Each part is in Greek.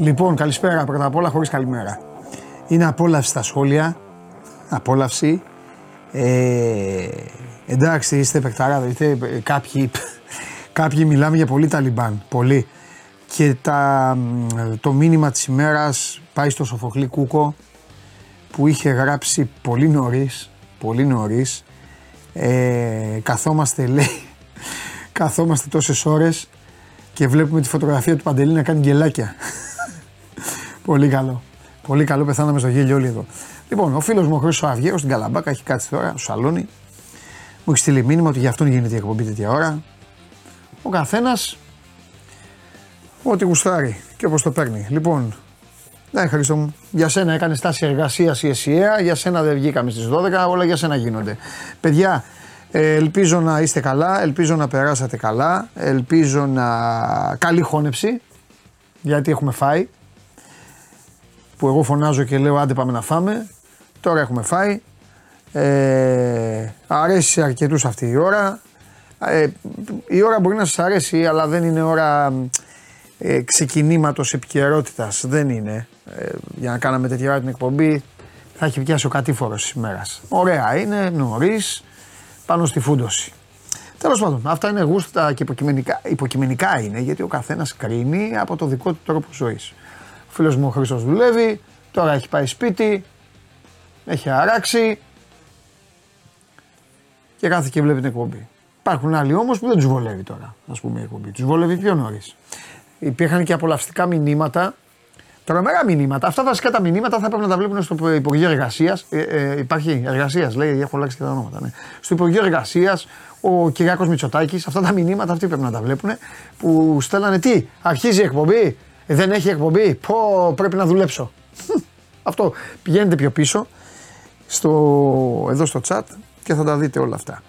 Λοιπόν, καλησπέρα πρώτα απ' όλα, χωρίς καλημέρα. Είναι απόλαυση στα σχόλια. Απόλαυση. Ε, εντάξει, είστε παιχταράδε. Είστε, κάποιοι, κάποιοι μιλάμε για πολύ Ταλιμπάν. Πολύ. Και τα, το μήνυμα της ημέρας πάει στο Σοφοκλή Κούκο που είχε γράψει πολύ νωρίς, πολύ νωρίς. Ε, καθόμαστε λέει, καθόμαστε τόσες ώρες και βλέπουμε τη φωτογραφία του Παντελή να κάνει γελάκια. Πολύ καλό. Πολύ καλό, πεθάναμε στο γέλιο όλοι εδώ. Λοιπόν, ο φίλος μου ο Χρήσο Αυγέρο στην Καλαμπάκα έχει κάτσει τώρα στο σαλόνι. Μου έχει στείλει μήνυμα ότι γι' αυτόν γίνεται η εκπομπή τέτοια ώρα. Ο καθένας ό,τι γουστάρει και όπως το παίρνει. Λοιπόν, ναι, Χρήστο μου, για σένα έκανε στάση εργασίας η ΕΣΥΑ, για σένα δεν βγήκαμε στις 12, όλα για σένα γίνονται. Παιδιά, ε, ελπίζω να είστε καλά, ελπίζω να περάσατε καλά, ελπίζω να. καλή χώνεψη, γιατί έχουμε φάει που εγώ φωνάζω και λέω άντε πάμε να φάμε. Τώρα έχουμε φάει. Ε, αρέσει σε αρκετούς αυτή η ώρα. Ε, η ώρα μπορεί να σας αρέσει αλλά δεν είναι ώρα ε, ξεκινήματος επικαιρότητας. Δεν είναι. Ε, για να κάναμε τέτοια ώρα την εκπομπή θα έχει πιάσει ο κατήφορος της ημέρας. Ωραία είναι, νωρίς πάνω στη φούντωση. Τέλος πάντων, αυτά είναι γούστα και υποκειμενικά, υποκειμενικά είναι γιατί ο καθένας κρίνει από το δικό του τρόπο ζωής. Ο φίλος μου ο Χρήστος δουλεύει, τώρα έχει πάει σπίτι, έχει αράξει και κάθε και βλέπει την εκπομπή. Υπάρχουν άλλοι όμως που δεν τους βολεύει τώρα, ας πούμε, η εκπομπή. Τους βολεύει πιο νωρίς. Υπήρχαν και απολαυστικά μηνύματα. Τρομερά μηνύματα. Αυτά βασικά τα μηνύματα θα πρέπει να τα βλέπουν στο Υπουργείο Εργασίας. Ε, ε, υπάρχει εργασίας, λέει, έχω αλλάξει και τα ονόματα. Ναι. Στο Υπουργείο Εργασίας, ο Κυριάκος Μητσοτάκης, αυτά τα μηνύματα αυτοί πρέπει να τα βλέπουν. Που στέλνανε τι, αρχίζει η εκπομπή, δεν έχει εκπομπή. Πω, πρέπει να δουλέψω. Αυτό πηγαίνετε πιο πίσω στο, εδώ στο chat και θα τα δείτε όλα αυτά.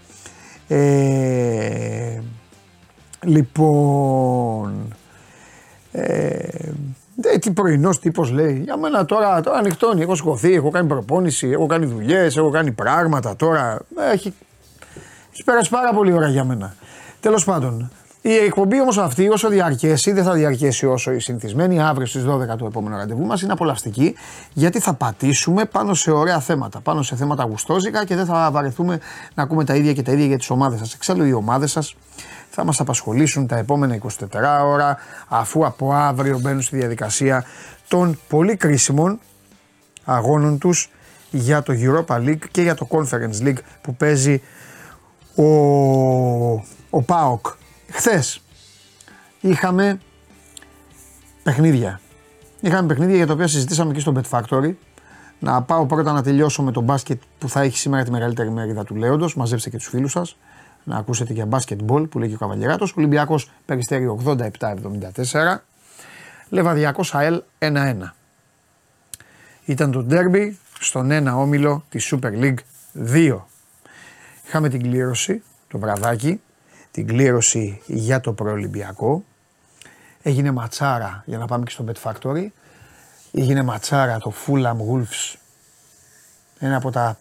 Ε, λοιπόν, ε, τι πρωινός τύπος λέει. Για μένα τώρα, τώρα ανοιχτώνει. Έχω σηκωθεί, έχω κάνει προπόνηση, έχω κάνει δουλειές, έχω κάνει πράγματα. Τώρα έχει, έχει περάσει πάρα πολύ ώρα για μένα. Τέλος πάντων, η εκπομπή όμως αυτή, όσο διαρκέσει, δεν θα διαρκέσει όσο η συνηθισμένη. Αύριο στις 12 το επόμενο ραντεβού μας είναι απολαυστική, γιατί θα πατήσουμε πάνω σε ωραία θέματα. Πάνω σε θέματα γουστόζικα και δεν θα βαρεθούμε να ακούμε τα ίδια και τα ίδια για τις ομάδες σας. Εξάλλου, οι ομάδες σας θα μας απασχολήσουν τα επόμενα 24 ώρα, αφού από αύριο μπαίνουν στη διαδικασία των πολύ κρίσιμων αγώνων τους για το Europa League και για το Conference League που παίζει ο, ο ΠΑΟΚ Χθες είχαμε παιχνίδια. Είχαμε παιχνίδια για τα οποία συζητήσαμε και στο Bet Factory. Να πάω πρώτα να τελειώσω με το μπάσκετ που θα έχει σήμερα τη μεγαλύτερη μερίδα του Λέοντος. Μαζέψτε και τους φίλους σας να ακούσετε για μπάσκετμπολ που λέγει ο Καβαλιεράτος. Ολυμπιακός Περιστέριο 87-74. Λεβαδιακός ΑΕΛ 1-1. Ήταν το ντέρμπι στον ένα όμιλο της Super League 2. Είχαμε την κλήρωση, το βραδάκι, την κλήρωση για το προολυμπιακό. Έγινε ματσάρα για να πάμε και στο Bet Factory. Έγινε ματσάρα το Fulham Wolves. Ένα από τα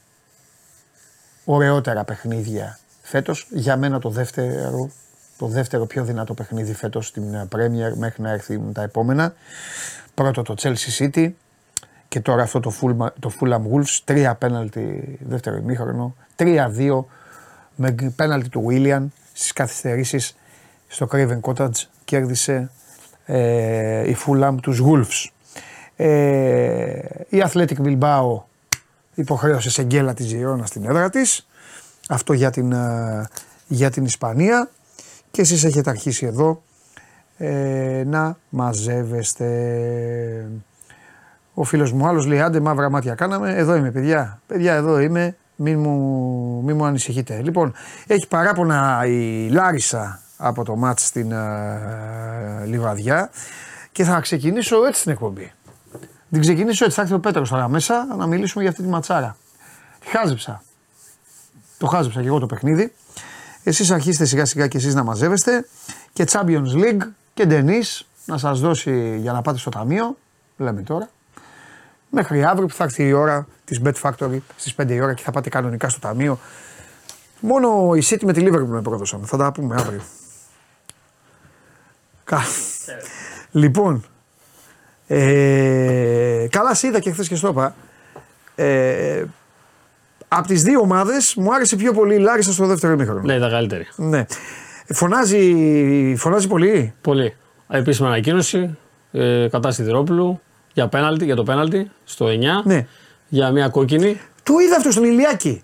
ωραιότερα παιχνίδια φέτος. Για μένα το δεύτερο, το δεύτερο πιο δυνατό παιχνίδι φέτος στην Premier μέχρι να έρθει τα επόμενα. Πρώτο το Chelsea City και τώρα αυτό το Fulham, το Fulham Wolves. Τρία πέναλτι δεύτερο ημίχρονο. Τρία-δύο με πέναλτι του William στις καθυστερήσεις στο Craven Cottage κέρδισε ε, η Fulham τους Wolves. Ε, η Athletic Bilbao υποχρέωσε σε γκέλα της Ζιρώνα στην έδρα της. Αυτό για την, ε, για την Ισπανία. Και εσείς έχετε αρχίσει εδώ ε, να μαζεύεστε. Ο φίλος μου άλλος λέει άντε μαύρα μάτια κάναμε. Εδώ είμαι παιδιά. Παιδιά εδώ είμαι. Μην μου, μην μου ανησυχείτε. Λοιπόν, έχει παράπονα η Λάρισα από το μάτς στην uh, Λιβαδιά και θα ξεκινήσω έτσι την εκπομπή. Την ξεκινήσω έτσι, θα έρθει ο Πέτρος τώρα μέσα να μιλήσουμε για αυτή τη ματσάρα. Χάζεψα. Το χάζεψα και εγώ το παιχνίδι. Εσείς αρχίστε σιγά σιγά και εσείς να μαζεύεστε και Champions League και Denis να σας δώσει για να πάτε στο ταμείο, λέμε τώρα, μέχρι αύριο που θα έρθει η ώρα της Bet Factory στις 5 η ώρα και θα πάτε κανονικά στο ταμείο. Μόνο η City με τη Liverpool με πρόδωσαν. Θα τα πούμε αύριο. λοιπόν, Ε, καλά, σε είδα και χθες και στο είπα. Ε, από τις δύο ομάδες μου άρεσε πιο πολύ η Λάρισα στο δεύτερο ημίχρονο. Ναι, ήταν καλύτερη. Ναι. Φωνάζει, φωνάζει πολύ. Πολύ. Επίσημη ανακοίνωση ε, κατά Σιδηρόπουλου για, πέναλτι, για το πέναλτι στο 9. Ναι. Για μια κόκκινη. Το είδα αυτός στον Ηλιάκη.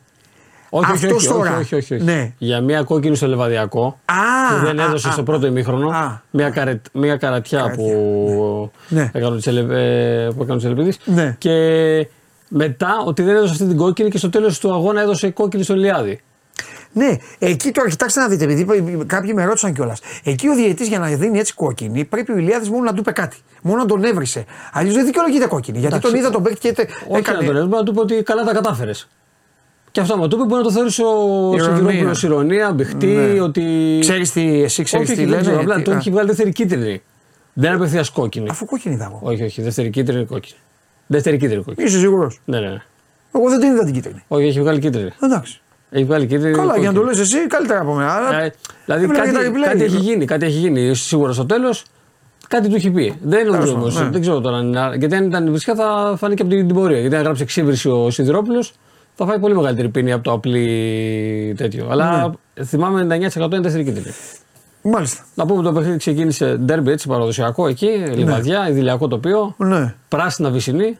Όχι, όχι, Αυτός όχι, τώρα. όχι, όχι, όχι. Ναι. Για μια κόκκινη στο Λεβαδιακό Α, που δεν α, έδωσε α, στο α. πρώτο ημίχρονο. Α. Μια, καρε, μια καρατιά, Καρατιά. που Ναι. έκανε ο Τσελε- ε, που έκανε ο Τσελεπίδης. Ναι. Και μετά ότι δεν έδωσε αυτή την κόκκινη και στο τέλος του αγώνα έδωσε κόκκινη στον Λιάδη. Ναι, εκεί τώρα κοιτάξτε να δείτε, επειδή κάποιοι με ρώτησαν κιόλας. Εκεί ο διαιτής για να δίνει έτσι κόκκινη πρέπει ο Ηλιάδης μόνο να του είπε κάτι. Μόνο να τον έβρισε. Αλλιώς δεν δικαιολογείται κόκκινη. Γιατί Εντάξει. τον είδα τον παίκτη και τε- Όχι έκανε. να τον έδωσε, να του πει ότι καλά τα κατάφερες. Και αυτό άμα του πει μπορεί να το θεωρήσει ο Ηρωνία. Σιδηρόπουλος ηρωνία, μπηχτή, Ναι. ότι. Ξέρεις τι, εσύ ξέρεις όχι, τι όχι, δεν λένε. ξέρω, απλά τι- τον α, έχει βγάλει δεύτερη κίτρινη. Δεν είναι απευθείας κόκκινη. Αφού κόκκινη είδα εγώ. Όχι, όχι, δεύτερη κίτρινη κόκκινη. Δεύτερη κίτρινη κόκκινη. Είσαι σίγουρος; Ναι, ναι, ναι. Εγώ δεν την είδα την κίτρινη. Όχι, έχει βγάλει κίτρινη. Εντάξει. Έχει βγάλει κίτρινη. Καλά, για να το κόκκινη. λες εσύ, καλύτερα από μένα. Αλλά... Ε, δηλαδή Έβλεπα κάτι, και τα replay. κάτι έχει γίνει, κάτι έχει γίνει. Σίγουρα στο τέλος κάτι του έχει πει. Δεν νομίζω πάντων, όμως, ναι. δεν ξέρω τώρα. αν είναι- Γιατί αν ήταν βρισιά θα φανεί και από την, την πορεία. Γιατί αν γράψει εξύβριση ο Σιδηρόπουλος θα φάει πολύ μεγαλύτερη πίνη από το απλή τέτοιο. Αλλά Ναι. θυμάμαι 99% είναι δεύτερη κίτρινη. Μάλιστα. Να πούμε το παιχνίδι ξεκίνησε ντέρμπι έτσι παραδοσιακό εκεί, λιβαδιά, ιδηλιακό τοπίο, Ναι. πράσινα βυσινή.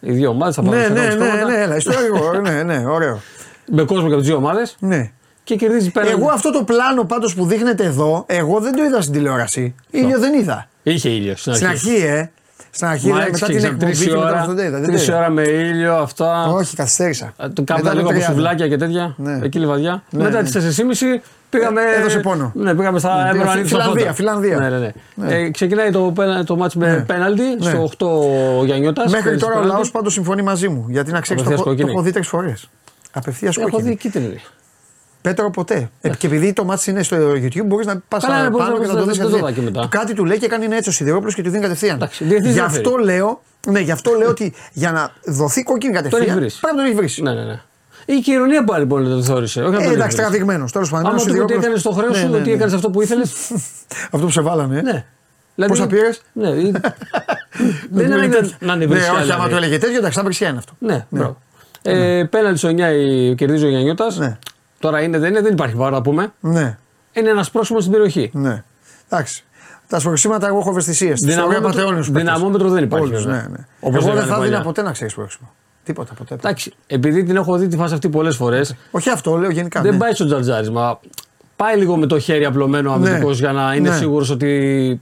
Οι δύο ομάδες θα Ναι, πάρουν ναι, ναι, ναι, έλα, ιστορικό. ναι, ναι, ωραίο. Με κόσμο και από τις δύο ομάδες Ναι. και κερδίζει πέρα. Εγώ αυτό το πλάνο πάντως που δείχνετε εδώ, εγώ δεν το είδα στην τηλεόραση. Ήλιο δεν είδα. Είχε ήλιο στην Στην αρχή. αρχή, ε. Στην αρχή, Μα δηλαδή, έτσι μετά την ξεκίνησε, εκπομπή τρεις και μετά ώρα, αυτό δεν είδα. δεν τρεις είδα. ώρα με ήλιο, αυτά. Όχι, καθυστέρησα. Ε, Το Κάπου Μετά λίγο το από 30. σουβλάκια και τέτοια. Ναι. Εκεί λιβαδιά. Ναι, Μετά ναι. τις 4.30 πήγαμε. Ε, έδωσε πόνο. Ναι, πήγαμε στα. Ναι, έπρεπε να Φι- ανοίξουν τα Φιλανδία, φώτα. Φιλανδία. Ναι, ναι, ναι. Ε, ξεκινάει το, πένα- το μάτς με Ναι. πέναλτι Ναι. στο 8 για νιώτα. Μέχρι τώρα ο λαός πάντως συμφωνεί μαζί μου. Γιατί να ξέρεις, το, Απευθείας έχω- το κόκκινη. έχω δει τρεις φορές. Απευθείας Έχω κόκκινη. δει κίτρινη. Πέτρο ποτέ. Ε, και επειδή το μάτι είναι στο YouTube, μπορείς να πας Καλά, ναι, μπορείς πάνω να και να πας, το δεις. δεν το είδα και μετά. Κάτι του λέει και κάνει έτσι ο Σιδηρόπουλος και του δίνει κατευθείαν. Εντάξει, διεθνής Γι' δεν αυτό φέρει. λέω, ναι, γι' αυτό λέω ότι για να δοθεί κόκκινη κατευθείαν. έχεις βρει. Πρέπει να τον έχεις βρει. Ναι, ναι, ναι. Η και η ηρωνία πάλι πολύ δεν το θεώρησε. Όχι να Ε, τον εντάξει, έβρισε. τραβηγμένο. Τέλος πάντων. Άμα ο του πει ότι Σιδηρόπουλος- έκανε το χρέος Ναι, σου, ναι, ότι ναι. έκανες αυτό που ήθελες. Αυτό που σε βάλανε. ε. Ναι. Δηλαδή, Πόσα πήρες; Ναι, ή- δεν είναι ανάγκη να είναι Ναι, βρισιά. όχι, άμα δηλαδή. το έλεγε τέτοιο, εντάξει, θα βρισιά είναι αυτό. Ναι, μπράβο. Ε, Πέναλτι στο 9 η- κερδίζει ο Γιαννιώτας. Ναι. Τώρα είναι, δεν είναι, δεν υπάρχει βάρο να πούμε. Ναι, Είναι ένας πρόσωπος στην περιοχή. ναι. Εντάξει. Τα σπροξήματα εγώ έχω ευαισθησίες. Δυναμόμετρο, δυναμόμετρο δεν υπάρχει. Όλους, βέβαια. ναι, ναι. Όπως Εγώ δεν λέγανε θα παλιά. δίνα ποτέ να ξέρεις σπρώξιμο. Τίποτα ποτέ. Εντάξει, επειδή την έχω δει τη φάση αυτή πολλές φορές, Όχι αυτό, λέω γενικά. δεν ναι. πάει στο τζατζάρισμα. Πάει λίγο με το χέρι απλωμένο ο Ναι. αμυντικός για να είναι Ναι. σίγουρος ότι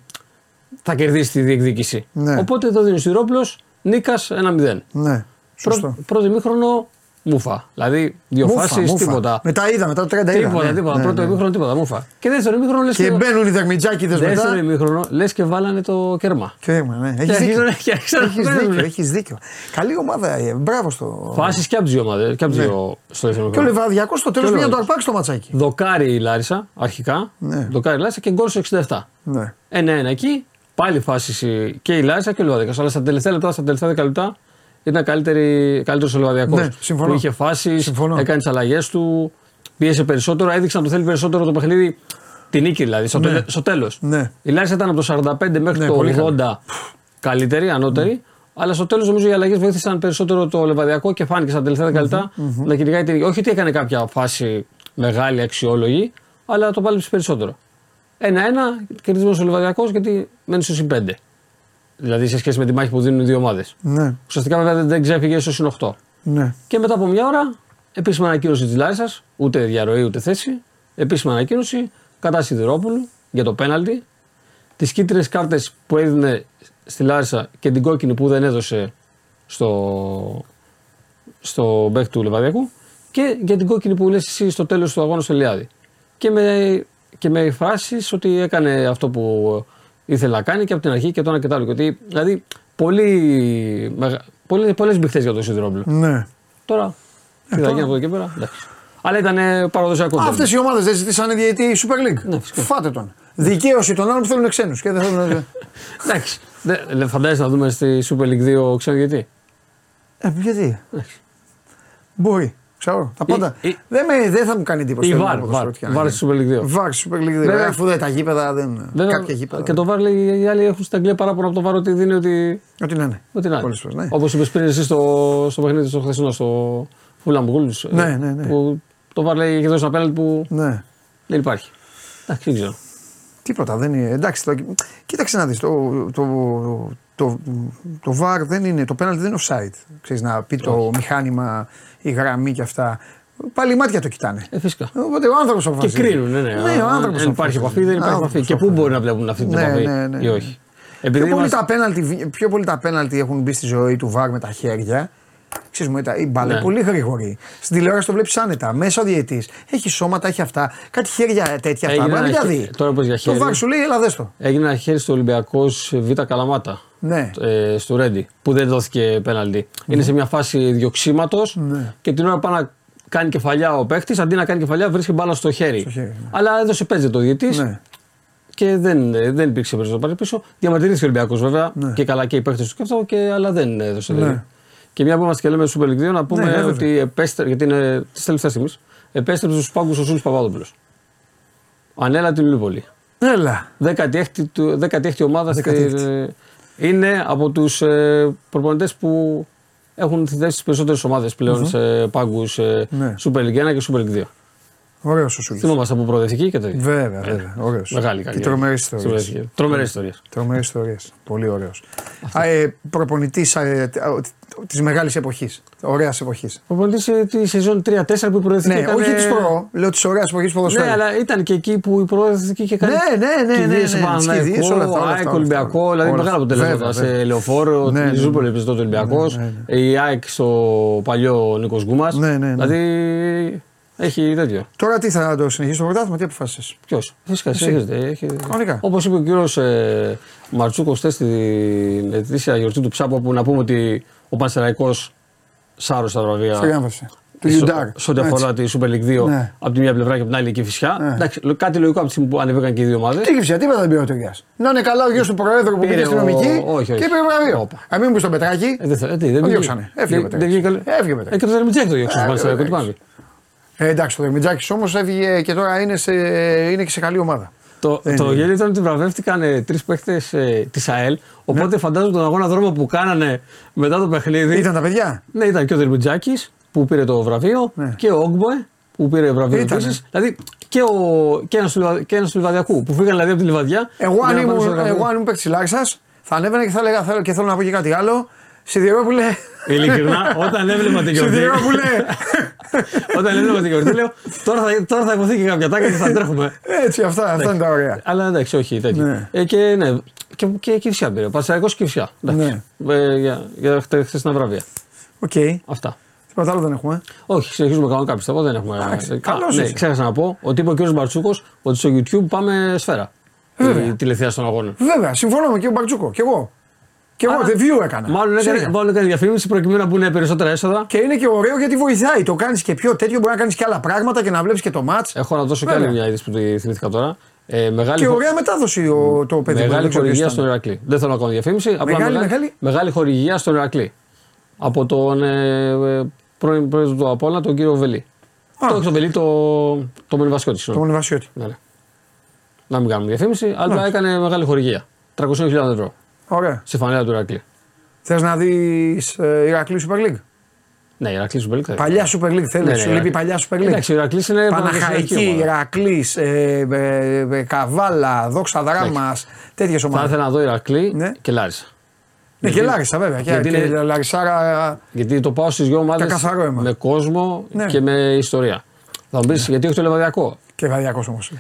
θα κερδίσει τη διεκδίκηση. Ναι. Οπότε εδώ δίνει ο Σιρόπουλο, νίκας 1-0. Ναι, σωστό. Πρω, πρώτο ημίχρονο μούφα. Δηλαδή δύο Μούφα, φάσεις, μούφα. τίποτα. Μετά είδα, μετά το 30 είδα. Τίποτα, ναι, τίποτα. ναι, πρώτο ναι. ημίχρονο τίποτα. Μούφα. Και δεύτερο ημίχρονο λες Και και, μπαίνουν οι δερμιτζάκιδες δεύτερο μετά. ημίχρονο λες και βάλανε το κέρμα. Κέρμα, ναι. Και Έχεις δίκιο. αρχίζουν και αρχίζουν να Έχεις παίζουν. δίκιο, έχεις δίκιο. Καλή ομάδα, ε, μπράβο στο. Φάσεις και από τι δύο ομάδες. Και από τις Ναι. δύο στο δεύτερο Και ο ημίχρονο. Λεβαδιακό στο τέλο Και ο πήγε να το Λεβαδιακός. αρπάξει το ματσάκι. Δοκάρι η Λάρισα αρχικά. Ναι. Δοκάρι η Λάρισα και γκολ στο 67. Ναι. 1-1 εκεί. Πάλι φάσεις και η Λάρισα και ο Λεβαδιακό. Αλλά στα τελευταία λεπτά, στα τελευταία 10 λεπτά ήταν καλύτερος ο Λεβαδιακό. Ναι, συμφωνώ. Που είχε φάσεις, Συμφωνώ. έκανε τις αλλαγές του, πίεσε περισσότερο, έδειξε να το θέλει περισσότερο το παιχνίδι. Την νίκη δηλαδή, στο, Ναι. στο τέλος. Ναι. Η Λάρισα ήταν από το 45 μέχρι Ναι, το πολύ 80 καλύτερη, ανώτερη. Αλλά στο τέλος νομίζω οι αλλαγές βοήθησαν περισσότερο το λεβαδιακό και φάνηκε στα τελευταία 10 λεπτά να κυνηγάει την νίκη. Όχι ότι έκανε κάποια φάση μεγάλη, αξιόλογη, αλλά το πάλεψε περισσότερο. 1-1 κερδισμένο ο Λεβαδιακό γιατί μένει στο συν 5. Δηλαδή σε σχέση με τη μάχη που δίνουν οι δύο ομάδες. Ναι. Ουσιαστικά βέβαια δεν- δεν ξέφυγε στο συν 8. Ναι. Και μετά από μια ώρα, επίσημη ανακοίνωση της Λάρισας, ούτε διαρροή ούτε θέση. Επίσημη ανακοίνωση κατά Σιδηρόπουλου για το πέναλτι. Τις κίτρινες κάρτες που έδινε στη Λάρισα και την κόκκινη που δεν έδωσε στο, στο μπέκ του Λεβαδιακού. Και για την κόκκινη που λες εσύ στο τέλος του αγώνα στο Ελιάδη. Και με, και με φράσεις ότι έκανε αυτό που ήθελε να κάνει και από την αρχή και το ένα και το άλλο. Και ότι, δηλαδή, πολύ, μεγα- πολύ, πολλές μπηχτές για το Σιδηρόπουλο. ναι. Τώρα, τι θα γίνει από εδώ και πέρα. εντάξει. Αλλά ήταν ε, παραδοσιακό. Αυτές οι ομάδες δεν ζητήσανε διαιτή Super League. Ναι, φυσικά. Φάτε τον. Δικαίωση των άλλων που θέλουν ξένους. Και δεν θέλουν. Εντάξει. Δεν- Φαντάζεσαι να δούμε στη Super League 2 ξένο γιατί; ε, γιατί; Εντάξει. Μπορεί. Ξέρω, τα πάντα. η- δεν, με, δεν θα μου κάνει εντύπωση. Η το VAR, ελληνικό VAR, ποδοσφαίρο, τι VAR να στη γίνει. Super League 2. VAR στη Super League 2. Βέβαια- Αφού δεν τα γήπεδα δεν. Βέβαια, κάποια γήπεδα. Και το βάρ λέει οι άλλοι έχουν στην Αγγλία παράπονα από το βάρο ότι δίνει ότι. Ό,τι να είναι. Ότι να Πολλές φορές, ναι. Όπως είπες πριν εσύ στο, στο παιχνίδι στο χθεσινό, στο Fulham Wolves. Ναι, ε, ναι, ναι. Που το βάρ λέει έχει δώσει ένα πέναλτι που Ναι. δεν υπάρχει. Εντάξει, δεν ξέρω. Τίποτα δεν είναι. Εντάξει, το, κοίταξε να δεις. Το, το, το, το, VAR δεν είναι. Το penalty δεν είναι offside. Ξέρεις, να πει το μηχάνημα, η γραμμή και αυτά. Πάλι μάτια το κοιτάνε. Ε, φυσικά. Οπότε ο άνθρωπος Και αποφασίζει. κρίνουν, ναι, ναι. Ναι, ο Αν άνθρωπος δεν υπάρχει αποφασίζει. επαφή, δεν υπάρχει Άνθρωπος επαφή. Και πού αποφασίζει. μπορεί να βλέπουν αυτή την Ναι, επαφή ναι, ναι, ή ναι. όχι. Επειδή Πιο πολύ, είμαστε- τα πέναλτι, πιο πολύ τα πέναλτι έχουν μπει στη ζωή του Βάρ με τα χέρια. Ξέρεις, μου, τα- η μπάλα είναι Ναι. πολύ γρήγορη. Στην τηλεόραση το βλέπεις άνετα. Μέσα ο διαιτής έχει σώματα, έχει αυτά. Κάτι χέρια τέτοια αυτά. Έγινε Μπορεί να ένα μην τα χε- δει. τώρα πες για Το χέρι. Βάρ σου λέει, έλα δες το. Έγινε ένα χέρι στο Ολυμπιακός Β' Καλαμάτα. Ναι. ε, στο Ρέντι που δεν δόθηκε πέναλτι. Είναι σε μια φάση διοξήματο Ναι. και την ώρα που πάει να κάνει κεφαλιά ο παίχτης, αντί να κάνει κεφαλιά, βρίσκει μπάλα στο χέρι. Στο χέρι, ναι. Αλλά έδωσε πέτζε το διαιτής Ναι. και δεν, δεν υπήρξε περισσότερο πάρει πίσω. Διαμαρτυρήθηκε ο Ολυμπιακός βέβαια Ναι. και καλά και οι παίχτες του και αυτό, και, αλλά δεν έδωσε. Ναι. Δηλαδή. Και μια που είμαστε και λέμε Super League 2, να πούμε ναι, βέβαια. ότι επέστρεψε, γιατί είναι της τελευταίας στιγμής, επέστρεψε στους πάγκους ο Σούλης Παπαδόπουλος. Ανέλα την Λιούπολη. Έλα. 16η, του- 16η ομάδα 16η. στη- είναι από τους ε, προπονητές που έχουν θέσει τι περισσότερες ομάδες πλέον σε πάγκους ε, Ναι. Super League 1 και Super League 2. Ωραίος ο Σούλη. Θυμόμαστε από προοδευτική και τέτοια. Βέβαια, βέβαια. Ωραίος. Μεγάλη Και καριέρα. τρομερές Στην ιστορίες. προοδευτική. Τρομερές ιστορίες. Τρομερές ιστορίες. Πολύ ωραίος. Ε, Προπονητής της μεγάλης εποχής. Ωραίας εποχής. Προπονητής ε, τη σεζόν 3-4 που η προοδευτική. Ναι, έκανε- όχι της προ, λέω της ωραίας εποχής ποδοσφαίρου. Ναι, αλλά ήταν και εκεί που η προοδευτική είχε κάνει. Ναι, ναι, ναι, ναι, κηδείες σε ναι, τις κηδείες, Παναθηναϊκό, όλα αυτά, όλα αυτά, ΑΕΚ, όλα Ολυμπιακό, αυτά. δηλαδή Όλα μεγάλα αυτά. αποτελέσματα. Βέβαια, βέβαια. Σε λεωφόρο, Ναι, ναι, τη ναι. Ζούπολη έπαιζε τότε Ολυμπιακός, Ναι, ναι, η ΑΕΚ στο παλιό Νίκος Γκούμας. Ναι, ναι, ναι. Δηλαδή έχει τέτοιο. Τώρα τι θα το συνεχίσει το πρωτάθλημα, τι αποφάσισε. Ποιος; Φυσικά συνεχίζεται. Έχει... Κανονικά. Όπως είπε ο κύριος ε, Μπαρτσούκος χθε στην ετήσια γιορτή του ΠΣΑΠΠ, που να πούμε ότι ο Πανσεραϊκός σάρωσε τα βραβεία. Στην έμφαση. Του Σε- Ιουντάρ. Σε ό,τι αφορά τη Super League 2 Ναι. από τη μία πλευρά και από την άλλη και φυσικά. Ναι. Εντάξει, κάτι λογικό από τη στιγμή που ανεβήκαν και οι δύο ομάδες. Τη Κηφισιά, τίποτα δεν πήρε ο Τουριά. Να είναι καλά ο γιος του Προέδρου που Πήρε πήγε στην ο- νομική όχι, και όχι. πήρε βραβείο. Όπα. Αν μην πει στον Πετράκη. Ε, δεν θα- ε, τι, δεν Το πήγε. διώξανε. Έφυγε ο Δεν- Πετράκης. δεν βγήκε- Έφυγε ο Πετράκης. Ε, και το Δερμιτζάκη το διώξανε. Ε, στο Πανσεραϊκό, τι εντάξει. πάμε. Ε, εντάξει, το Δερμιτζάκης όμως έφυγε και τώρα είναι, σε, είναι και σε καλή ομάδα. Το, Δεν το είναι. γέλιο ήταν ότι βραβεύτηκαν ε, τρεις παίχτες ε, της ΑΕΛ. Οπότε Ναι. φαντάζομαι τον αγώνα δρόμο που κάνανε μετά το παιχνίδι. Ήταν τα παιδιά. Ναι, ήταν και ο Δερμιτζάκης που πήρε το βραβείο Ναι. και ο Όγκμποε που πήρε βραβείο Ήτανε. επίσης. Δηλαδή και, ο, και ένας του, Λιβα- και ένας του Λιβαδιακού που φύγαν δηλαδή από τη Λιβαδιά. Εγώ για αν να πάνε στο ήμουν, βραβείο. εγώ, αν ήμουν παίκτης Λάξα, θα ανέβαινα και θα έλεγα θέλω, και θέλω να πω και κάτι άλλο. Σιδηρόπουλε. Ειλικρινά, όταν έβλεπα την γιορτή. Σιδηρόπουλε. όταν έβλεπα την γιορτή, λέω τώρα θα, τώρα θα ειπωθεί και κάποια ατάκα και θα τρέχουμε. Έτσι, αυτά, αυτά είναι τα ωραία. Αλλά εντάξει, όχι τέτοιο. Ναι. Ε, και ναι, και, και Κηφισιά πήρε. Πανσερραϊκό και Κηφισιά. Εντάξει. Ε, για για χτε- χθεσινά βραβεία. Οκ. Αυτά. Τίποτα άλλο δεν έχουμε; Όχι, συνεχίζουμε κανονικά πιστεύω. Δεν έχουμε. Εντάξει, Ε, καλός ναι, είσαι. ξέχασα να πω ότι είπε ο κ. Μπαρτσούκος ότι στο YouTube πάμε σφαίρα. Βέβαια. Η τηλεθέαση των αγώνων. Βέβαια, συμφωνώ με τον Μπαρτζούκο. Κι εγώ. Κι εγώ Α, review έκανα. Μάλλον έκανε, Συνέχεια. μάλλον έκανε διαφήμιση προκειμένου να μπουν περισσότερα έσοδα. Και είναι και ωραίο γιατί βοηθάει. Το κάνεις και πιο τέτοιο, μπορεί να κάνεις και άλλα πράγματα και να βλέπεις και το match. Έχω να δώσω και Βέβαια. άλλη μια είδηση που τη θυμήθηκα τώρα. Ε, μεγάλη Και χο- ωραία μετάδοση ο, το παιδί. Μεγάλη δεν ξέρω ποιος χορηγία ήταν. στον Ηρακλή. Δεν θέλω να κάνω διαφήμιση. Απλά Μεγάλη, μεγάλη. μεγάλη; χορηγία στον Ηρακλή. Από τον ε, ε, πρώην πρόεδρο του Απόλα, τον κύριο Βελή. Α. Το όχι τον Βελή, το, το Μονιβασιώτη. Το συγγνώμη. Μονιβασιώτη. Ναι, ναι. Να μην κάνουμε διαφήμιση, αλλά Μάλιστα. έκανε μεγάλη χορηγία. 300.000 ευρώ Ωραία. στη φανέλα του Ηρακλή. Θες να δεις ε, Ηρακλή Super League; Ναι, Ηρακλή Super League. θα Παλιά Super League θέλεις. Ναι, ναι, σου λείπει Ηρακλή. παλιά Super League. Εντάξει, ο Ηρακλής είναι Παναχαϊκή, ομάδα. Ηρακλής, ε, ε, ε, Καβάλα, Δόξα Δράμας, τέτοιες Θα ομάδε. ήθελα να δω Ηρακλή Ναι. και Λάρισα. Ναι, και Λάρισα βέβαια. Και, γιατί και είναι- Λαρισάρα. Γιατί το πάω στις δύο ομάδες καθαρό αίμα. με κόσμο Ναι. και με ιστορία. Θα μου πεις γιατί όχι το Λεβαδιακό; Και Βαδιακός όμως.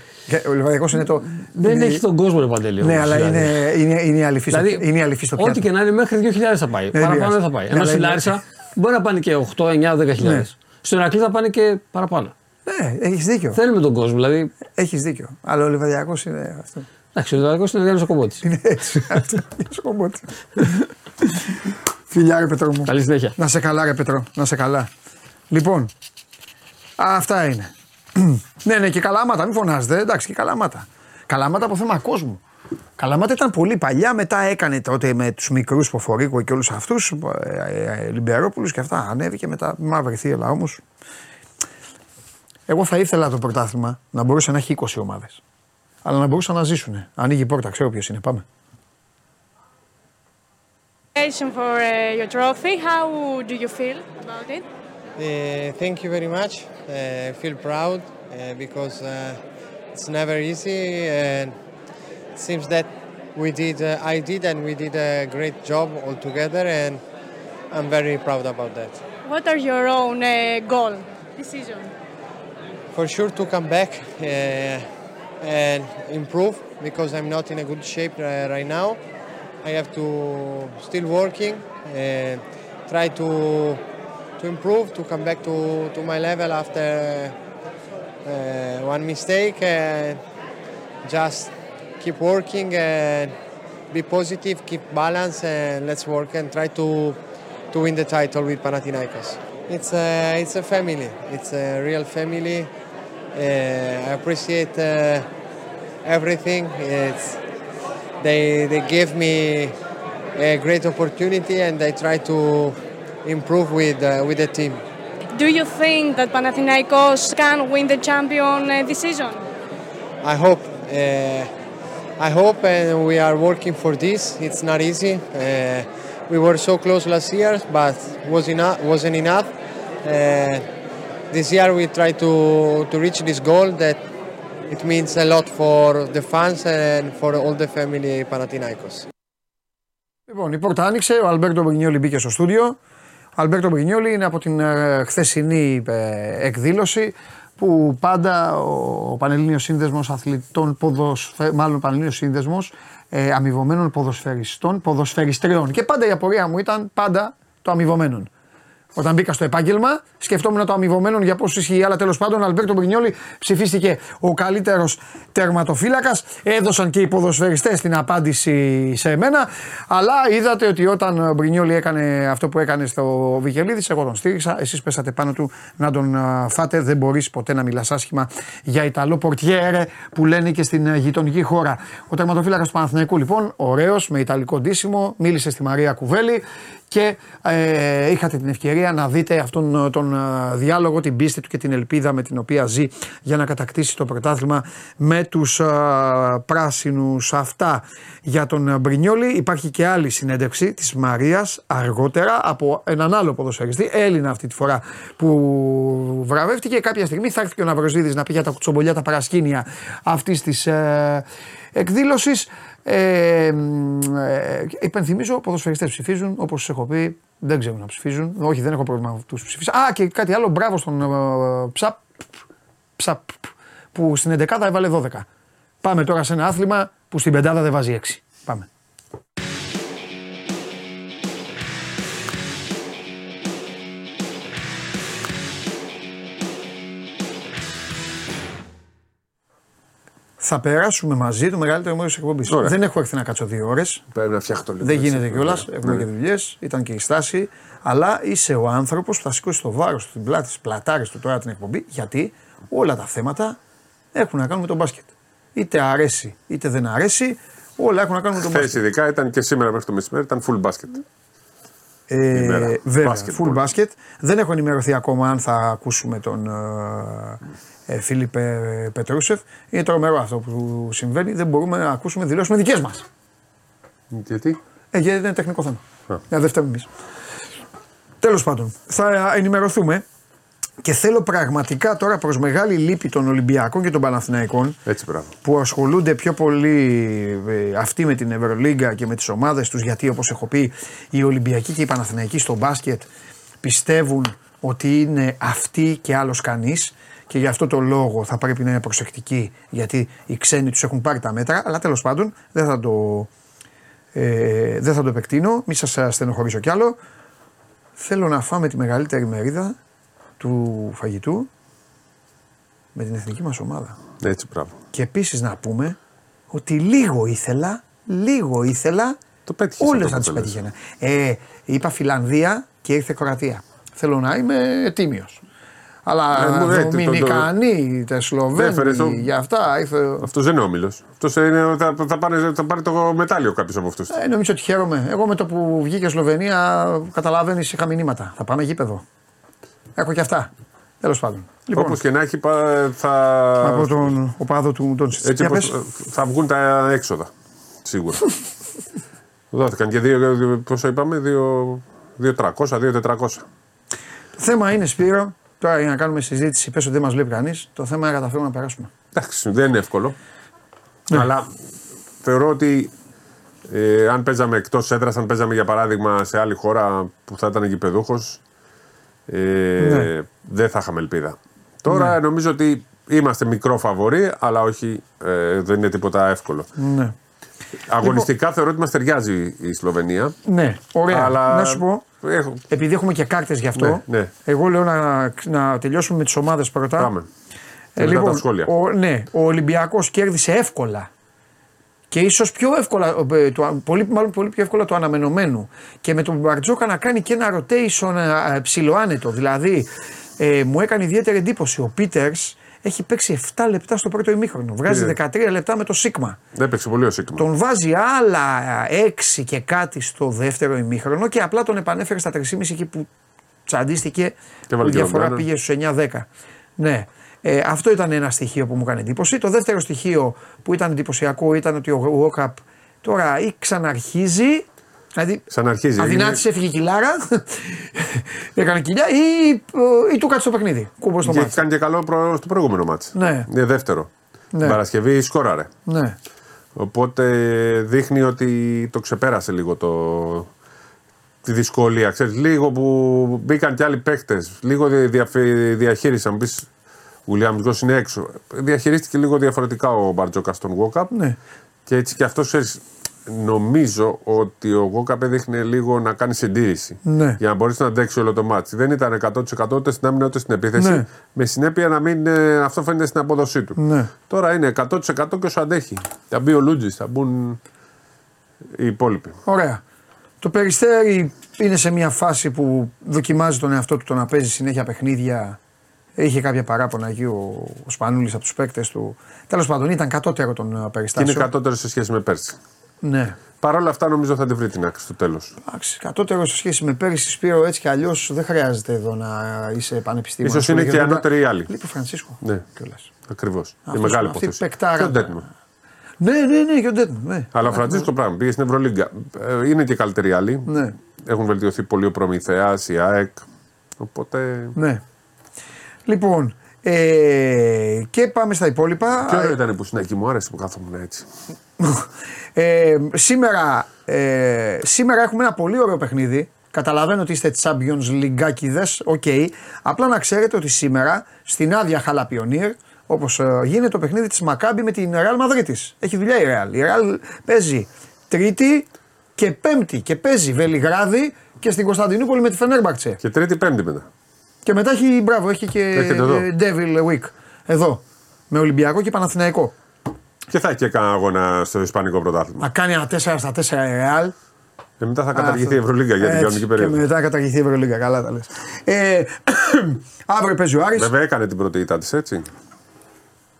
Ο Λιβαδιακό είναι το. Δεν είναι- έχει τον κόσμο, ρε Παντελή. Ναι, όμως, αλλά δηλαδή. είναι, είναι, είναι η αληθή στο, Δηλαδή, είναι η αληθή στο πιάτο. Ό,τι και να είναι μέχρι 2.000 θα πάει. δεν παραπάνω πειράζει. δεν θα πάει. Ναι, Ενώ αλλά στη είναι- Λάρισα μπορεί να πάνε και 8, 9, 10.000. Ναι. Στον Ηρακλή θα πάνε και παραπάνω. Ναι, έχεις δίκιο. Θέλουμε τον κόσμο. Δηλαδή, Έχεις δίκιο. Αλλά ο Λιβαδιακό είναι αυτό. εντάξει, ο Λεβαδιακός είναι Γιάννης Κομπότη. Είναι έτσι. αυτό. Γεια σου, κομπότη. Φιλιά, ρε Πετρό μου. Καλή συνέχεια. Να σε καλά, ρε Πετρό. Να σε καλά. Λοιπόν, αυτά είναι. ναι, ναι, και καλάματα, μην φωνάζετε. Εντάξει, και καλάματα. Καλάματα από θέμα κόσμου. Καλαμάτα ήταν πολύ παλιά, μετά έκανε τότε με τους μικρούς Ποφορίκο και όλους αυτούς, ε, Λιμπερόπουλου και αυτά. Ανέβηκε μετά, μαύρη θύελα όμως. Εγώ θα ήθελα το πρωτάθλημα να μπορούσε να έχει 20 ομάδες. Αλλά να μπορούσαν να ζήσουν. Ανοίγει η πόρτα, ξέρω ποιος είναι. Πάμε. for uh, your trophy. How do you feel about it? Uh, thank you very much. Uh, I feel proud uh, because uh, it's never easy, and it seems that we did, uh, I did, and we did a great job all together, and I'm very proud about that. What are your own uh, goal decision? For sure to come back uh, and improve because I'm not in a good shape uh, right now. I have to still working and try to to improve to come back to, to my level after uh, one mistake and just keep working and be positive, keep balance and let's work and try to to win the title with Panathinaikos. It's a, it's a family. It's a real family. Uh, I appreciate uh, everything. It's, they, they gave me a great opportunity and I try to improve with, uh, with the team. Do you think that Panathinaikos can win the champion uh, this season? I hope. Uh, I hope, and we are working for this. It's not easy. Uh, we were so close last year, but was enough, wasn't enough. Uh, this year we try to, to reach this goal that it means a lot for the fans and for all the family Panathinaikos. Λοιπόν, η πόρτα άνοιξε, ο Αλμπέρτο Μπρινιόλη μπήκε στο στούντιο. Ο Αλμπέρτο Μπρινιόλη είναι από την ε, χθεσινή ε, εκδήλωση που πάντα ο Πανελλήνιος Σύνδεσμος Αθλητών Ποδοσφαι... μάλλον Πανελλήνιος Σύνδεσμος ε, αμοιβωμένων ποδοσφαιριστών, ποδοσφαιριστριών και πάντα η απορία μου ήταν πάντα το αμοιβωμένων. Όταν μπήκα στο επάγγελμα, σκεφτόμουν το αμοιβωμένο για πόσο ισχύει. Αλλά τέλος πάντων, Αλμπέρτο Μπρινιόλη ψηφίστηκε ο καλύτερος τερματοφύλακας. Έδωσαν και οι ποδοσφαιριστέ την απάντηση σε μένα. Αλλά είδατε ότι όταν ο Μπρινιόλη έκανε αυτό που έκανε στο Βικελίδης, εγώ τον στήριξα. Εσείς πέσατε πάνω του να τον φάτε. Δεν μπορείς ποτέ να μιλάς άσχημα για Ιταλό Πορτιέρε που λένε και στην γειτονική χώρα. Ο τερματοφύλακας του Παναθηναϊκού λοιπόν, ωραίος, με Ιταλικό ντύσιμο, μίλησε στη Μαρία Κουβέλη και ε, είχατε την ευκαιρία να δείτε αυτόν ε, τον ε, διάλογο, την πίστη του και την ελπίδα με την οποία ζει για να κατακτήσει το πρωτάθλημα με τους ε, πράσινους αυτά για τον Μπρινιόλη. Υπάρχει και άλλη συνέντευξη της Μαρίας αργότερα από έναν άλλο ποδοσφαιριστή, Έλληνα αυτή τη φορά που βραβεύτηκε. Κάποια στιγμή θα έρθει και ο Ναυροζίδης να πει για τα κουτσομπολιά, τα παρασκήνια αυτής της ε, εκδήλωσης. Ε, ε, υπενθυμίζω, ποδοσφαιριστές ψηφίζουν, όπως σα έχω πει, δεν ξέρουν να ψηφίζουν. Όχι, δεν έχω πρόβλημα με τους ψηφίσουν. Α, και κάτι άλλο, μπράβο στον ε, Ψαπ, Ψαπ, που στην 11 έβαλε 12. Πάμε τώρα σε ένα άθλημα που στην πεντάδα δεν βάζει 6. Πάμε. Θα περάσουμε μαζί το μεγαλύτερο μέρος της εκπομπής. Δεν έχω έρθει να κάτσω δύο ώρες. Πρέπει να φτιάχνω το λίγο. Δεν γίνεται κιόλας. Έχουμε και δουλειές. Ήταν και η στάση. Αλλά είσαι ο άνθρωπος που θα σηκώσει το βάρος στην πλάτη, τη πλατάρες του τώρα την εκπομπή. Γιατί όλα τα θέματα έχουν να κάνουν με τον μπάσκετ. Είτε αρέσει είτε δεν αρέσει, όλα έχουν να κάνουν με τον μπάσκετ. Χθε ειδικά ήταν και σήμερα μέχρι το μεσημέρι ήταν full basket. Ε, βέβαια, full basket. Δεν έχω ενημερωθεί ακόμα αν θα ακούσουμε τον ε, ε, Φίλιππ Πετρούσεφ. Είναι τρομερό αυτό που συμβαίνει. Δεν μπορούμε να ακούσουμε δηλώσεις με δικές μας. Γιατί; Ε, γιατί είναι τεχνικό θέμα. Για δεύτερη εμείς. Τέλος πάντων, θα ενημερωθούμε και θέλω πραγματικά τώρα προς μεγάλη λύπη των Ολυμπιακών και των Παναθηναϊκών Έτσι, που ασχολούνται πιο πολύ ε, αυτοί με την Ευρωλίγκα και με τις ομάδες τους γιατί όπως έχω πει οι Ολυμπιακοί και οι Παναθηναϊκοί στο μπάσκετ πιστεύουν ότι είναι αυτοί και άλλος κανείς και γι' αυτό το λόγο θα πρέπει να είναι προσεκτικοί γιατί οι ξένοι τους έχουν πάρει τα μέτρα αλλά τέλος πάντων δεν θα το, ε, δεν θα το επεκτείνω, μη σας στενοχωρήσω κι άλλο. Θέλω να φάμε τη μεγαλύτερη μερίδα του φαγητού με την εθνική μας ομάδα. Έτσι, πράγμα. Και επίσης να πούμε ότι λίγο ήθελα, λίγο ήθελα το πέτυχες. όλες να τις πέτυχαινα. Ε, είπα Φιλανδία και ήρθε Κροατία. Θέλω να είμαι τίμιος. Αλλά Ε, μου, ε, το- το- Δομινικανοί, τε Έφερε Σλοβαίνοι, το- για αυτά ήρθε. Αυτός δεν είναι όμιλος. Αυτός είναι, θα, θα, πάρει, θα πάρει το μετάλλιο κάποιος από αυτούς. Ε, νομίζω ότι χαίρομαι. Εγώ με το που βγήκε η Σλοβενία, καταλαβαίνεις, είχα μηνύματα. Θα πάμε γήπεδο. Έχω και αυτά. Τέλος πάντων. Λοιπόν, Όπως και να έχει, πα- θα. από τον οπαδό του τον Έτσι Για όπως, πες. θα βγουν τα έξοδα. Σίγουρα. Δόθηκαν και δύο, δύο- πόσο είπαμε, δύο, 2.300, 2.400. Το θέμα είναι, Σπύρο, τώρα για να κάνουμε συζήτηση, πες ότι δεν μας βλέπει κανείς. Το θέμα είναι να καταφέρουμε να περάσουμε. Εντάξει, δεν είναι εύκολο. Ναι. Αλλά θεωρώ ότι ε, αν παίζαμε εκτός έδρας, αν παίζαμε για παράδειγμα σε άλλη χώρα που θα ήταν γηπεδούχος, ε, Ναι. δεν θα είχαμε ελπίδα. Τώρα νομίζω ότι είμαστε μικρό φαβορή, αλλά όχι, ε, δεν είναι τίποτα εύκολο. Ναι. Αγωνιστικά θεωρώ ότι μας ταιριάζει η Σλοβενία. Ναι, ωραία. Αλλά Να σου πω, Έχω- επειδή έχουμε και κάρτες γι' αυτό, Ναι, ναι. εγώ λέω να, να τελειώσουμε με τις ομάδες πρώτα. Πάμε. Ε, Μετά λοιπόν, τα σχόλια. Ο, ναι, ο Ολυμπιακός κέρδισε εύκολα. Και ίσως πιο εύκολα, ε, το, πολύ, μάλλον πολύ πιο εύκολα το αναμενωμένο. Και με τον Μπαρτζόκα να κάνει και ένα rotation ε, ε, ψιλοάνετο. Δηλαδή, ε, μου έκανε ιδιαίτερη εντύπωση. Ο Πίτερς έχει παίξει 7 λεπτά στο πρώτο ημίχρονο. Βγάζει Ναι. 13 λεπτά με το Σίγμα. Δεν έπαιξε πολύ ο Σίγμα. Τον βάζει άλλα 6 και κάτι στο δεύτερο ημίχρονο και απλά τον επανέφερε στα 3,5 εκεί που τσαντίστηκε. Και βάλε η και ο διαφορά Μπράνον. πήγε στους 9-10. Ναι. Ε, αυτό ήταν ένα στοιχείο που μου έκανε εντύπωση. Το δεύτερο στοιχείο που ήταν εντυπωσιακό ήταν ότι ο Γουόκαπ τώρα ή ξαναρχίζει. Δηλαδή, Ξαναρχίζει. αδυνάτησε, έφυγε η κιλάρα, έκανε κοιλιά ή, ή του κάτσε το παιχνίδι. Κούμπος στο Και έχει μάτι. κάνει και καλό προ- στο προηγούμενο μάτς. Ναι. Είναι δεύτερο. Ναι. Την Παρασκευή σκόραρε. Ναι. Οπότε δείχνει ότι το ξεπέρασε λίγο το, τη δυσκολία. Ξέρεις, λίγο που μπήκαν και άλλοι παίκτες, λίγο δι- διαφε- διαχείριση. Αν πεις ο Williams Γκος είναι έξω. Διαχειρίστηκε λίγο διαφορετικά ο Μπαρτζόκας στον Γόκαπ. Ναι. Και έτσι και αυτός νομίζω ότι ο Γόκαπ έδειχνε λίγο να κάνει συντήρηση. Ναι. Για να μπορέσει να αντέξει όλο το μάτι. Δεν ήταν 100% ούτε στην άμυνα ούτε στην επίθεση. Ναι. Με συνέπεια να μην ε, αυτό φαίνεται στην απόδοσή του. Ναι. Τώρα είναι 100% και όσο αντέχει. Θα μπει ο Λούτζης, θα μπουν οι υπόλοιποι. Ωραία. Το περιστέρι είναι σε μια φάση που δοκιμάζει τον εαυτό του το να παίζει συνέχεια παιχνίδια. Είχε κάποια παράπονα εκεί ο, ο Σπανούλης από τους παίκτες του. Τέλος πάντων, ήταν κατώτερο των ε, Και είναι περιστάσεων. κατώτερο σε σχέση με πέρσι. Ναι. Παρ' όλα αυτά νομίζω θα τη βρει την άκρη στο τέλος. Εντάξει, κατώτερο σε σχέση με πέρυσι Σπύρο έτσι κι αλλιώς δεν χρειάζεται εδώ να είσαι πανεπιστήμιο. Ίσως είναι και ανώτεροι οι άλλοι. Λείπει ο Φρανσίσκο. Ναι. Κιόλας. Ακριβώς. Η Αυτός- μεγάλη αυτή υπόθεση. παικτάρα. Και ο Ντέτμαν. Ναι, ναι, ναι, και ο Ντέτμαν. Ναι. Αλλά ο Φραντζίσκο πράγμα πήγε στην Ευρωλίγκα. Ε, Είναι και καλύτεροι οι άλλοι. Ναι. Έχουν βελτιωθεί πολύ ο Προμηθέας, η ΑΕΚ. Οπότε. ναι. Λοιπόν, ε, και πάμε στα υπόλοιπα. Ποιο ωραίο ήταν που στην εκεί μου άρεσε που κάθομουν έτσι. Ε, σήμερα, ε, σήμερα έχουμε ένα πολύ ωραίο παιχνίδι. Καταλαβαίνω ότι είστε Champions League OK. Απλά να ξέρετε ότι σήμερα στην άδεια Χάλα Πιονίρ, όπως γίνεται το παιχνίδι της Μακάμπι με την Real Madrid. Έχει δουλειά η Real. Η Real παίζει Τρίτη και Πέμπτη και παίζει Βελιγράδι και στην Κωνσταντινούπολη με τη Φενέρμπαξε. Και τρίτη, πέμπτη μετά. Και μετά έχει, μπράβο, έχει και Έχετε εδώ. ε, Devil Week εδώ. Με Ολυμπιακό και Παναθηναϊκό. Και θα έχει και κανένα αγώνα στο Ισπανικό πρωτάθλημα. Να κάνει ένα 4 στα 4 η Real. Και μετά θα καταργηθεί η Αυτό. Ευρωλίγκα για την Έτσι, κανονική περίοδο. Και μετά καταργηθεί η Ευρωλίγκα. Καλά τα λες. Ε, αύριο παίζει ο Άρης. Βέβαια έκανε την πρώτη ήττα της έτσι.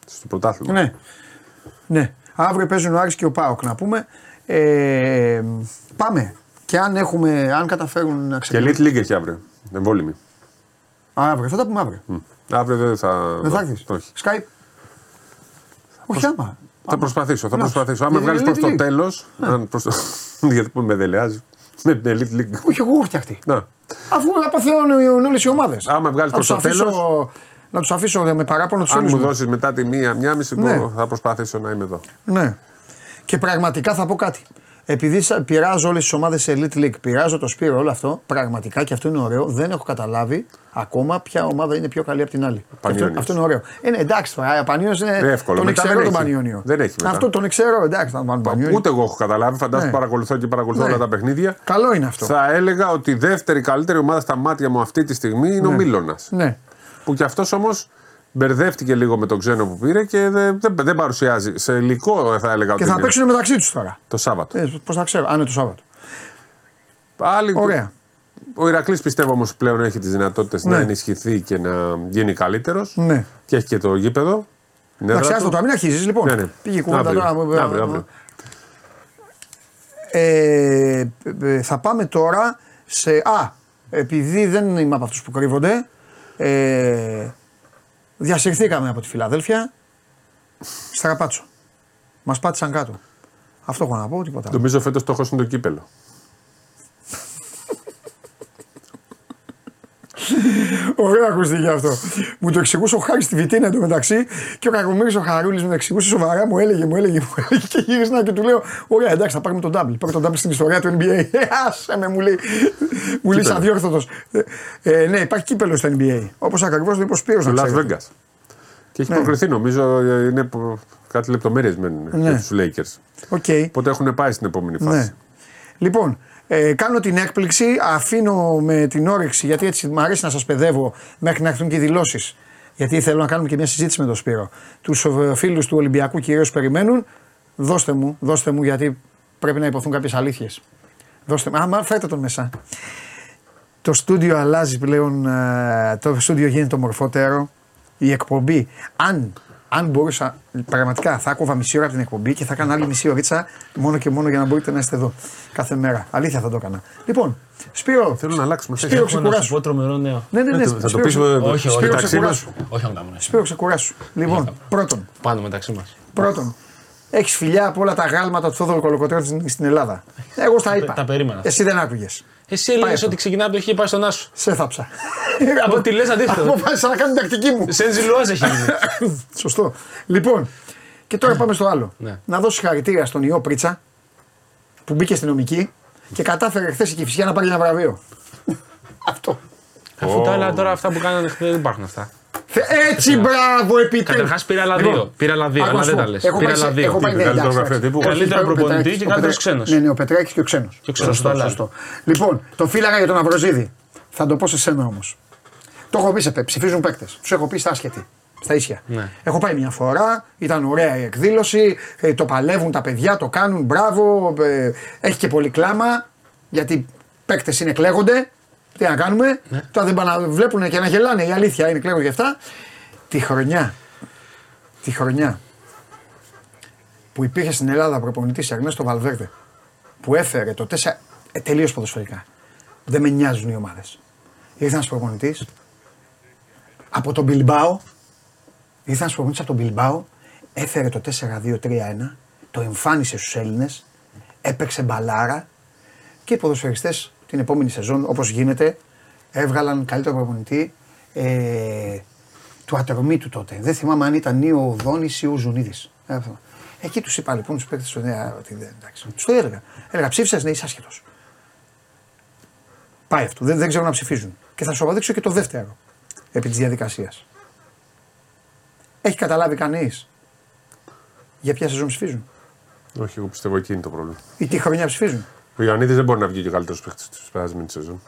Στο πρωτάθλημα. Ναι. ναι. Αύριο παίζουν ο Άρης και ο Πάοκ να πούμε. Ε, πάμε. Και αν, έχουμε, αν καταφέρουν να Και ξεκινήσουν. Elite League έχει αύριο. Εμβόλυμη. Αύριο, θα τα πούμε αύριο. Αύριο δεν θα. Δεν θα έρθεις; Όχι. Skype; Όχι άμα. Θα προσπαθήσω, θα Να, προσπαθήσω. Άμα για βγάλεις την προς Elite το League. τέλο. Προς το... Γιατί που με δελεάζει. Με την Elite League. Όχι, εγώ έχω φτιαχτεί. Να. Αφού αποθεώνουν όλες οι ομάδες. Άμα βγάλεις προς το τέλος. Να τους αφήσω με παράπονο τους Αν όλου. μου δώσεις μετά τη μία, μία μισή, Ναι. μπορώ- θα προσπαθήσω να είμαι εδώ. Ναι. Και πραγματικά θα πω κάτι. Επειδή σα- πειράζω όλες τις ομάδες σε Elite League, πειράζω το Σπύρο όλο αυτό, πραγματικά και αυτό είναι ωραίο. Δεν έχω καταλάβει ακόμα ποια ομάδα είναι πιο καλή από την άλλη. Και Αυτό, Πανιόνιος. αυτό είναι ωραίο. Ε, ναι, εντάξει τώρα, Πανιόνιος είναι. Είναι εύκολο. Τον Μετά εξαιρώ δεν τον έχει. Πανιόνιο. Δεν έχει μετά. Αυτό τον εξαιρώ, εντάξει, θα βάλω Πανιόνιο. Ούτε εγώ έχω καταλάβει, φαντάζομαι Ναι. παρακολουθώ και παρακολουθώ Ναι. όλα τα παιχνίδια. Καλό είναι αυτό. Θα έλεγα ότι η δεύτερη καλύτερη ομάδα στα μάτια μου αυτή τη στιγμή είναι ο Μίλωνας. Ναι. Που κι αυτός όμως μπερδεύτηκε λίγο με τον ξένο που πήρε και δεν, δεν, δεν παρουσιάζει. Σε υλικό θα έλεγα Και ότι θα είναι παίξουν μεταξύ τους τώρα. το Σάββατο. Ε, Πώς θα ξέρω, αν είναι το Σάββατο. Πάλι Ωραία. Ο Ηρακλής πιστεύω όμως πλέον έχει τις δυνατότητες Ναι. να ενισχυθεί και να γίνει καλύτερος. Ναι. Και έχει και το γήπεδο. την έδρα Εντάξει, του. άστο τώρα, μην αρχίζεις λοιπόν. Ναι, ναι. Πήγε η κουβέντα Αύριο. τώρα. Αύριο, αύριο. Ε, ε, θα πάμε τώρα σε. Α, επειδή δεν είμαι από αυτούς που κρύβονται. Ε, διασυρθήκαμε από τη Φιλαδέλφια. Στραπάτσο. Μας πάτησαν κάτω. Αυτό έχω να πω, τίποτα. άλλο. Νομίζω φέτος το έχω είναι το κύπελο. Ωραία ακούστηκε αυτό. Μου το εξηγούσε ο Χάρης στη Βιτίνα εντωμεταξύ και ο Κακομίρη ο Χαρούλης μου το εξηγούσε σοβαρά. Μου έλεγε, μου έλεγε, μου έλεγε και γύρισνα και του λέω: Ωραία, εντάξει, θα πάρουμε τον double. Πάρω τον double στην ιστορία του NBA. Ε, άσε με, μου λέει. Μου λέει σαν διόρθωσ' το. Ε, ναι, υπάρχει κύπελλο στο NBA. Όπως ακριβώς το είπε ο Σπύρος, Στο να Las ξέρετε. Vegas. Και έχει Ναι. προκριθεί νομίζω. ε, Είναι πο- κάτι λεπτομέρειες μένουν Ναι. για τους Lakers. OK. Οπότε έχουν πάει στην επόμενη φάση. Ναι. Λοιπόν, ε, κάνω την έκπληξη, αφήνω με την όρεξη, γιατί έτσι μου αρέσει να σας παιδεύω μέχρι να έρθουν και οι δηλώσεις. Γιατί θέλω να κάνουμε και μια συζήτηση με τον Σπύρο. Τους φίλους του Ολυμπιακού κυρίως περιμένουν. Δώστε μου, δώστε μου, γιατί πρέπει να υποθούν κάποιες αλήθειες. Δώστε μου. Άμα φέρτε τον μέσα. Το στούντιο αλλάζει πλέον, ε, το στούντιο γίνεται ομορφότερο. Η εκπομπή, αν, αν μπορούσα, πραγματικά θα άκουβα μισή ώρα από την εκπομπή και θα έκανα άλλη μισή ωρίτσα μόνο και μόνο για να μπορείτε να είστε εδώ κάθε μέρα. Αλήθεια θα το έκανα. Λοιπόν, Σπύρο, Θέλω να αλλάξουμε θέση. Σπύρο Έχω να σου ξεκουράσου. πω τρομερό νέο. Ναι, ναι, ναι, Θα το Σπύρο, πει ξε- Όχι, όχι. Σπύρο, μεταξύ μα. ξεκουράσου. Όχι, να κάνουμε. Σπύρο, ξεκουράσου. Λοιπόν, πρώτον, Πάνω μεταξύ μας. πρώτον, έχεις φιλιά από όλα τα γάλματα του Θόδωρου Κολοκοτρώνη στην- στην Ελλάδα. Εγώ στα είπα. τα περίμενα. Εσύ δεν άκουγες. Εσύ έλεγες αυτό. ότι ξεκινάει από το χ πάει στον Άσο. Σε θάψα. Από ό,τι λες αντίθετο. Αποφάσισα να κάνω την τακτική μου. Σεν Ζιλουάζ έχει γίνει. Σωστό. Λοιπόν, και τώρα πάμε στο άλλο. Ναι. Να δώσω συγχαρητήρια στον Ιώ Πρίτσα που μπήκε στην νομική και κατάφερε χθες η Κυφυσιά να πάρει ένα βραβείο. Αυτό. Αφού τα άλλα τώρα αυτά που κάνανε χθες δεν υπάρχουν αυτά. Θε- Έτσι, μπράβο, επιτέλους. Καταρχάς πήρα άλλα δύο. Πήρα άλλα δύο, αλλά δεν τα λες. Πήρα άλλα δύο. Έχω πάει, ναι, Καλύτερο εντάξει, γραφείο εντάξει. τύπου. Όχι, Καλύτερο ο προπονητή Πετράκης- και ο καλύτερος Πετράκης- ξένος. Ναι, ναι, ο Πετράκης και ο ξένος. Και ο ξένος, Σωστό, το άλλο. σωστό. Λοιπόν, το φύλαγα για τον Αυροζίδη. Θα το πω σε σένα όμως. Το έχω πει σε πε, ψηφίζουν παίκτες. Τους έχω πει στα άσχετη. Στα ίσια. Ναι. Έχω πάει μια φορά, ήταν ωραία η εκδήλωση, ε, το παλεύουν τα παιδιά, το κάνουν, μπράβο. ε, έχει και πολύ κλάμα, γιατί παίκτες είναι κλαίγονται. Τι να κάνουμε; Ναι. Τώρα δεν πάνε να βλέπουν και να γελάνε. Η αλήθεια είναι κλαίγονται και αυτά. Τη χρονιά. Τη χρονιά που υπήρχε στην Ελλάδα προπονητής Ερνέστο Βαλβέρδε που έφερε το 4 ε, τελείως ποδοσφαιρικά. Δεν με νοιάζουν οι ομάδες. Ήρθε ένας προπονητής από τον Μπιλμπάο. Ήρθε ένας προπονητής από τον Μπιλμπάο, έφερε το 4-2-3-1, το εμφάνισε στους Έλληνες, έπαιξε μπαλάρα και οι ποδοσφαιριστές την επόμενη σεζόν, όπως γίνεται, έβγαλαν καλύτερο προπονητή ε, του ατρωμί του τότε. Δεν θυμάμαι αν ήταν ή ο Δόνη ή ο Ζουνίδης. Εκεί τους είπα λοιπόν τους παίκτες του Νέα. ότι δεν- εντάξει. Τους το έλεγα. Έλεγα ψήφισες, ναι, είσαι άσχετος. Πάει αυτό. Δεν, δεν ξέρω να ψηφίζουν. Και θα σου αποδείξω και το δεύτερο επί της διαδικασίας. Έχει καταλάβει κανείς για ποια σεζόν ψηφίζουν; Όχι, εγώ πιστεύω εκεί είναι το πρόβλημα. ή τι χρονιά ψηφίζουν; Ο Ιωαννίδης δεν μπορεί να βγει και ο καλύτερος παίκτης της περασμένη σεζόν.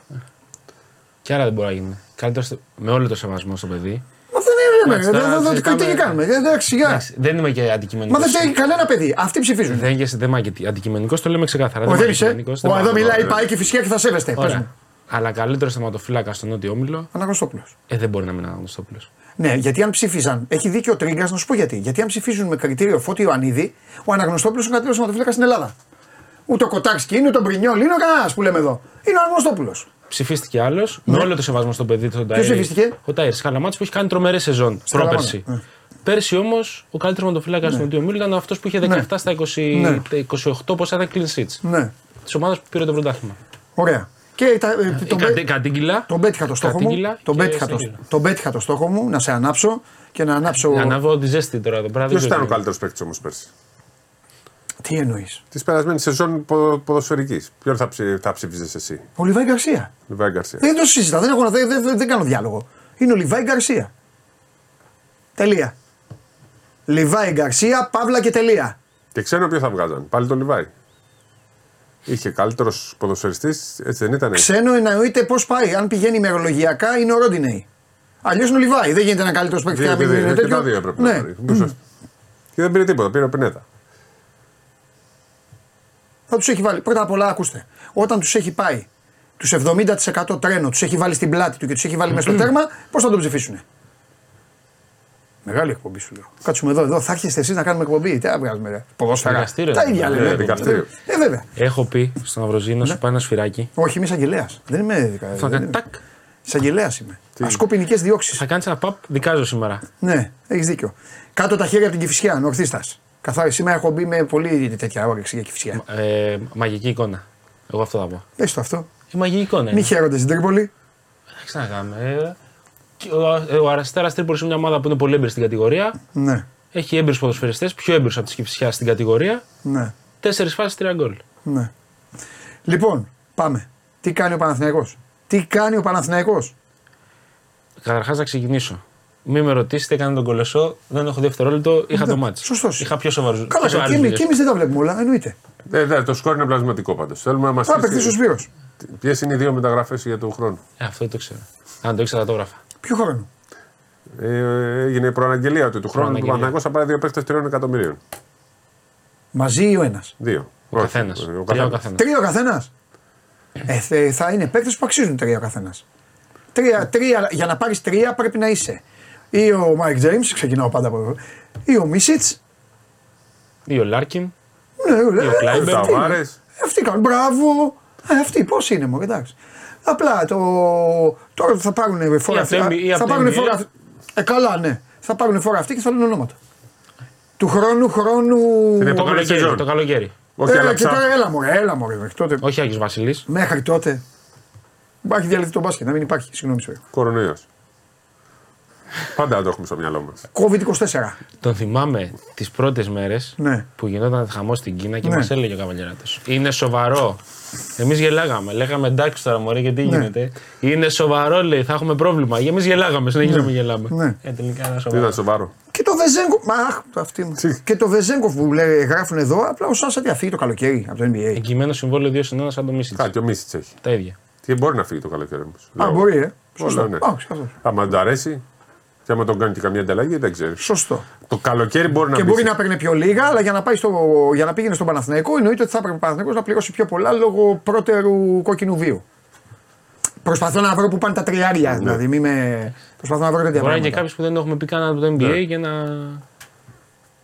Και άρα δεν μπορεί να γίνει. Καλύτερος με όλο το σεβασμό στο παιδί. Μα δεν είναι. Εντάξει, Δεν τώρα δεν- δεν- συζητάμε- τι τι κάνουμε. Ε, Εντάξει, σιγά. Εντάξει, δεν είμαι και αντικειμενικός. Μα δεν έχει κανένα παιδί. Αυτοί ψηφίζουν. Δεν είμαι δεν είμαι αντικειμενικός, το λέμε ξεκάθαρα. Ο δεν είμαι είσαι; αντικειμενικός, δεν Ο πάω εδώ να το μιλάει, πω. πάει και φυσικά και θα σέβεστε. Πες Ωραία. μου. Αλλά καλύτερος θεματοφύλακας στον Νότιο Όμιλο, Αναγνωστόπουλο. ε, δεν μπορεί να μην είναι Αναγνωστόπουλο. Ναι, γιατί αν ψήφιζαν. Έχει δίκιο ο Τρίγκα να σου πω γιατί. Γιατί αν ψηφίζουν με κριτήριο Φώτη Ιωαννίδη, ο Αναγνωστόπουλος είναι ο καλύτερος σωματοφύλακα στην Ελλάδα. Ούτε ο Κοτάξκι είναι, ούτε ο Μπρινιόλ είναι ο κανένας που λέμε εδώ. Είναι ο Αναγνωστόπουλο. Ψηφίστηκε άλλος, με όλο το σεβασμό στον παιδί του, τον Τάιρ. Ναι. ψηφίστηκε; Ο Τάιρ Καλαμάτη που έχει κάνει τρομερέ σεζόν πρόπερση. Καλαμάτα, Πέρσι όμως ο καλύτερος μοντοφύλακα του Νοτιού Ομίλου ήταν αυτός που είχε 17 στα 20, Ναι. τα 28 πόσα ήταν clean sheets. Ναι. Της ομάδας που πήρε το πρωτάθλημα. Ωραία. Και τα, ε, τον, Κατή- πέ- Κατήγγυλα. τον πέτυχα το στόχο μου. Κατήγγυλα Τον και πέτυχα, το, Στέγγυλα. τον πέτυχα το στόχο μου να σε ανάψω και να ανάψω. Να ανάβω τη ζέστη τώρα εδώ πέρα. δεν Ποιο ξέρω ήταν ο τι καλύτερος παίκτης όμως πέρσι. Τι εννοείς; Της περασμένης σεζόν πο- ποδοσφαιρικής. Ποιον θα, ψη, θα ψήφιζε εσύ, Ο Λιβάη Γκαρσία. Λιβάη Γκαρσία. Δεν το συζητά, δεν, έχω, δεν, δεν, δεν κάνω διάλογο. Είναι ο Λιβάη Γκαρσία. Τελεία. Λιβάη Γκαρσία, παύλα και τελεία. Και ξέρω ποιο θα βγάζαν; Πάλι τον Λιβάη. Είχε καλύτερος ποδοσφαιριστής, έτσι δεν ήταν. Ξένο εννοείται πώς πάει. Αν πηγαίνει ημερολογιακά είναι ο Ρόντινεϊ. Αλλιώς είναι ο Λιβάη. Δεν γίνεται ένα καλύτερος παίκτης Δύο να και μην δύο, είναι και τέτοιο. τα δύο έπρεπε να Ναι. πάρει. Μισό. Και δεν πήρε τίποτα, πήρε ο Πινέτα. Θα τους έχει βάλει. Πρώτα απ' όλα, ακούστε. Όταν τους έχει πάει, τους 70% τρένο τους έχει βάλει στην πλάτη του και τους έχει βάλει μέσα στο τέρμα, πώς θα τον ψηφίσουν. Μεγάλη εκπομπή σου λέω. Κάτσουμε εδώ, εδώ. Θα έρχεστε εσείς να κάνουμε εκπομπή. Τι να βγάζουμε, ρε; Ποδόσφαιρα. Δικαστήριο, Τα δεν ίδια είναι. λέμε. Ε, δικαστήριο. Ε, βέβαια. Έχω πει στον Αυροζήνο σου πάει ένα σφυράκι. Όχι, είμαι εισαγγελέας. Δεν είμαι δικα- Θα δεν κάνει είμαι. τάκ. Εισαγγελέας είμαι. Ασκώ ποινικές διώξεις. Θα κάνεις ένα παπ, δικάζω σήμερα. Ναι, έχεις δίκιο. Κάτω τα χέρια από την κυφσιά, νορθίστας. Καθάρι, σήμερα έχω μπει με πολύ τέτοια όρεξη για κυφσιά. Ε, μαγική εικόνα. Εγώ αυτό θα πω. Πες το αυτό. Η μαγική εικόνα. Μη είναι. χαίρονται στην Τρίπολη. Εντάξει να κάνουμε. Ε, και ο, ε, ο Αραστέρας Τρίπολης είναι μια ομάδα που είναι πολύ έμπειρη στην κατηγορία. Ναι, Έχει έμπειρους ποδοσφαιριστές, πιο έμπειρους από τη Κυφσιάς στην κατηγορία. ναι, Τέσσερις φάσεις, τρία γκολ. ναι. Λοιπόν, πάμε. Τι κάνει ο Παναθηναϊκός; Τι κάνει ο Παναθηναϊκός; Καταρχάς να ξεκινήσω. Μην με ρωτήσετε, έκανε τον κολεσό, δεν έχω δευτερόλεπτο, είχα το μάτι. Σωστός. Είχα πιο σοβαρούς. Καλά, καλά. Και, εμείς- και εμείς δεν τα βλέπουμε όλα, εννοείται. Ε, ναι, το σκορ είναι πλασματικό πάντως. Θέλουμε να μας Θα παιχτεί ο Σπύρος. Ποιες είναι οι δύο μεταγραφές για τον χρόνο. Ε, αυτό δεν το ξέρω. Αν το ήξερα, το έγραφα. Ποιο χρόνο; Ε, έγινε η προαναγγελία ότι του χρόνου του Προαναγγελία. Παναγό θα πάρει δύο παίχτε τριών εκατομμυρίων. Μαζί ή ο ένας; Δύο. Ο Όχι, καθένας. ο Τρία ο καθένας. καθένας. Τρία ο καθένας; Ε, θε- θα είναι παίκτες που αξίζουν τρία ο καθένας. Τρία, τρία, για να πάρεις τρία πρέπει να είσαι. Ή ο Μάικ Τζέιμς, ξεκινάω πάντα από εδώ. Ή ο Μίσιτς. Ή ο Λάρκιν. Ναι, Ή ο Κλάιμπερν. αυτοί είναι. Ταβάρες. Αυτοί κάνουν. Μπράβο. Ε, αυτοί πώς είναι, μου εντάξει. Απλά το. Τώρα θα πάρουν φόρα από αυτοί. το M- ή Θα από το πάρουν NBA. φόρα αυτοί. Ε, καλά, ναι. Θα πάρουν φόρα αυτοί και θα λένε ονόματα. Του χρόνου, χρόνου. Την Το επόμενη καλοκαίρι. σεζόν. Το καλοκαίρι. Όχι, Ε, αλλά και ψάχνω. τώρα έλα μωρέ, έλα μωρέ, μέχρι τότε. Όχι Άγιος Βασιλής. Μέχρι τότε. Υπάρχει διαλυθεί το μπάσκετ, να μην υπάρχει. Συγγνώμη, σου. Κορονοϊός. Πάντα το έχουμε στο μυαλό μας. COVID-24. Τον θυμάμαι τις πρώτες μέρες Ναι. που γινόταν χαμός στην Κίνα και Ναι. μας έλεγε ο Καβαλιαράτο. Είναι σοβαρό. Εμείς γελάγαμε. Λέγαμε εντάξει τώρα μωρέ γιατί Ναι. γίνεται. Είναι σοβαρό λέει, θα έχουμε πρόβλημα. Εμείς γελάγαμε, συνεχίζαμε γελάμε. Ναι. Ε, τελικά είναι Δεν σοβαρό. ήταν σοβαρό. Και το Βεζέγκοφ. Μα αχ, το αυτή μου. Και το Βεζέγκοφ που λέει, γράφουν εδώ, απλά ο Σάσα τι θα φύγει το καλοκαίρι από το NBA. Εγκυμένο συμβόλαιο 2 συν 1 σαν το Μίσιτς. Κάτι, και ο Μίσιτς έχει. Τα ίδια. Και μπορεί να φύγει το καλοκαίρι όμως. Α, μπορεί, ε. Σωστό. ναι. Α, σωστό. Άμα του αρέσει, και άμα τον κάνει και καμία ανταλλαγή, δεν ξέρεις. Σωστό. Το καλοκαίρι μπορεί να Και μπει μπορεί σε- να παίρνει πιο λίγα, αλλά για να, πάει στο, για να πήγαινε στον Παναθηναϊκό εννοείται ότι θα έπρεπε ο Παναθηναϊκός να πληρώσει πιο πολλά λόγω πρώτερου κόκκινου βίου. Προσπαθώ να βρω που πάνε τα τριάρια. Δηλαδή, μη με. Προσπαθώ να βρω τέτοια Μπορεί να είναι και πράγματα. κάποιος που δεν έχουμε πει καν από το NBA Ναι. για να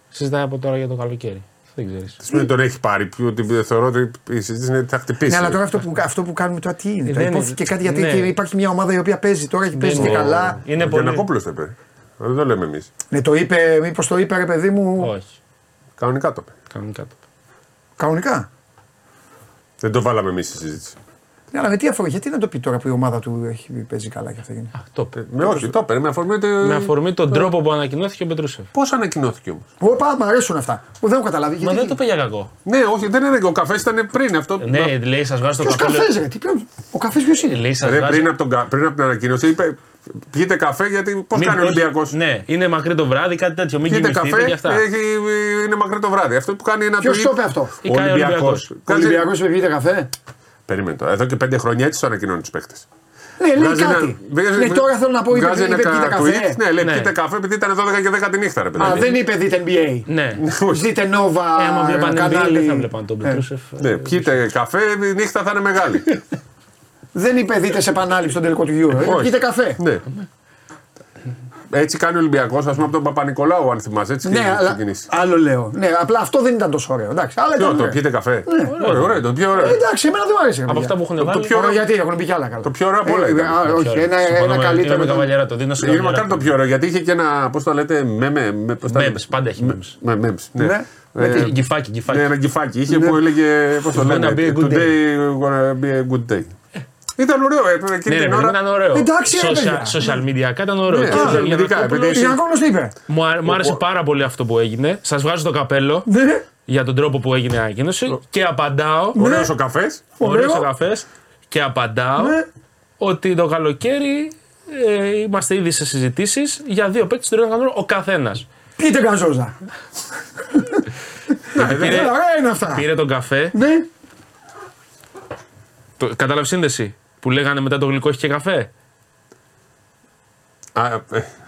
συζητάει από τώρα για το καλοκαίρι. Δεν ξέρεις. Τι σημαίνει τον έχει πάρει, που ότι θεωρώ ότι η συζήτηση είναι ότι θα χτυπήσει. Ναι, αλλά τώρα αυτό που, αυτό που κάνουμε τώρα τι είναι. Ε, Τώρα δεν υπόθηκε είναι. κάτι γιατί Ναι. εκεί υπάρχει μια ομάδα η οποία παίζει τώρα και παίζει και είναι. καλά. Είναι Ο πολύ. Γιανακόπουλος το είπε. Δεν το λέμε εμείς. Ναι, το είπε, μήπως το είπε ρε παιδί μου; Όχι. Κανονικά το είπε. Κανονικά το. Κανονικά; Δεν το βάλαμε εμείς στη συζήτηση. Ναι, αλλά με τι αφορμή, γιατί να το πει τώρα που η ομάδα του έχει, παίζει καλά και αυτά γίνει. Α, το είπε. Με όχι, το είπε. Με αφορμή. ότι- Με αφορμή τον τρόπο που ανακοινώθηκε ο Πετρούσεφ. Πώς ανακοινώθηκε όμως; Όπα, μου αρέσουν αυτά. Που δεν έχω καταλάβει. Μα γιατί- δεν το είπε για κακό. Ναι, όχι, δεν είναι. Ο καφές ήταν πριν αυτό. Ναι, λέει, σας βγάζω το Ποιος καπέλο. καφές, ρε, τι, ποιος- ο καφές ποιος είναι; Λέει, σας Ρε, βγάζω. πριν, από τον, κα- πριν από την ανακοίνωση είπε πιείτε καφέ γιατί πώς Μην κάνει ο προς- Ολυμπιακός; Ναι, είναι μακρύ το βράδυ, κάτι τέτοιο. Μην Πιείτε κοιμηθείτε καφέ, και αυτά. έχει, είναι μακρύ το βράδυ. Αυτό που κάνει ένα Ποιος tweet- το είπε αυτό; Ή κάνει ο Ολυμπιακός. Ολυμπιακός. Ο Κάτσε- Ολυμπιακός είπε καφέ. Περίμενε το. Εδώ και πέντε χρόνια έτσι το ανακοινώνει τους παίχτε. Ναι, λέει κάτι. Ναι, τώρα θέλω να πω, είπε, είπε πείτε καφέ. Ναι, λέει Ναι. πιείτε καφέ επειδή ήταν 12 και 10 τη νύχτα, ρε παιδί. Α, δεν είπε δείτε NBA. Ναι. Δείτε Nova. Ε, άμα βλέπανε NBA, κανάλι. δεν θα βλέπαν τον Ε, Πετρούσεφ. Ναι, πιείτε καφέ, η νύχτα θα είναι μεγάλη. Δεν είπε δείτε σε επανάληψη στον τελικό του Euro. Είπε Όχι. πείτε καφέ. ναι. Έτσι κάνει ο Ολυμπιακός, ας πούμε από τον Παπα-Νικολάου, αν θυμάσαι. Έτσι Ναι, έχει αλλά ξεκινήσει. άλλο λέω. Ναι, απλά αυτό δεν ήταν τόσο ωραίο. Εντάξει, αλλά Ποιο, ήταν το ωραίο. πιείτε καφέ. Ναι. Ωραίο, ωραίο, το πιο Ε, ωραίο. Εντάξει, εμένα δεν μου άρεσε. Από αυτά που έχουν βάλει. πιο- Ωραίο, γιατί έχουν πει κι άλλα καλά. Το πιο ωραίο από όλα Ε, ήταν. α, Όχι, ένα, ένα καλύτερο. Είναι με ήταν- καβαλιέρα το δίνω στον Είναι μακάρι το πιο ωραίο γιατί είχε και ένα, πώς το λέτε, μέμε. με- πώς τα λέτε; Memes, πάντα έχει memes. Με memes, ναι. Ναι. Ε, Γκυφάκι, γκυφάκι. Ναι, ένα γκυφάκι. Είχε που έλεγε. Πώς το Gonna λένε. be a good Today gonna be a good day. Ήταν ωραίο, ε, εκείνη Ναι, ρε, την παιδί, ώρα. ήταν ωραίο. Εντάξει, ρε, Social- παιδιά. Social media ήταν ωραίο. Ναι, Και social ο media, Γιαννακόπουλος- επειδή- Ο Γιανακόπουλος τι είπε. Μου α- μου άρεσε πάρα πολύ αυτό που έγινε. Σας βγάζω το καπέλο Ναι. για τον τρόπο που έγινε η ανακοίνωση και απαντάω. Ωραίο ο καφές. Ωραίο ο καφές. Και απαντάω Ναι. ότι το καλοκαίρι ε, είμαστε ήδη σε συζητήσεις για δύο παίκτες τριών κανόνων ο καθένας. Πείτε καζόζα. Πήρε, Έλα, ωραία είναι αυτά. πήρε τον καφέ. Ναι. Το, κατάλαβε σύνδεση που λέγανε μετά το γλυκό έχεις και καφέ.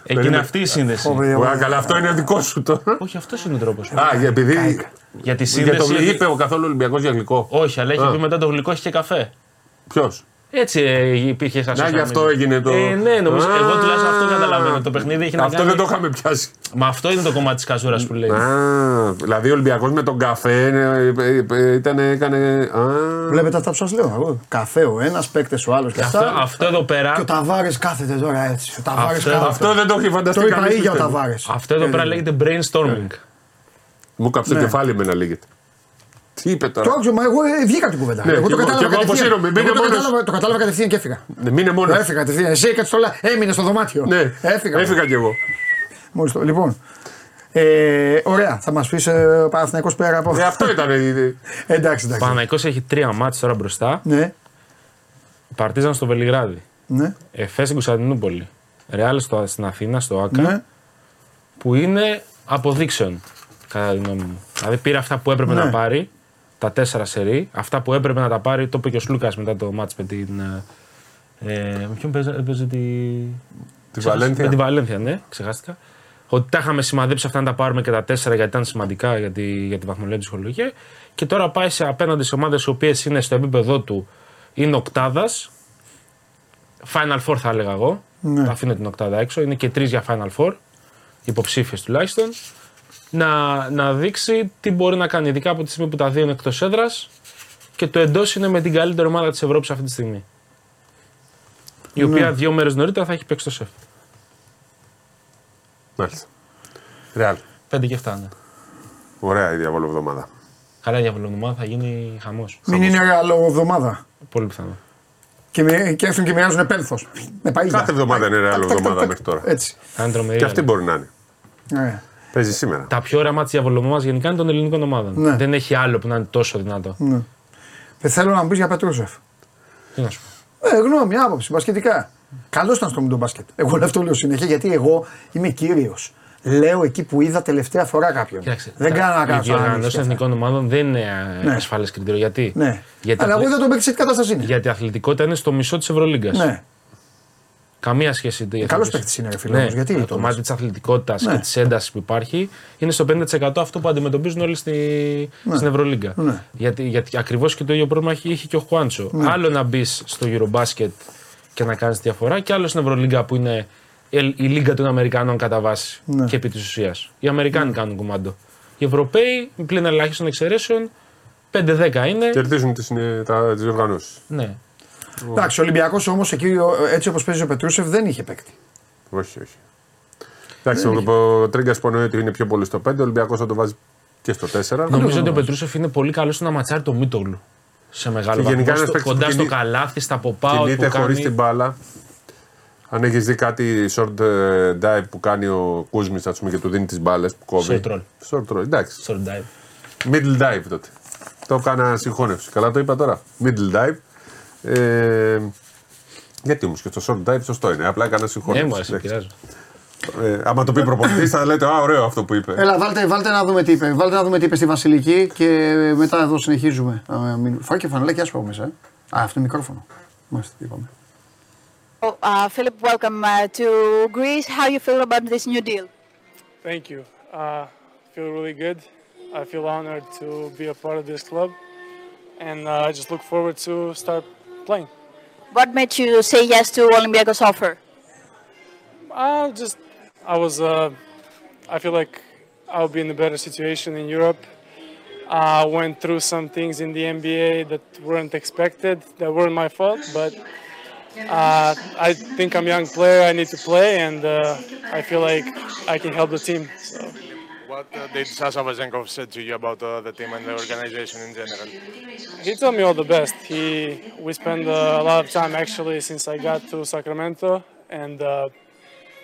Εκείνη αυτή η σύνδεση. Α, καλά, αυτό είναι δικό σου τώρα. Όχι, αυτό είναι ο τρόπος. Α, για- επειδή. Για τη Για το σύνδεση. είπε ο καθόλου Ολυμπιακός για γλυκό. Όχι, αλλά έχει Α. πει μετά το γλυκό έχεις και καφέ. Ποιος; Έτσι ε, υπήρχε σαν Να, social γι' αυτό media. έγινε το- Ε, ναι, νομίζω. Α. εγώ τουλάχιστον αυτό καταλαβαίνω. Το παιχνίδι έχει να Αυτό κάνει. δεν το είχαμε πιάσει. Μα αυτό είναι το κομμάτι της καζούρας που λέει. Α, δηλαδή ο Ολυμπιακός με τον καφέ ε, ε, ε, ήταν, έκανε. Α, Βλέπετε αυτά που σας λέω. Εγώ. Καφέ ο ένας, παίκτες ο άλλος και Αυτό, αυτά. αυτό εδώ πέρα, Και ο Ταβάρε κάθεται τώρα έτσι. Ο Ταβάρε Αυτό- κάθεται. αυτό δεν το έχει φανταστεί Το είπα κανείς, ίδια ο πιστεύω. Ταβάρε. αυτό εδώ πέρα λέγεται brainstorming. Μου κάψε το Ναι. κεφάλι με να λέγεται. Τι είπε τώρα; Το άκουσα, μα εγώ ε, βγήκα την κουβέντα. Ναι, εγώ κι το εγώ- κατάλαβα κι εγώ κατευθείαν. αποσύρωμαι, μην Εγώ είναι το μόνος. κατάλαβα- Το κατάλαβα κατευθείαν και έφυγα. Ναι, Μείνε μόνος. Έφυγα κατευθείαν. Εσύ έκατσε στο λα... Έμεινες στο δωμάτιο. Ναι, Έφυγα. έφυγα κι εγώ. Μόλις το. Λοιπόν. Ε, ωραία, θα μας πεις ε, Παναθηναϊκός πέρα από. Ε, αυτό ήταν. η- εντάξει, Ο εντάξει. Παναϊκός έχει τρία μάτς τώρα μπροστά. Ναι, Παρτίζαν στο Βελιγράδι. ναι, Εφέ στην Κωνσταντινούπολη. Ρεάλ στο- στην Αθήνα, στο ΑΚΑ. ναι. Που είναι αποδείξεων, κατά τη γνώμη μου. Δηλαδή πήρε αυτά που έπρεπε Ναι. να πάρει, τα τέσσερα σερί. Αυτά που έπρεπε να τα πάρει, το είπε και ο Σλούκας μετά το μάτς με την. Ε, με ποιον παίζε, έπαιζε τη. Τη Ξέχασα- Βαλένθια. Με τη Βαλένθια, ναι, ξεχάστηκα. Ότι τα είχαμε σημαδέψει αυτά να τα πάρουμε και τα τέσσερα γιατί ήταν σημαντικά για τη, για τη βαθμολογία τη ψυχολογία. Και τώρα πάει σε απέναντι σε ομάδες οι οποίες είναι στο επίπεδο του, είναι οκτάδας. Final Four θα έλεγα εγώ. Ναι. Θα αφήνω την οκτάδα έξω. Είναι και τρεις για Final Four. Υποψήφιες τουλάχιστον. Να, να δείξει τι μπορεί να κάνει. Ειδικά από τη στιγμή που τα δύο είναι εκτός έδρας. Και το εντός είναι με την καλύτερη ομάδα της Ευρώπης αυτή τη στιγμή. Η οποία δύο μέρες νωρίτερα θα έχει παίξει το σεφ. Μάλιστα. Ρεάλ. 5 και 7, ναι. Ωραία η διαβόλο εβδομάδα. Καλά, η διαβολομάδα θα γίνει χαμός. Μην είναι ρεαλό εβδομάδα. Πολύ πιθανό. Και, μοι- και έρθουν και μοιράζουν πένθο. Με παΐδα. Κάθε εβδομάδα είναι ρεάλ Τακ, τακ, τακ, εβδομάδα τακ. μέχρι τώρα. Έτσι. Θα είναι τρομερή. Και αυτή αλλά. μπορεί να είναι. Ναι. Παίζεις σήμερα. Τα πιο ωραία μάτια διαβολομάδα γενικά είναι των ελληνικών ομάδων. Ναι. Δεν έχει άλλο που να είναι τόσο δυνατό. Ναι. Ε, θέλω να μου πεις για Πετρούσεφ. Τι να σου πω. Ε, γνώμη, άποψη, μπασκετικά. Καλός ήταν στο μπάσκετ. Εγώ αυτό λέω συνέχεια γιατί εγώ είμαι κύριος. Λέω εκεί που είδα τελευταία φορά κάποιον. Κοίταξε, δεν τα- κάνω να Οι κάνω διοργανώσει ανάλυση των και αυτά. εθνικών ομάδων δεν είναι Ναι. ασφαλέ κριτήριο. Γιατί; Ναι. Γιατί, Αλλά εγώ αθλη- είδα τον παίκτη σε τι κατάσταση είναι. γιατί η αθλητικότητα είναι στο μισό της Ευρωλίγκας. Ναι. Καμία σχέση. η καλός αθλητική- παίκτης είναι, ρε φίλε, Ναι, όμως. Γιατί το το κομμάτι λες; της αθλητικότητας Ναι. και της έντασης που υπάρχει είναι στο 50% αυτό που αντιμετωπίζουν όλοι στη, στην Ευρωλίγκα. Ναι. Γιατί, γιατί ακριβώς και το ίδιο πρόβλημα είχε, είχε και ο Χουάντσο. Άλλο να μπεις στο Eurobasket και να κάνεις διαφορά, και άλλο στην Ευρωλίγκα που είναι η η λίγα των Αμερικανών κατά βάση Ναι. και επί της ουσίας. Οι Αμερικάνοι κάνουν κουμάντο. Οι Ευρωπαίοι, πλην ελάχιστων εξαιρέσεων, 5-10 είναι. Κερδίζουν τις διοργανώσεις. Ναι. Εντάξει, ο Ολυμπιακός όμως εκεί ο- έτσι όπως παίζει ο Πετρούσεφ δεν είχε παίκτη. Όχι, όχι. Εντάξει, ο, ο Τρίγκας που εννοεί ότι είναι πιο πολύ στο 5, ο Ολυμπιακός θα το βάζει και στο 4. Νομίζω ότι ο Πετρούσεφ είναι πολύ καλός στο να ματσάρει το Μίτογλου. Σε μεγάλο Και γενικά βαθμό. ένας Στο- παίκτης κοντά που στο κινεί- καλάθι, στα pop-out Κινείται που χωρίς κάνει. την μπάλα. Αν έχεις δει κάτι short ε, dive που κάνει ο Κούσμι, ας πούμε, και του δίνει τις μπάλες που κόβει. Short roll. Short roll, εντάξει. Short dive. Middle dive τότε. Το έκανα συγχώνευση. Καλά το είπα τώρα. Middle dive. Ε, γιατί όμως και στο short dive σωστό είναι. Απλά έκανα Ναι, συγχώνευση. μου αρέσει, Εντάξει. πειράζω. Ε, άμα το πει προπονητής, θα λέτε Α, ωραίο αυτό που είπε. Έλα, βάλτε, βάλτε να δούμε τι είπε. Βάλτε να δούμε τι είπε στη Βασιλική και μετά εδώ συνεχίζουμε. Α, μην- Φάει και φανελάκι άσπρο μέσα. Ε. Α, αυτό είναι μικρόφωνο. Μάλιστα, τι είπαμε. Oh, uh, Philip, welcome uh, to Greece. How you feel about this new deal? Thank you. Uh, feel really good. I feel honored to be a part of this club, and uh, I just look forward to start playing. What made you say yes to Olympiacos offer? Uh, just I was. Uh, I feel like I'll be in a better situation in Europe. I went through some things in the NBA that weren't expected, that weren't my fault, but uh, I think I'm a young player. I need to play, and uh, I feel like I can help the team. So. What uh, did Sasha Vazenkov said to you about uh, the team and the organization in general? He told me all the best. He we spent uh, a lot of time actually since I got to Sacramento, and uh,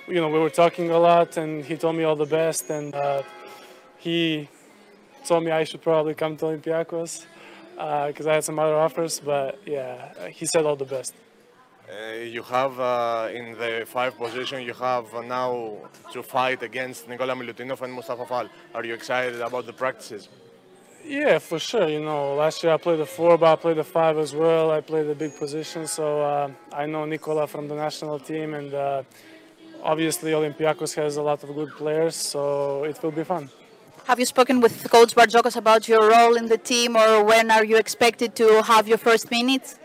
you know we were talking a lot, and he told me all the best, and uh, he told me I should probably come to Olympiacos because I had some other offers, but yeah, he said all the best. Uh, you have uh, in the five position, you have uh, now to fight against Nikola Milutinov and Mustafa Fall. Are you excited about the practices? Yeah, for sure. You know, last year I played the four, but I played the five as well. I played the big position, so uh, I know Nikola from the national team, and uh, obviously Olympiacos has a lot of good players, so it will be fun. Have you spoken with Coach Barjokos about your role in the team, or when are you expected to have your first minutes?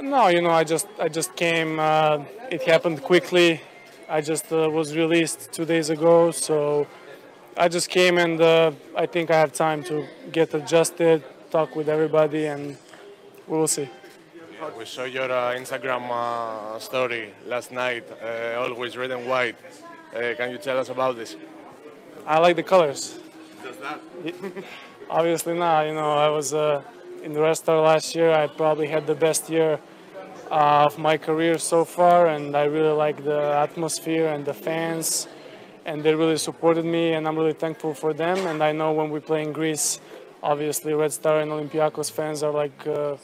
Uh, no, you know, I just I just came. Uh, it happened quickly. I just uh, was released two days ago, so I just came and uh, I think I have time to get adjusted, talk with everybody, and we will see. We saw your uh, Instagram uh, story last night, always red and white. Can you tell us about this? I like the colors. Does that? Obviously not. You know, I was uh, in the Red Star last year. I probably had the best year uh, of my career so far, and I really like the atmosphere and the fans, and they really supported me, and I'm really thankful for them. And I know when we play in Greece, obviously Red Star and Olympiacos fans are like uh,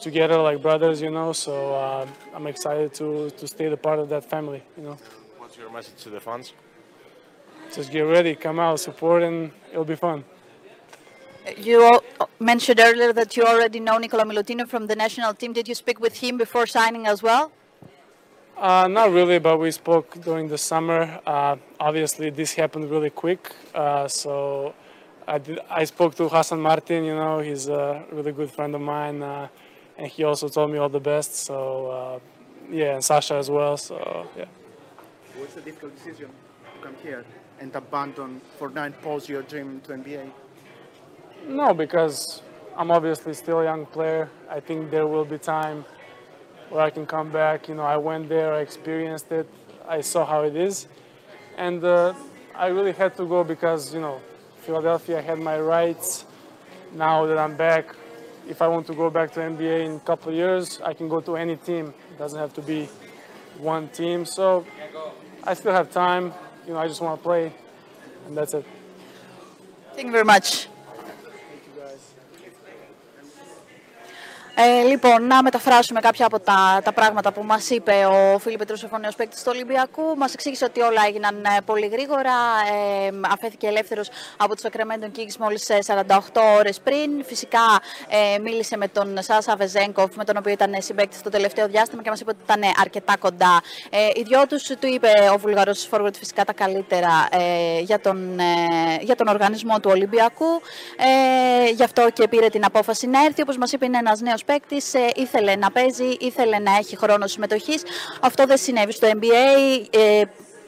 together, like brothers, you know. So uh, I'm excited to to stay the part of that family, you know. What's your message to the fans? Just get ready, come out, support, and it'll be fun. You al- mentioned earlier that you already know Nicola Milutino from the national team. Did you speak with him before signing as well? Uh, not really, but we spoke during the summer. Uh, obviously, this happened really quick. Uh, so I, did, I spoke to Hassan Martin, you know, he's a really good friend of mine. Uh, and he also told me all the best. So, uh, yeah, and Sasha as well. So, yeah. Was it a difficult decision to come here and abandon for nine and pause your dream to NBA? No, because I'm obviously still a young player. I think there will be time where I can come back. You know, I went there, I experienced it, I saw how it is, and uh, I really had to go because you know, Philadelphia had my rights. Now that I'm back, if I want to go back to NBA in a couple of years, I can go to any team. It doesn't have to be one team. So I still have time. You know, I just want to play, and that's it. Thank you very much. Ε, λοιπόν, να μεταφράσουμε κάποια από τα, τα πράγματα που μας είπε ο Φίλιπ Πετρούσεφ, ο νέος παίκτης του Ολυμπιακού. Μας εξήγησε ότι όλα έγιναν ε, πολύ γρήγορα. Ε, αφέθηκε ελεύθερος από τους Sacramento Kings μόλις ε, 48 ώρες πριν. Φυσικά ε, μίλησε με τον Σάσα Βεζέγκοφ, με τον οποίο ήταν συμπαίκτης το τελευταίο διάστημα και μας είπε ότι ήταν αρκετά κοντά. Ε, οι δυο τους του είπε ο Βουλγαρός Forward φυσικά τα καλύτερα ε, για, τον, ε, για τον οργανισμό του Ολυμπιακού. Ε, γι' αυτό και πήρε την απόφαση να έρθει. Όπως μας είπε είναι ένας νέος παίκτης, ήθελε να παίζει, ήθελε να έχει χρόνο συμμετοχής. Αυτό δεν συνέβη στο NBA.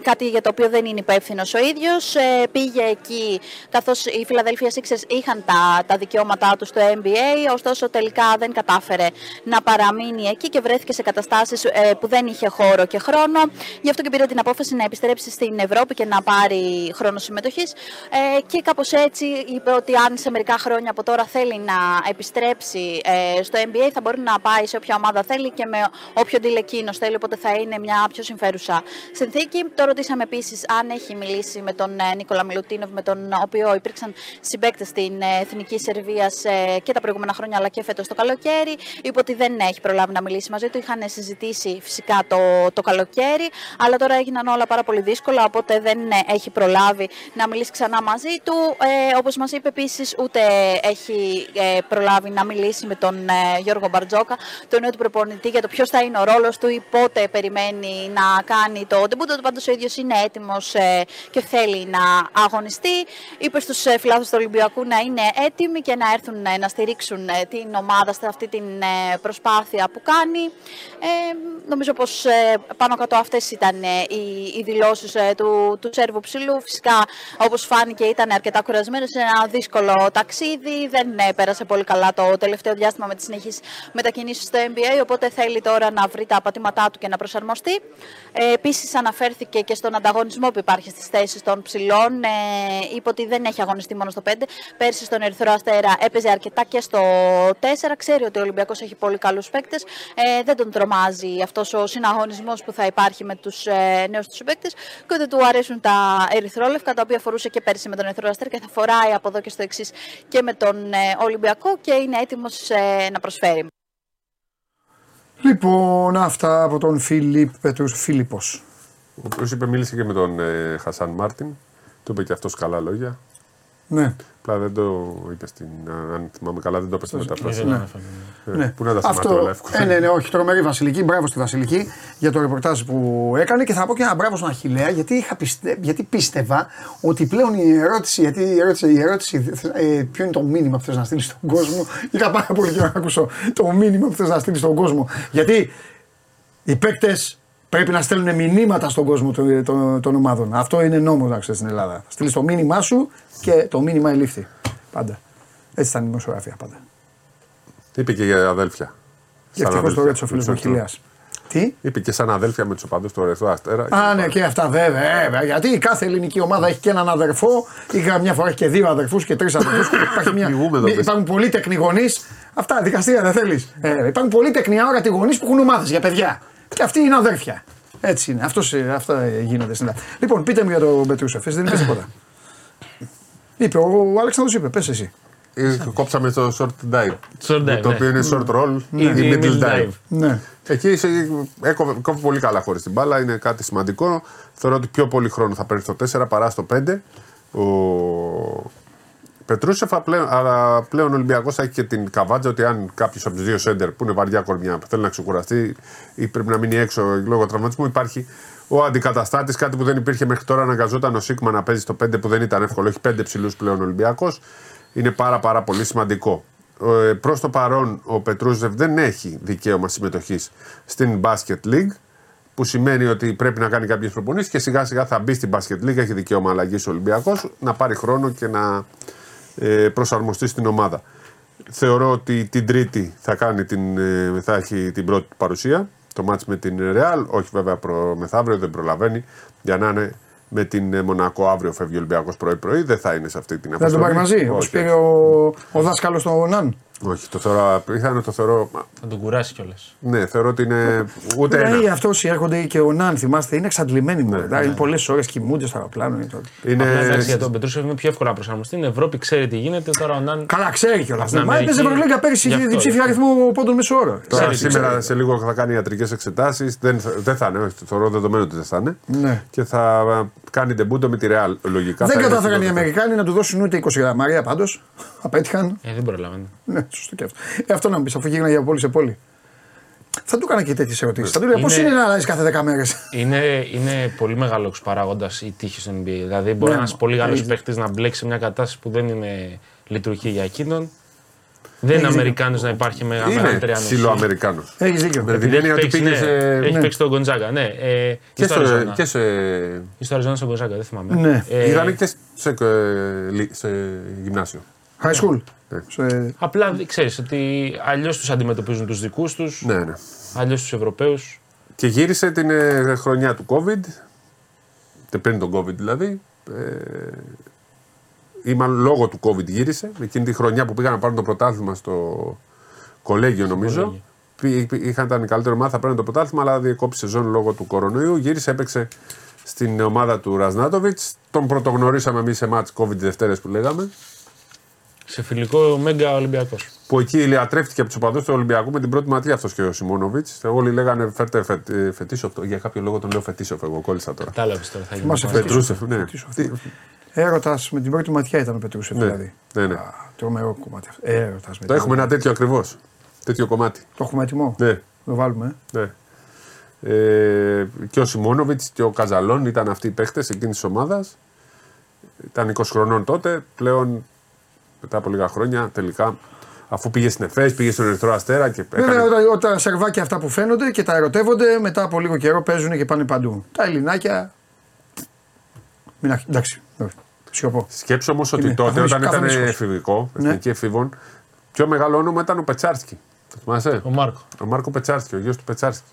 Ε, κάτι για το οποίο δεν είναι υπεύθυνος ο ίδιος. Ε, πήγε εκεί, καθώς οι Philadelphia Sixers είχαν τα, τα δικαιώματά τους στο NBA, ωστόσο τελικά δεν κατάφερε να παραμείνει εκεί και βρέθηκε σε καταστάσεις ε, που δεν είχε χώρο και χρόνο. Γι' αυτό και πήρε την απόφαση να επιστρέψει στην Ευρώπη και να πάρει χρόνο συμμετοχής. Ε, και κάπως έτσι είπε ότι αν σε μερικά χρόνια από τώρα θέλει να επιστρέψει ε, στο NBA, θα μπορεί να πάει σε όποια ομάδα θέλει και με όποιο deal εκείνος θέλει, οπότε θα είναι μια πιο συμφέρουσα συνθήκη. Το ρωτήσαμε επίσης αν έχει μιλήσει με τον ε, Νίκολα Μιλουτίνοβ, με τον οποίο υπήρξαν συμπαίκτες στην ε, Εθνική Σερβίας ε, και τα προηγούμενα χρόνια, αλλά και φέτος το καλοκαίρι. Είπε ότι δεν έχει προλάβει να μιλήσει μαζί του. Είχαν συζητήσει φυσικά το, το καλοκαίρι, αλλά τώρα έγιναν όλα πάρα πολύ δύσκολα, οπότε δεν έχει προλάβει να μιλήσει ξανά μαζί του. Ε, Όπως μας είπε επίσης, ούτε έχει ε, προλάβει να μιλήσει με τον ε, Γιώργο Μπαρτζόκα, τον νέο του προπονητή, για το ποιος θα είναι ο ρόλος του ή πότε περιμένει να κάνει το ντεμπούτο του. Πάντω ο ίδιος είναι έτοιμος και θέλει να αγωνιστεί. Είπε στους ε, φιλάθλους του Ολυμπιακού να είναι έτοιμοι και να έρθουν ε, να στηρίξουν ε, την ομάδα σε αυτή την ε, προσπάθεια που κάνει. Ε, νομίζω πως πάνω κάτω αυτές ήταν ε, οι, οι δηλώσεις του, του Σέρβου Ψηλού. Φυσικά, όπως φάνηκε, ήταν αρκετά κουρασμένος σε ένα δύσκολο ταξίδι. Δεν ε, πέρασε πολύ καλά το τελευταίο διάστημα με τις συνεχείς μετακινήσεις στο NBA. Οπότε θέλει τώρα να βρει τα πατήματά του και να προσαρμοστεί. Ε, Επίσης, αναφέρθηκε και στον ανταγωνισμό που υπάρχει στις θέσεις των ψηλών. Ε, είπε ότι δεν έχει αγωνιστεί μόνο στο 5. Πέρσι στον Ερυθρό Αστέρα έπαιζε αρκετά και στο 4. Ξέρει ότι ο Ολυμπιακός έχει πολύ καλούς παίκτες. Ε, δεν τον τρομάζει αυτός ο συναγωνισμός που θα υπάρχει με τους ε, νέους τους παίκτες. Και ότι του αρέσουν τα ερυθρόλευκα, τα οποία φορούσε και πέρσι με τον Ερυθρό Αστέρα και θα φοράει από εδώ και στο εξής και με τον ε, Ολυμπιακό και είναι έτοιμος ε, να προσφέρει. Λοιπόν, αυτά από τον Φίλιπ Πετρούς Φίλιππος. Ο οποίος είπε, μίλησε και με τον ε, Χασάν Μάρτιν. Του είπε και αυτός καλά λόγια. Ναι. Απλά δεν το είπε στην. Αν θυμάμαι καλά, δεν το είπε στην μεταφράση. Ναι. Ε, Ναι. Πού να τα σταματώ όλα Αυτό, εύκολα. ε, ναι, ναι, όχι, τρομερή Βασιλική. Μπράβο στη Βασιλική για το ρεπορτάζ που έκανε και θα πω και ένα μπράβο στον Αχηλέα γιατί, είχα πιστε, γιατί πίστευα ότι πλέον η ερώτηση, γιατί η ερώτηση, η ερώτηση ε, ποιο είναι το μήνυμα που θες να στείλεις στον κόσμο. Είχα πάρα πολύ καιρό να ακούσω το μήνυμα που θες να στείλεις στον κόσμο. Γιατί οι παίκτες πρέπει να στέλνουν μηνύματα στον κόσμο των, των, των ομάδων. Αυτό είναι νόμος να ξέρεις στην Ελλάδα. Στείλεις το μήνυμά σου και το μήνυμα ελήφθη. Πάντα. Έτσι ήταν η δημοσιογραφία πάντα. Είπε και για αδέλφια; Και Σαν ευτυχώς το αδέλφια έτσι ο με φίλος τους μου Ερυθρό- Χιλιάς. Τι; Είπε και σαν αδέλφια με τους οπαδούς του Ερυθρού Αστέρα. Α, ναι, και αυτά βέβαια, βέβαια. Γιατί κάθε ελληνική ομάδα έχει και έναν αδερφό, ή καμιά φορά έχει και δύο αδερφούς και τρεις αδερφούς. Υπάρχει μια. Λυγούμε εδώ, πες. υπάρχουν πολλοί τεκνοί γονείς. Αυτά, δικαστήρια δεν θέλεις. Ε, υπάρχουν πολλοί τεκνοί αόρατοι γονείς που έχουν ομάδες για παιδιά. Και αυτοί είναι αδέρφια. Έτσι είναι. Αυτός, ε, αυτά γίνονται στην Ελλάδα. Λοιπόν, πείτε μου για τον Πετρούσεφ, εσύ δεν είπες τίποτα. είπε, ο, ο Αλέξανδρος είπε, πες εσύ. Ε, Κόψαμε το short dive. Short dive, το ναι. οποίο είναι short roll Ναι. ή Ή middle middle dive. dive. Ναι. Εκεί είσαι- έκοβε- κόβει πολύ καλά χωρίς την μπάλα, είναι κάτι σημαντικό. Θεωρώ ότι πιο πολύ χρόνο θα παίρνει στο 4 παρά στο 5. Ο Πετρούσεφ, πλέον, αλλά πλέον ο Ολυμπιακός έχει και την καβάτζα ότι αν κάποιος από τους δύο σέντερ που είναι βαριά κορμιά που θέλει να ξεκουραστεί ή πρέπει να μείνει έξω λόγω τραυματισμού, υπάρχει ο αντικαταστάτης, κάτι που δεν υπήρχε μέχρι τώρα. Αναγκαζόταν ο Σίγμα να παίζει στο 5 που δεν ήταν εύκολο. Έχει 5 ψηλούς πλέον ο Ολυμπιακός. Είναι πάρα, πάρα πολύ σημαντικό. Ε, Προς το παρόν, ο Πετρούσεφ δεν έχει δικαίωμα συμμετοχής στην Basket League που σημαίνει ότι πρέπει να κάνει κάποιες προπονήσεις και σιγά σιγά θα μπει στην Basket League. Έχει δικαίωμα αλλαγής ο Ολυμπιακός να πάρει χρόνο και να ε, προσαρμοστεί στην ομάδα. Θεωρώ ότι την Τρίτη θα, κάνει την, ε, θα έχει την πρώτη του παρουσία. Το μάτς με την Ρεάλ, όχι βέβαια προ, μεθαύριο, δεν προλαβαίνει. Για να είναι με την ε, Μονακό αύριο φεύγει ο Ολυμπιακός πρωί-πρωί, δεν θα είναι σε αυτή την Θα αποστολή. τον πάρει μαζί, όπως Όχι, πήρε ο, ο δάσκαλος στον Ναν. Όχι, το θεωρώ απίθανο, το θεωρώ. Θα τον κουράσει κιόλας. Ναι, θεωρώ ότι είναι ούτε Ναι, ένα. αυτός όσοι έρχονται και ο Ναν, θυμάστε, είναι εξαντλημένοι μου. Ναι, είναι πολλές ώρες κοιμούνται στο αεροπλάνο. είναι το- Είναι... Απλά εντάξει, για τον Πετρούσεφ είναι πιο εύκολο να προσαρμοστεί. Στην Ευρώπη ξέρει τι γίνεται. Τώρα ο Ναν. Καλά, ξέρει κιόλας. Στην Μα Αμερική, έπαιζε Ευρωλίγκα πέρυσι γι' είχε αυτό, διψήφια γι' αυτό. αριθμό πόντων μέσω όρο. Τώρα Ξέρει, σήμερα ξέρει. σε λίγο θα κάνει ιατρικές εξετάσεις. Δεν, θα- δεν θα είναι, όχι, το θεωρώ δεδομένο ότι δεν θα είναι. Ναι. Και θα ε, κάνει ντεμπούτο με τη Real λογικά. Δεν θα είναι κατάφεραν οι στην Αμερικάνοι να του δώσουν ούτε 20 γραμμάρια πάντως. Απέτυχαν. Ε, δεν προλαβαίνει. Ναι, σωστό και αυτό. Ε, αυτό να μου πεις, αφού γίγνα για πόλη σε πόλη. Θα του έκανα και τέτοιες ερωτήσεις. Θα του έλεγα πώς Είναι- είναι να αλλάζει κάθε 10 μέρες; Είναι, είναι πολύ μεγάλο παράγοντας η τύχη στο NBA. Δηλαδή, μπορεί Ναι, ένας πολύ καλό έχεις παίχτη να μπλέξει σε μια κατάσταση που δεν είναι λειτουργική για εκείνον. Δεν είναι Έχεις Αμερικάνος να υπάρχει με Είναι μεγαλύτερη ανοσία. ψιλοαμερικάνο. Έχεις δίκιο. Με την Επειδή έννοια έχει ότι παίξει, πήγες ναι, σε. έχει Ναι. παίξει τον Γκοντζάγκα. Ναι, ε, Και, και στο σε, Αριζόνα. και σε. Και στο Αριζόνα στον Γκοντζάγκα, δεν θυμάμαι. Ναι. Ε, Ήταν και σε, ε, λι- σε γυμνάσιο. High school. Ναι. Ε, Σε... Απλά ξέρεις ότι αλλιώς τους αντιμετωπίζουν τους δικούς τους, Ναι, ναι. αλλιώς τους Ευρωπαίους. Και γύρισε την ε, χρονιά του COVID. τε- Πριν τον COVID δηλαδή. Ε, ή μάλλον λόγω του COVID γύρισε. Εκείνη τη χρονιά που πήγαν να πάρουν το πρωτάθλημα στο κολέγιο νομίζω. κολέγιο. Πή- πή- Είχαν ήταν η καλύτερη ομάδα, θα παίρνουν το πρωτάθλημα, αλλά διεκόπησε σεζόν λόγω του κορονοϊού. Γύρισε, έπαιξε στην ομάδα του Ραζνάτοβιτ. Τον πρωτογνωρίσαμε εμείς σε μάτς COVID Δευτέρες που λέγαμε. Σε φιλικό Μέγκα Ολυμπιακός. Που εκεί ηλιατρεύτηκε από τους οπαδούς του Ολυμπιακού με την πρώτη ματιά αυτός και ο Σιμόνοβιτ. Όλοι λέγανε φέρτε φε, ε, Φετίσοφ. Για κάποιο λόγο τον λέω Φετίσοφ. Εγώ κόλλησα τώρα. Κατάλαβε τώρα. Θα γίνει. Θυμάσαι πάλι. Πετρούσεφ, ναι. Φετίσοφ. Τι- Έρωτας με την πρώτη ματιά ήταν ο Πετρούσεφ Ναι, δηλαδή. ναι, ναι. Α, Τρομερό κομμάτι αυτό. Έρωτας με Το την- έχουμε ένα τέτοιο ακριβώς. Τέτοιο κομμάτι. Το έχουμε έτοιμο; Ναι. Το βάλουμε. ε; ναι. Ε, και ο Σιμόνοβιτ και ο Καζαλόν ήταν αυτοί οι παίχτε εκείνης της ομάδας. Ήταν 20 χρονών τότε. Πλέον μετά από λίγα χρόνια τελικά αφού πήγε στην ΕΦΕΣ, πήγε στον Ερυθρό Αστέρα και Βέβαια, έκανε. όταν, όταν σερβάκια αυτά που φαίνονται και τα ερωτεύονται, μετά από λίγο καιρό παίζουν και πάνε παντού. Τα ελληνάκια. Μην αχ- εντάξει, όχι. σιωπώ. Σκέψω όμως ότι Είμαι τότε αφημίσ- όταν ήταν καθημίσχος. εφηβικό, Ναι. εθνική εφήβων, πιο μεγάλο όνομα ήταν ο Πετσάρσκι. Το θυμάσαι; Ο Μάρκο. Ο Μάρκο Πετσάρσκι, ο γιος του πετσαρσκι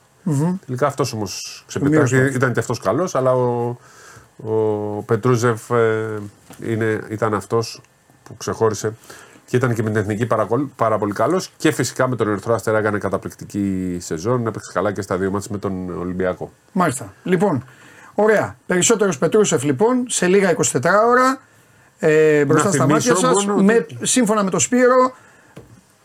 Τελικά αυτός όμως μοίρασε ξεπετάχθηκε. το. Ήταν και αυτός καλός, αλλά ο, ο Πετρούζεφ ε, είναι, ήταν αυτός που ξεχώρισε και ήταν και με την εθνική πάρα, πολύ- πάρα πολύ καλός. Και φυσικά με τον Ερυθρό Αστέρα έκανε καταπληκτική σεζόν. Έπαιξε καλά και στα δύο μάτια με τον Ολυμπιακό. Μάλιστα. Λοιπόν, ωραία. Περισσότερο Πετρούσεφ λοιπόν σε λίγα 24 ώρα ε, μπροστά στα μάτια θυμίσω σας. μόνο Με, ότι- σύμφωνα με το Σπύρο,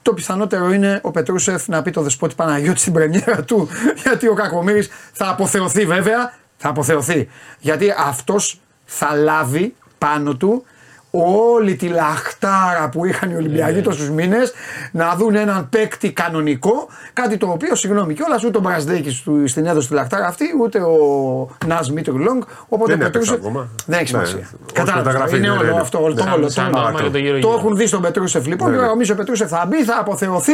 το πιθανότερο είναι ο Πετρούσεφ να πει το δεσπότη Παναγιώτη στην πρεμιέρα του. Γιατί ο Κακομήρη θα αποθεωθεί βέβαια. Θα αποθεωθεί. Γιατί αυτός θα λάβει πάνω του όλη τη λαχτάρα που είχαν οι Ε. Ολυμπιακοί τόσους μήνες να δουν έναν παίκτη κανονικό. Κάτι το οποίο, συγγνώμη κιόλας, ούτε ο Μπρασδέκη στην έδωσε τη λαχτάρα αυτή, ούτε ο Ναζ Μίτρου Λόγκ. Οπότε Δεν έπαιξε Πετρούσεφ. ακόμα. Δεν έχει Ναι, σημασία. ως Κατάλαβες. μεταγραφή Είναι είναι, όλο είναι. αυτό. Όλο, το Σαν- όλο, σαν το- το άμα και το γύρω το γύρω. έχουν δει στον Πετρούσεφ λοιπόν. Ναι, Τώρα ναι. νομίζω ο Πετρούσεφ θα μπει, θα αποθεωθεί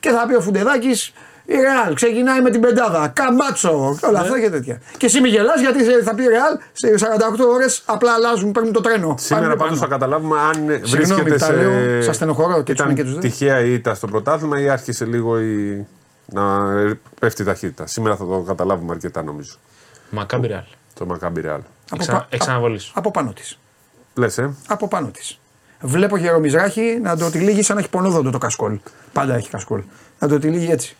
και θα πει ο Φουντεδάκης. Η Ρεάλ ξεκινάει με την πεντάδα. Καμπάτσο. και Όλα αυτά και τέτοια. Και εσύ μη γελάς γιατί θα πει η Ρεάλ σε 48 ώρες απλά αλλάζουν, παίρνουν το τρένο. Σήμερα Πάνε πάντως πάνω. θα καταλάβουμε αν Συγγνώμη, βρίσκεται τα σε. λέω, σας στενοχωρώ και τους ήταν ένα και τους δύο. τυχαία η ήττα στο πρωτάθλημα ή άρχισε λίγο η... να πέφτει η ταχύτητα. Σήμερα θα το καταλάβουμε αρκετά νομίζω. Μακάμπι Ρεάλ. Το Μακάμπι Ρεάλ. Από, Εξα- πα- εξαναβολής. από πάνω της. Λες, ε. Από πάνω της. Βλέπω Γερομιζράχη να το τυλίγει σαν να έχει πονόδοντο το κασκόλ. Πάντα έχει κασκόλ. Να το τυλίγει έτσι.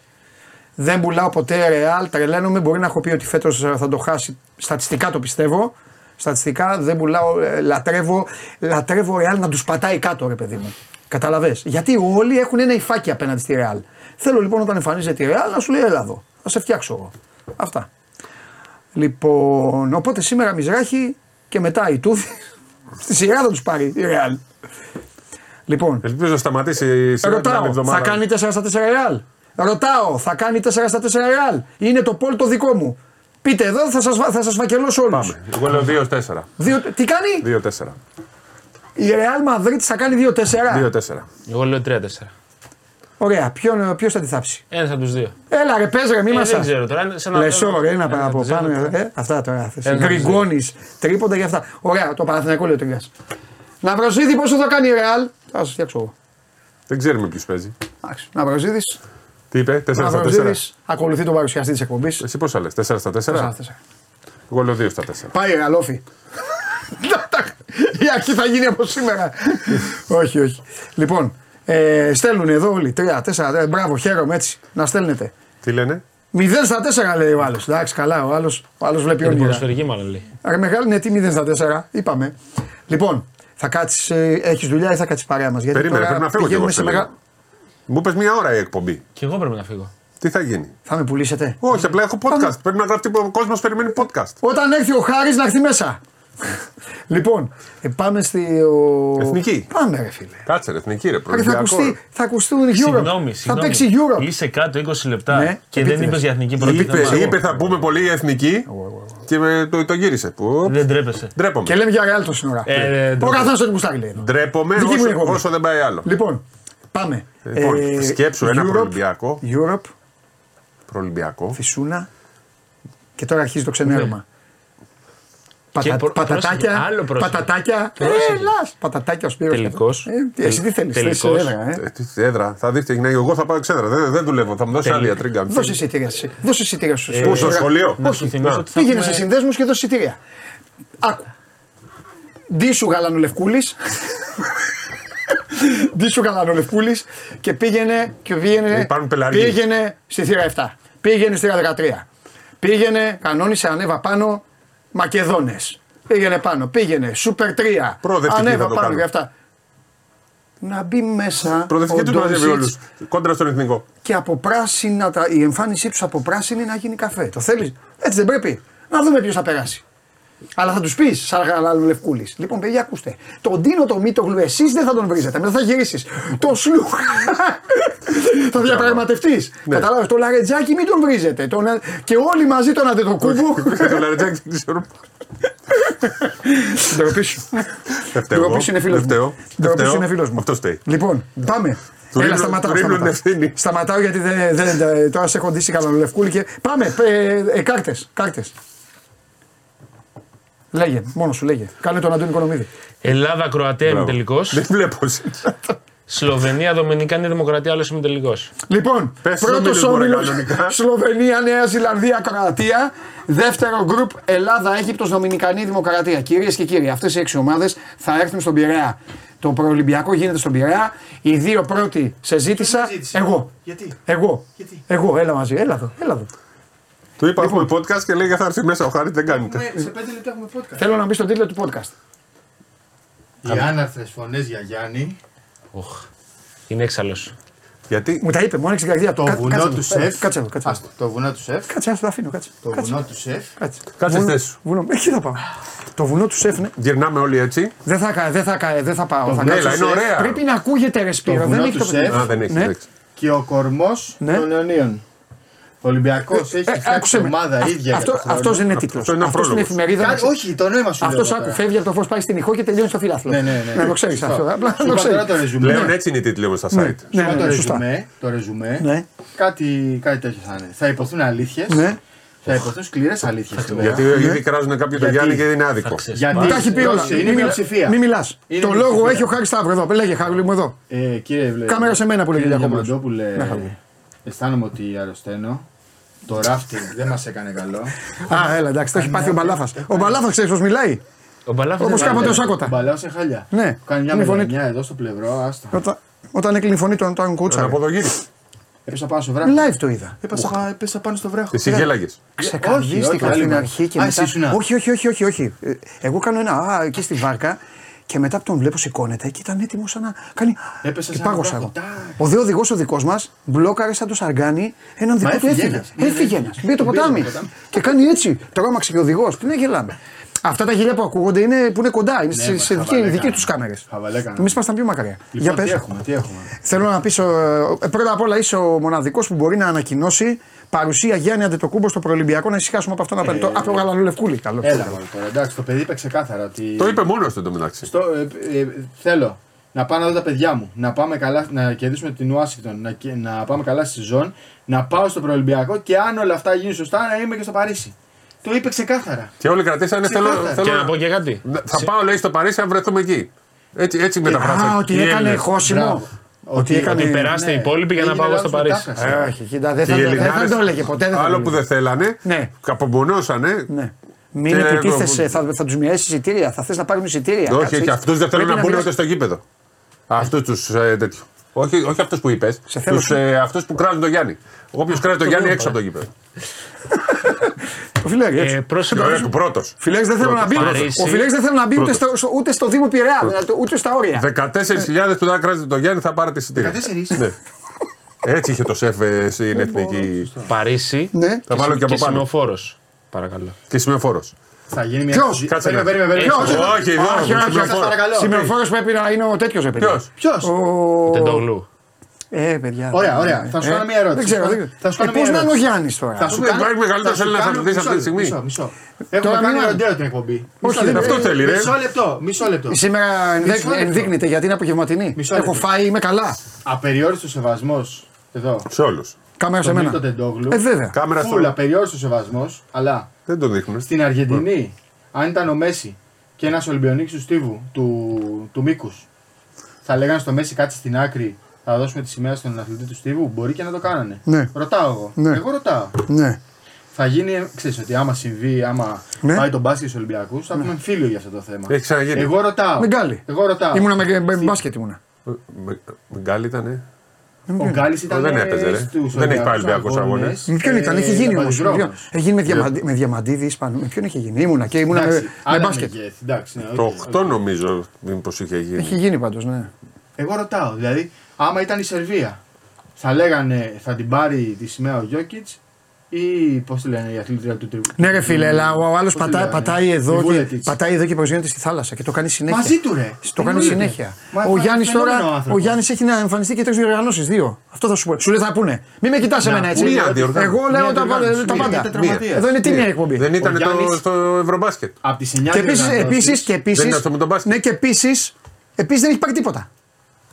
Δεν πουλάω ποτέ ρεάλ, τρελαίνομαι. Μπορεί να έχω πει ότι φέτος θα το χάσει. Στατιστικά το πιστεύω. Στατιστικά δεν πουλάω, ε, λατρεύω, λατρεύω ρεάλ να τους πατάει κάτω, ρε παιδί μου. Καταλαβέ. Γιατί όλοι έχουν ένα υφάκι απέναντι στη ρεάλ. Θέλω λοιπόν όταν εμφανίζεται η ρεάλ να σου λέει Ελλάδο. Θα σε φτιάξω εγώ. Αυτά. Λοιπόν, οπότε σήμερα Μιζράχη και μετά η Τούθη. Στη σειρά θα τους πάρει η Ρεάλ. Λοιπόν, Ελπίζω να σταματήσει η σειρά την άλλη ρωτάω, εβδομάδα. θα κάνει 4 στα 4 Ρεάλ. Ρωτάω, θα κάνει 4 στα 4 Ρεάλ. Είναι το πόλ το δικό μου. Πείτε εδώ, θα σας, βα- θα σας φακελώσω όλους. Πάμε. Εγώ λέω 2-4. Δύο, τι κάνει, 2-4. η Ρεάλ Μαδρίτη θα κάνει 2-4. 2-4. Εγώ λέω 3-4. Ωραία, ποιον, ποιος θα τη θάψει; Ένας από τους δύο. Έλα ρε, πες ρε, μη Ε, μας δεν ξέρω τώρα. είναι σαν να- Λεσό, ρε, ένα ένα από από τους πάνω. δύο. Ε, αυτά τώρα. Ένα από τους δύο. Γκριγκόνη, τρίποντα και αυτά. Ωραία, το Παναθηναϊκό λέει ο Τριγκάς. Ναυροζίδη πόσο θα κάνει η Ρεάλ. Θα σα φτιάξω εγώ. Δεν ξέρουμε ποιο παίζει. Εντάξει, Ναυροζίδης. Τι είπε, 4 στα 4. Ναυροζίδη ακολουθεί τον παρουσιαστή της εκπομπής. Εσύ πόσα λες, 4 στα 4. Εγώ λέω 2 στα 4. Πάει γαλόφι. Η αρχή θα γίνει από σήμερα. όχι, όχι. Λοιπόν, ε, στέλνουν εδώ όλοι. Τρία, τέσσερα. ε, μπράβο, χαίρομαι έτσι. Να στέλνετε. Τι λένε, 0 στα 4 λέει ο άλλος. Εντάξει, καλά, ο άλλος ο άλλος βλέπει Είναι όνειρα. ποδοσφαιρική μάλλον λέει. Ρε μεγάλη, ναι, τι 0 στα 4, είπαμε. Λοιπόν, θα κάτσεις, έχεις δουλειά ή θα κάτσεις παρέα μας; Περίμενε, πρέπει να φύγω κι εγώ σε λίγο. Μου είπες μία ώρα η εκπομπή. Και εγώ πρέπει να φύγω. Τι θα γίνει; Θα με πουλήσετε. Όχι, απλά έχω podcast. Πρέπει να γράφει ο κόσμος περιμένει podcast. Όταν έρθει ο Χάρης να έρθει μέσα. λοιπόν, ε, πάμε στη. Ο... Εθνική. Πάμε, ρε φίλε. Κάτσε, ρε, εθνική ρε, Ρε, θα, προεδριακό. ακουστεί, θα ακουστούν Europe. Συγγνώμη, θα συγγνώμη. παίξει Europe. Είσαι κάτω 20 λεπτά Ναι, και επίτηδες. δεν είπες για εθνική πρωτεύουσα. Είπε, είπε θα πούμε πολύ η εθνική και με, το, το γύρισε. Που, Δεν τρέπεσαι. ντρέπομαι. Και λέμε για Real το σύνορα. Ε, δεν ο τρέπομαι. καθένας το κουστάρι λέει. εδώ. Ντρέπομαι Δική μου όσο, εκπομπή. όσο δεν πάει άλλο. Λοιπόν, πάμε. Λοιπόν, σκέψου ένα Europe, προολυμπιακό. Europe, Προολυμπιακό. Φυσούνα. Και τώρα αρχίζει το ξενέρωμα. Πατα, Και προ- πατατάκια, πρόσεχε, άλλο πρόσεχε. πατατάκια, Πρόσεχε. έλας, πατατάκια ο Σπύρος. Τελικός. Ε, τι- εσύ τι θέλεις, θέλεις Τελικός. έδρα, ε; Ε, τι έδρα, θα δείτε, έγινε. Εγώ θα πάω εξέδρα. Δεν, δεν δουλεύω. Θα μου δώσεις Τελεί. άλλη ατρίγκα. Δώσε εισιτήρια, εσύ. δώσε εισιτήρια στους Πού, στο στους- σχολείο; Να σου θυμίσω ότι θα Πήγαινε έχουμε- σε συνδέσμους και δώσε εισιτήρια. Άκου. Ντίσου Γαλανολευκούλης. Ντίσου Γαλανολευκούλης και πήγαινε, και πήγαινε, Υπάρχουν πελαργοί. πήγαινε στη θύρα 7. Πήγαινε στη θύρα 13. Πήγαινε, κανόνισε, ανέβα πάνω, Μακεδόνες. Πήγαινε πάνω, πήγαινε, Σούπερ 3. Προοδευτική ανέβα θα το πάνω κάνω. και αυτά. Να μπει μέσα Προοδευτική ο του μαζεύει Ντόνσιτς όλου. Κόντρα στον εθνικό. και από πράσινα, τα- η εμφάνισή τους από πράσινη να γίνει καφέ. Το θέλεις; Έτσι δεν πρέπει. Να δούμε ποιος θα περάσει. Αλλά θα τους πεις, σαν γαλάλου λευκούλης. Λοιπόν, παιδιά, ακούστε. Τον Ντίνο το Μίτογλου, εσείς δεν θα τον βρίζετε. Μετά θα γυρίσεις. Το Σλουχ. θα διαπραγματευτείς. Ναι. Κατάλαβε. Το λαρετζάκι μην τον βρίζετε. Τον... Και όλοι μαζί τον αντετοκούμπο. Το λαρετζάκι δεν ξέρω. Την τροπή σου. Δεν φταίω Ντροπή εγώ. σου είναι φίλος Δεν μου. φταίω. Την τροπή Δεν σου φταίω. είναι φίλος μου. Αυτό φταίει. Λοιπόν, πάμε. Του Έλα, ρίχνουν- σταματάω. του ρίχνουν σταματάω. ευθύνη. Σταματάω γιατί δεν, δεν, δεν- τώρα σε έχω ντύσει καλανολευκούλη και. Πάμε, ε, ε, κάρτες. Κάρτες. Λέγε, μόνος σου λέγε. Κάνε τον Αντώνη Κονομίδη. Ελλάδα, Κροατία Μπράβο. ημιτελικό. Δεν βλέπω. Σλοβενία, Δομινικάνη Δημοκρατία, άλλο ημιτελικό. Λοιπόν, Πες πρώτος νούμερους, μωρέ, όμιλο κανονικά. Σλοβενία, Νέα Ζηλανδία, Κροατία. Δεύτερο γκρουπ Ελλάδα, Αίγυπτος, Δομινικανή Δημοκρατία. Κυρίες και κύριοι, αυτές οι έξι ομάδες θα έρθουν στον Πειραιά. Το προολυμπιακό γίνεται στον Πειραιά. Οι δύο πρώτοι σε ζήτησα. Ποιος με ζήτησε; Εγώ. Γιατί; Εγώ. Γιατί; Εγώ, έλα μαζί, έλα εδώ. Έλα εδώ. Του είπα έχουμε Λοιπόν. podcast και λέει θα έρθει μέσα ο Χάρης, δεν κάνετε. Έχουμε- σε πέντε λεπτά έχουμε podcast. Θέλω να μπει στον τίτλο του podcast. Οι άναρθρες φωνές για Γιάννη. Οχ. Είναι έξαλλος. Γιατί Μου τα είπε, μου άνοιξε την καρδιά. Το Κα- βουνό κάτσε του εδώ, σεφ. Κάτσε εδώ, κάτσε. εδώ. Άστο, Το βουνό του σεφ. Κάτσε, άστο, το αφήνω, κάτσε. Το Κάτσε. βουνό του σεφ. Κάτσε. Κάτσε Βουνό- θέση σου. Βουνό, εκεί θα πάω. Το βουνό του σεφ, ναι. γυρνάμε όλοι έτσι. Δεν θα, κα- δεν θα, κα- δεν θα πάω. θα Ναι, κάτσω αλλά είναι σε- ωραία. Πρέπει να ακούγεται ρε Σπύρο, Το δεν βουνό έχει του το σεφ. Α, δεν έχει. Ναι. εντάξει. Και ο κορμός Ναι. των Ιωνίων. Ο Ολυμπιακός έχει Ε, φτιάξει άκουσε με. ομάδα Α- ίδια. Αυτό, για τον αυτός δεν χρόνο. είναι τίτλος. Αυτό είναι ένα Αυτός στην πρόλογος. εφημερίδα. Κάτι- Όχι, το νόημα σου λέω. Αυτός άκου, τώρα. φεύγει από το φως, πάει στην ηχό και τελειώνει στο φιλάθλο. Ναι, ναι, ναι. Να το ξέρεις Σωστό. αυτό. Απλά Σου να το είπα τώρα ξέρει. το ρεζουμέ. Πλέον έτσι είναι οι τίτλοι όμως στα Ναι. site. Σου είπα Ναι, το ναι, σωστά. ρεζουμέ, το ρεζουμέ, Ναι. κάτι, κάτι τέτοιο θα είναι. Θα υποθούν αλήθειες. Ναι. Θα υποθούν σκληρές αλήθειες. Γιατί ήδη κράζουν κάποιοι το Γιατί; Γιάννη και είναι άδικο. Γιατί Τα έχει πει όλα. δώσε, είναι Μην- μειοψηφία. Μην μιλάς. Είναι Το μειοψηφία. λόγο έχει ο Χάρης Σταύρος εδώ. Λέγε Χάρη μου εδώ. Ε, κύριε Βλέ, Κάμερα σε μένα που λέει κύριε Κυριακόπουλος. Διαμαντόπουλε, Να χαρούμε. αισθάνομαι ότι αρρωσταίνω. Το ράφτινγκ δεν μας έκανε καλό. Α, έλα εντάξει, το έχει πάθει ο Μπαλάφας. Ο Μπαλάφας ξέρεις πώς μιλάει. Ο Μπαλάφας Όπως δεν κάποτε ο είναι. Σάκοτα. Μπαλάω σε χάλια. Ναι, Κάνει μια είναι η φωνή μελανιά εδώ στο πλευρό, άστα. Όταν, όταν έκλεινε η φωνή του, τον Ένα κούτσαρε. αποδογύρι. Έπεσα πάνω στο βράχο. Live το είδα. Έπεσα, έπεσα πάνω στο βράχο. Εσύ γέλαγες. Ξεκαρδίστηκα όχι, άλλη στην μέρα. αρχή και Α, μετά. εσύ ήσουν. Όχι, όχι, όχι, όχι, όχι. Ε, Εγώ κάνω ένα α, εκεί στη βάρκα και μετά που τον βλέπω σηκώνεται και ήταν έτοιμο σαν να κάνει. Έπεσα και σαν ένα πάγωσα βράχο. εγώ. Τάκ. Ο δε οδηγός ο δικός μας μπλόκαρε σαν το σαργάνι έναν δικό του έφυγε έφυγε. ένας. Ναι, ναι, Έφυγε έφυγε. ένα. Μπήκε το Μπήκε το ποτάμι. ποτάμι. Και κάνει έτσι. Τρόμαξε και ο οδηγός. Τι να γελάμε. Αυτά τα γελιά που ακούγονται είναι, που είναι κοντά, είναι σε, μα, σε χαβαλέ δική κάναμε. τους κάμερες. Χαβαλέ κάναμε. Εμεί ήμασταν πιο μακριά. Για Λοιπόν, τι πες. έχουμε, τι έχουμε. Θέλω να πεις, πρώτα απ' όλα είσαι ο μοναδικός που μπορεί να ανακοινώσει παρουσία Γιάννη Αντετοκούμπο στο προολυμπιακό να ησυχάσουμε από αυτό να παίρνει. Το Από το γαλανολευκούλη. Καλό. Έλα μωρέ τώρα, εντάξει, το παιδί είπε ξεκάθαρα ότι. Το είπε μόνος του εντωμεταξύ. Στο, ε, ε, θέλω να πάω να δω τα παιδιά μου, να, πάμε καλά, να κερδίσουμε την Ουάσιγκτον, να, και- να πάμε καλά στη σεζόν, να πάω στο προολυμπιακό και αν όλα αυτά γίνουν σωστά να είμαι και στο Παρίσι. Το είπε ξεκάθαρα. Και όλοι κρατήσανε. Θέλω, Ξεκάθαρα. θέλω Και να να- πω και κάτι. Θα πάω, λέει, στο Παρίσι, να βρεθούμε εκεί. Έτσι, έτσι μεταφράζεται. Α, ότι Οι έκανε Έλληνες. χώσιμο. Μπράβο. Ότι έκανε. Ότι περάστε οι υπόλοιποι για να έγινε πάω στο λάθος Παρίσι. μετάφραση. Ε, όχι, κοίτα, δεν Και θα, οι το- δεν θα Ελληνάρες, το έλεγε ποτέ. Δεν θα Άλλο το που έλεγε. δεν θέλανε, Ναι. καπομονώσανε. Ναι. Μην Και επιτίθεσαι, εγώ- θα, θα τους μοιράσει εισιτήρια, θα θες να πάρουν εισιτήρια. Όχι, Κάτσε όχι, έτσι. αυτούς δεν θέλουν Πρέπει να μπουν μιλάς- ούτε στο γήπεδο. Αυτούς τους ε, τέτοιους. Όχι, όχι αυτούς που είπες. Σε θέλω σου. Ε, αυτούς που κράζουν τον Γιάννη. Όποιος κράζει τον Γιάννη λέω, έξω από το γήπεδο. Ο Φιλέγ, έτσι. Ε, πρόσεχε. Ωραία, του πρώτος. Φιλέξ δεν θέλω να μπει. Παρίσι. Ο Φιλέξ δεν θέλει να μπει ούτε Πρώτος. στο, ούτε στο Δήμο Πειραιά, δηλαδή, ούτε στα όρια. 14.000 που δεν κράζετε τον Γιάννη θα πάρετε εισιτήρια. 14. Ναι. Έτσι είχε το σεφ ε, στην εθνική. Παρίσι Ναι. Θα βάλω και από και πάνω. σημειοφόρος. Παρακαλώ. Και σημειοφόρος. Θα γίνει μια. Ποιος; Κάτσε Περίμενε, να- περίμενε, περίμενε. Ποιος; Όχι, Όχι, εδώ. όχι, όχι. σημειοφόρος. παρακαλώ. Σημειοφόρος πρέπει να είναι ο τέτοιος, ρε παιδιά. Ποιος; Ποιος; Ο... Τεντογλου. Ε, παιδιά. Ωραία, ωραία. Θα σου Ε, κάνω μια ερώτηση. Δεν ξέρω. Θα- δεν- θα σου κάνω Ε, μια Πώς να είναι ο ερώτηση. Γιάννης τώρα; Θα σου Υπάρχει κάνω. μεγαλύτερος θα σου Έλληνας κάνω- αθλητής αυτή τη μισό, στιγμή. Μισό, μισό. Έχουμε Τώρα κάνει μην- ροντέο την εκπομπή. Όχι, Μισό λεπτό. αυτό θέλει, ρε. Μισό λεπτό. Μισό λεπτό. Σήμερα ενδέκ- Μισό λεπτό. ενδείκνυται γιατί είναι απογευματινή. Μισό Έχω λεπτό. φάει, είμαι καλά. Απεριόριστος σεβασμός. Εδώ. Σε όλους. Κάμερα σε Στον μένα. Νίκο Τεντόγλου. Ε, βέβαια. Κάμερα Φουλ στο. απεριόριστος σεβασμός. Αλλά Δεν το δείχνουν. στην Αργεντινή, αν ήταν ο Μέση και ένας Ολυμπιονίκης του Στίβου, του, του Μήκους, θα λέγανε στο Μέση κάτσε στην άκρη, θα δώσουμε τη σημαία στον αθλητή του Στίβου. Μπορεί και να το κάνανε. Ναι. Ρωτάω εγώ. Ναι. Εγώ ρωτάω. Ναι. Θα γίνει, ξέρεις ότι άμα συμβεί, άμα Ναι. πάει τον μπάσκετ στους Ολυμπιακούς, θα έχουμε φίλο για αυτό το θέμα. Έχει ξαναγίνει. Εγώ ρωτάω. Μεγάλη. Εγώ ρωτάω. Ήμουνα με, με μπάσκετ ήμουνα. Μεγάλη ήταν. Ο Γκάλης ήταν. Δεν έπαιζε, ρε. στους Δεν έχει πάει Ολυμπιακούς Ολυμπιακός αγώνες, Με ποιον ήταν, ε, είχε γίνει όμως. παντοδρόμος. Έχει γίνει με, διαμαντι, με διαμαντίδη Ισπανού. Με ποιον είχε γίνει; Ήμουνα και ήμουνα με, Εντάξει, με άλλα μπάσκετ. μεγέθη, εντάξει, ναι, Το οκ, 8 οκ. νομίζω μήπως είχε γίνει. Έχει γίνει πάντως, ναι. Εγώ ρωτάω, δηλαδή, άμα ήταν η Σερβία, θα λέγανε θα την πάρει τη σημαία ο Γιώκητς ή πώς τη λένε η αθλήτρια του τριπλού. Ναι, ρε φίλε, αλλά ο άλλος Πώς τη πατάει, λένε, πατάει, εδώ η και, Βούλετιτς. πατάει εδώ και προσγειώνεται στη θάλασσα και το κάνει συνέχεια. Μαζί του, ρε. Το κάνει Εννοείται. συνέχεια. Μα ο φα- Γιάννης φαινόμενο τώρα ο ο άνθρωπος. Γιάννης έχει να εμφανιστεί και τρεις διοργανώσει. Δύο. Αυτό θα σου πω. Σου λέει θα πούνε. Μην με κοιτάς εμένα έτσι. μία διοργάνωση. Εγώ λέω Μία τα, διοργάνωση. τα Μία πάντα. τετραματίας. Εδώ είναι τίμια η εκπομπή. Δεν ήταν Ο το, Γιάννης- στο Ευρωμπάσκετ. Από τι 9 Και επίση, επίσης, και Δεν επίσης, είναι αυτό με τον μπάσκετ. ναι, και επίσης, επίσης δεν έχει πάρει τίποτα.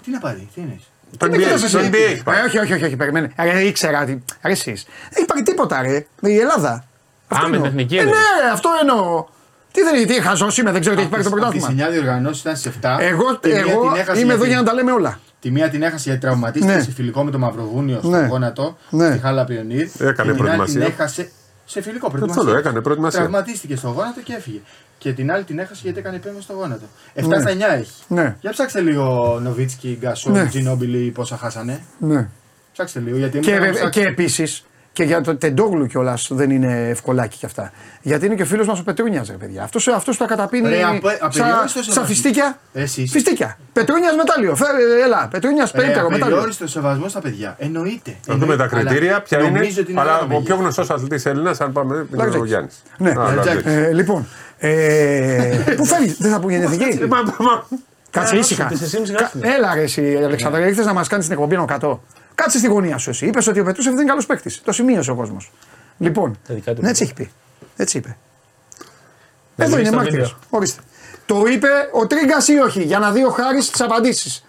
Τι να πάρει, τι είναι; Το με NBA, κοιτάς το εσύ. NBA έχει Ε, πάει. όχι, όχι, όχι, όχι, περιμένε. Ρε, ήξερα ότι. Ρε, εσείς. Δεν έχει πάρει τίποτα, ρε. Με η Ελλάδα. Αυτό με την εννοώ. εθνική Ε, εννοείς. ναι, ρε, αυτό εννοώ. Τι δεν τι χαζό είμαι, δεν ξέρω τι έχει πάρει το Από τι πρωτάθλημα. 9 διοργανώσει ήταν σε 7. Εγώ, Τη μία εγώ την έχασε είμαι εδώ γιατί- για να τα λέμε όλα. Τη μία την έχασε γιατί τραυματίστηκε Ναι. σε φιλικό με το Μαυροβούνιο στο Ναι. γόνατο Ναι. στη Χάλα Πιονίρ. Έκανε και την άλλη προετοιμασία. την έχασε σε φιλικό Αυτό προετοιμασία. λέω, έκανε προετοιμασία. Τραυματίστηκε στο γόνατο και έφυγε. Και την άλλη την έχασε γιατί έκανε επέμβαση στο γόνατο. 7 Ναι. στα 9 έχει. Ναι, Για ψάξτε λίγο Νοβίτσκι, Γκασό, Ναι. Τζινόμπιλι πόσα χάσανε. ναι. Ψάξτε λίγο γιατί Και, ήμουν να και ψάξω. επίσης, Και για το Τεντόγλου κιόλας δεν είναι ευκολάκι κι αυτά. Γιατί είναι και ο φίλος μας ο Πετρούνιας, ρε παιδιά. Αυτός αυτός τα καταπίνει Ρε, απε- σαν απεριόριστο σα σεβασμός. φιστίκια. Εσείς. Φιστίκια. Πετρούνιας μετάλλιο. Φέρε, έλα. Πετρούνιας Ρε, πέντερο μετάλλιο. απεριόριστος σεβασμός στα παιδιά. Εννοείται. Να δούμε τα Εννοείται. κριτήρια, Αλλά ποια είναι. νομίζω ότι είναι Αλλά άλλα ο παιδιά. πιο γνωστός αθλητής Έλληνας, αν πάμε, είναι ο Λαριτζάκης. Γιάννης. Ναι. Λαριτζάκης. Ε, λοιπόν. Ε, πού φεύγεις, δεν θα πω για την εθνική. Κάτσε Ε, ήσυχα. τέσσερις ήμιση Κα- γράφει. Έλα ρε εσύ Αλεξάνδρα, ήρθε να μας κάνεις την εκπομπή ενώ Κάτσε στη γωνία σου εσύ. Είπες ότι ο Πετρούσεφ δεν είναι καλός παίκτης. Το σημείωσε ο κόσμος. Λοιπόν, Τα δικά του ναι, έτσι παιδιά. έχει πει. Έτσι είπε. Να Εδώ δεις είναι το μάρτυρα. βίντεο. Ορίστε. Το είπε ο Τρίγκας ή όχι, για να δει ο Χάρης τις απαντήσεις.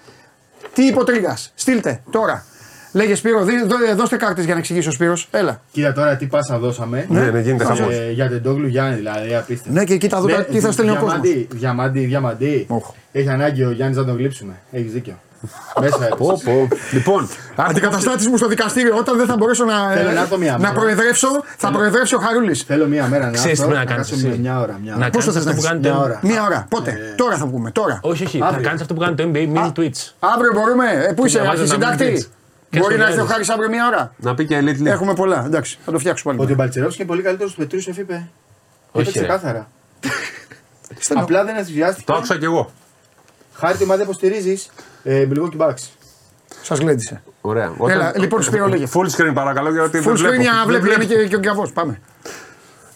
Τι είπε ο Τρίγκας; Στείλτε τώρα. Λέγε Σπύρο, δι- δώ- δώστε κάρτες για να εξηγήσει ο Σπύρος. Έλα. Κοίτα τώρα τι πάσα δώσαμε. Ναι, ναι, γίνεται χαμός. Ε, για τον Τόγλου Γιάννη δηλαδή, απίστευτο. Ναι, και κοίτα εδώ τι θα στέλνει ο κόσμος. Διαμαντή, διαμαντή, διαμαντή. Όχ. Έχει ανάγκη ο Γιάννης να τον γλύψουμε. Έχεις δίκιο. Μέσα έπεσε. Πω, πω. Λοιπόν, Αντικαταστάτης μου στο δικαστήριο, όταν δεν θα μπορέσω να, Θέλω να έρθω μία να μέρα. προεδρεύσω, θα προεδρεύσει ο Χαρούλης. Θέλω μία μέρα να Ξέρεις τι έρθω, πρέπει να να κάνεις κάτσουμε εσύ. μια ώρα. Μια Να ώρα. Πόσο κάνεις θα αυτό που κάνεις; κάνεις; Μια το ώρα. Μία ώρα. Πότε; Τώρα θα βγούμε. Τώρα. Όχι, όχι. Να Αύριο. κάνεις αυτό που κάνεις το NBA, mini tweets. Αύριο μπορούμε; Ε, πού είσαι, διαβάζω τα αρχισυντάκτη. μήνυμα. Και Μπορεί στο να έρθει ο Γιάννης. Χάρης αύριο μία ώρα. να πει και Elite League. Έχουμε πολλά. Εντάξει, θα το φτιάξουμε Ότι ο πάλι. Μπαλτσερόφσκι είναι πολύ καλύτερος του Πετρούσεφ, είπε. Είπε Όχι, ρε. ξεκάθαρα. Στέλνω. Απλά δεν ενθουσιάστηκε. Το άκουσα κι εγώ. Χάρη τη ομάδα υποστηρίζεις. Ε, Milwaukee Bucks. Σας γλέντισε. Ωραία. Έλα, λοιπόν, Σπύρο, λέγε. Full screen παρακαλώ γιατί Full δεν screen βλέπω. για να Δεν βλέπει είναι βλέπω. και, και ο Γκαβό. Πάμε.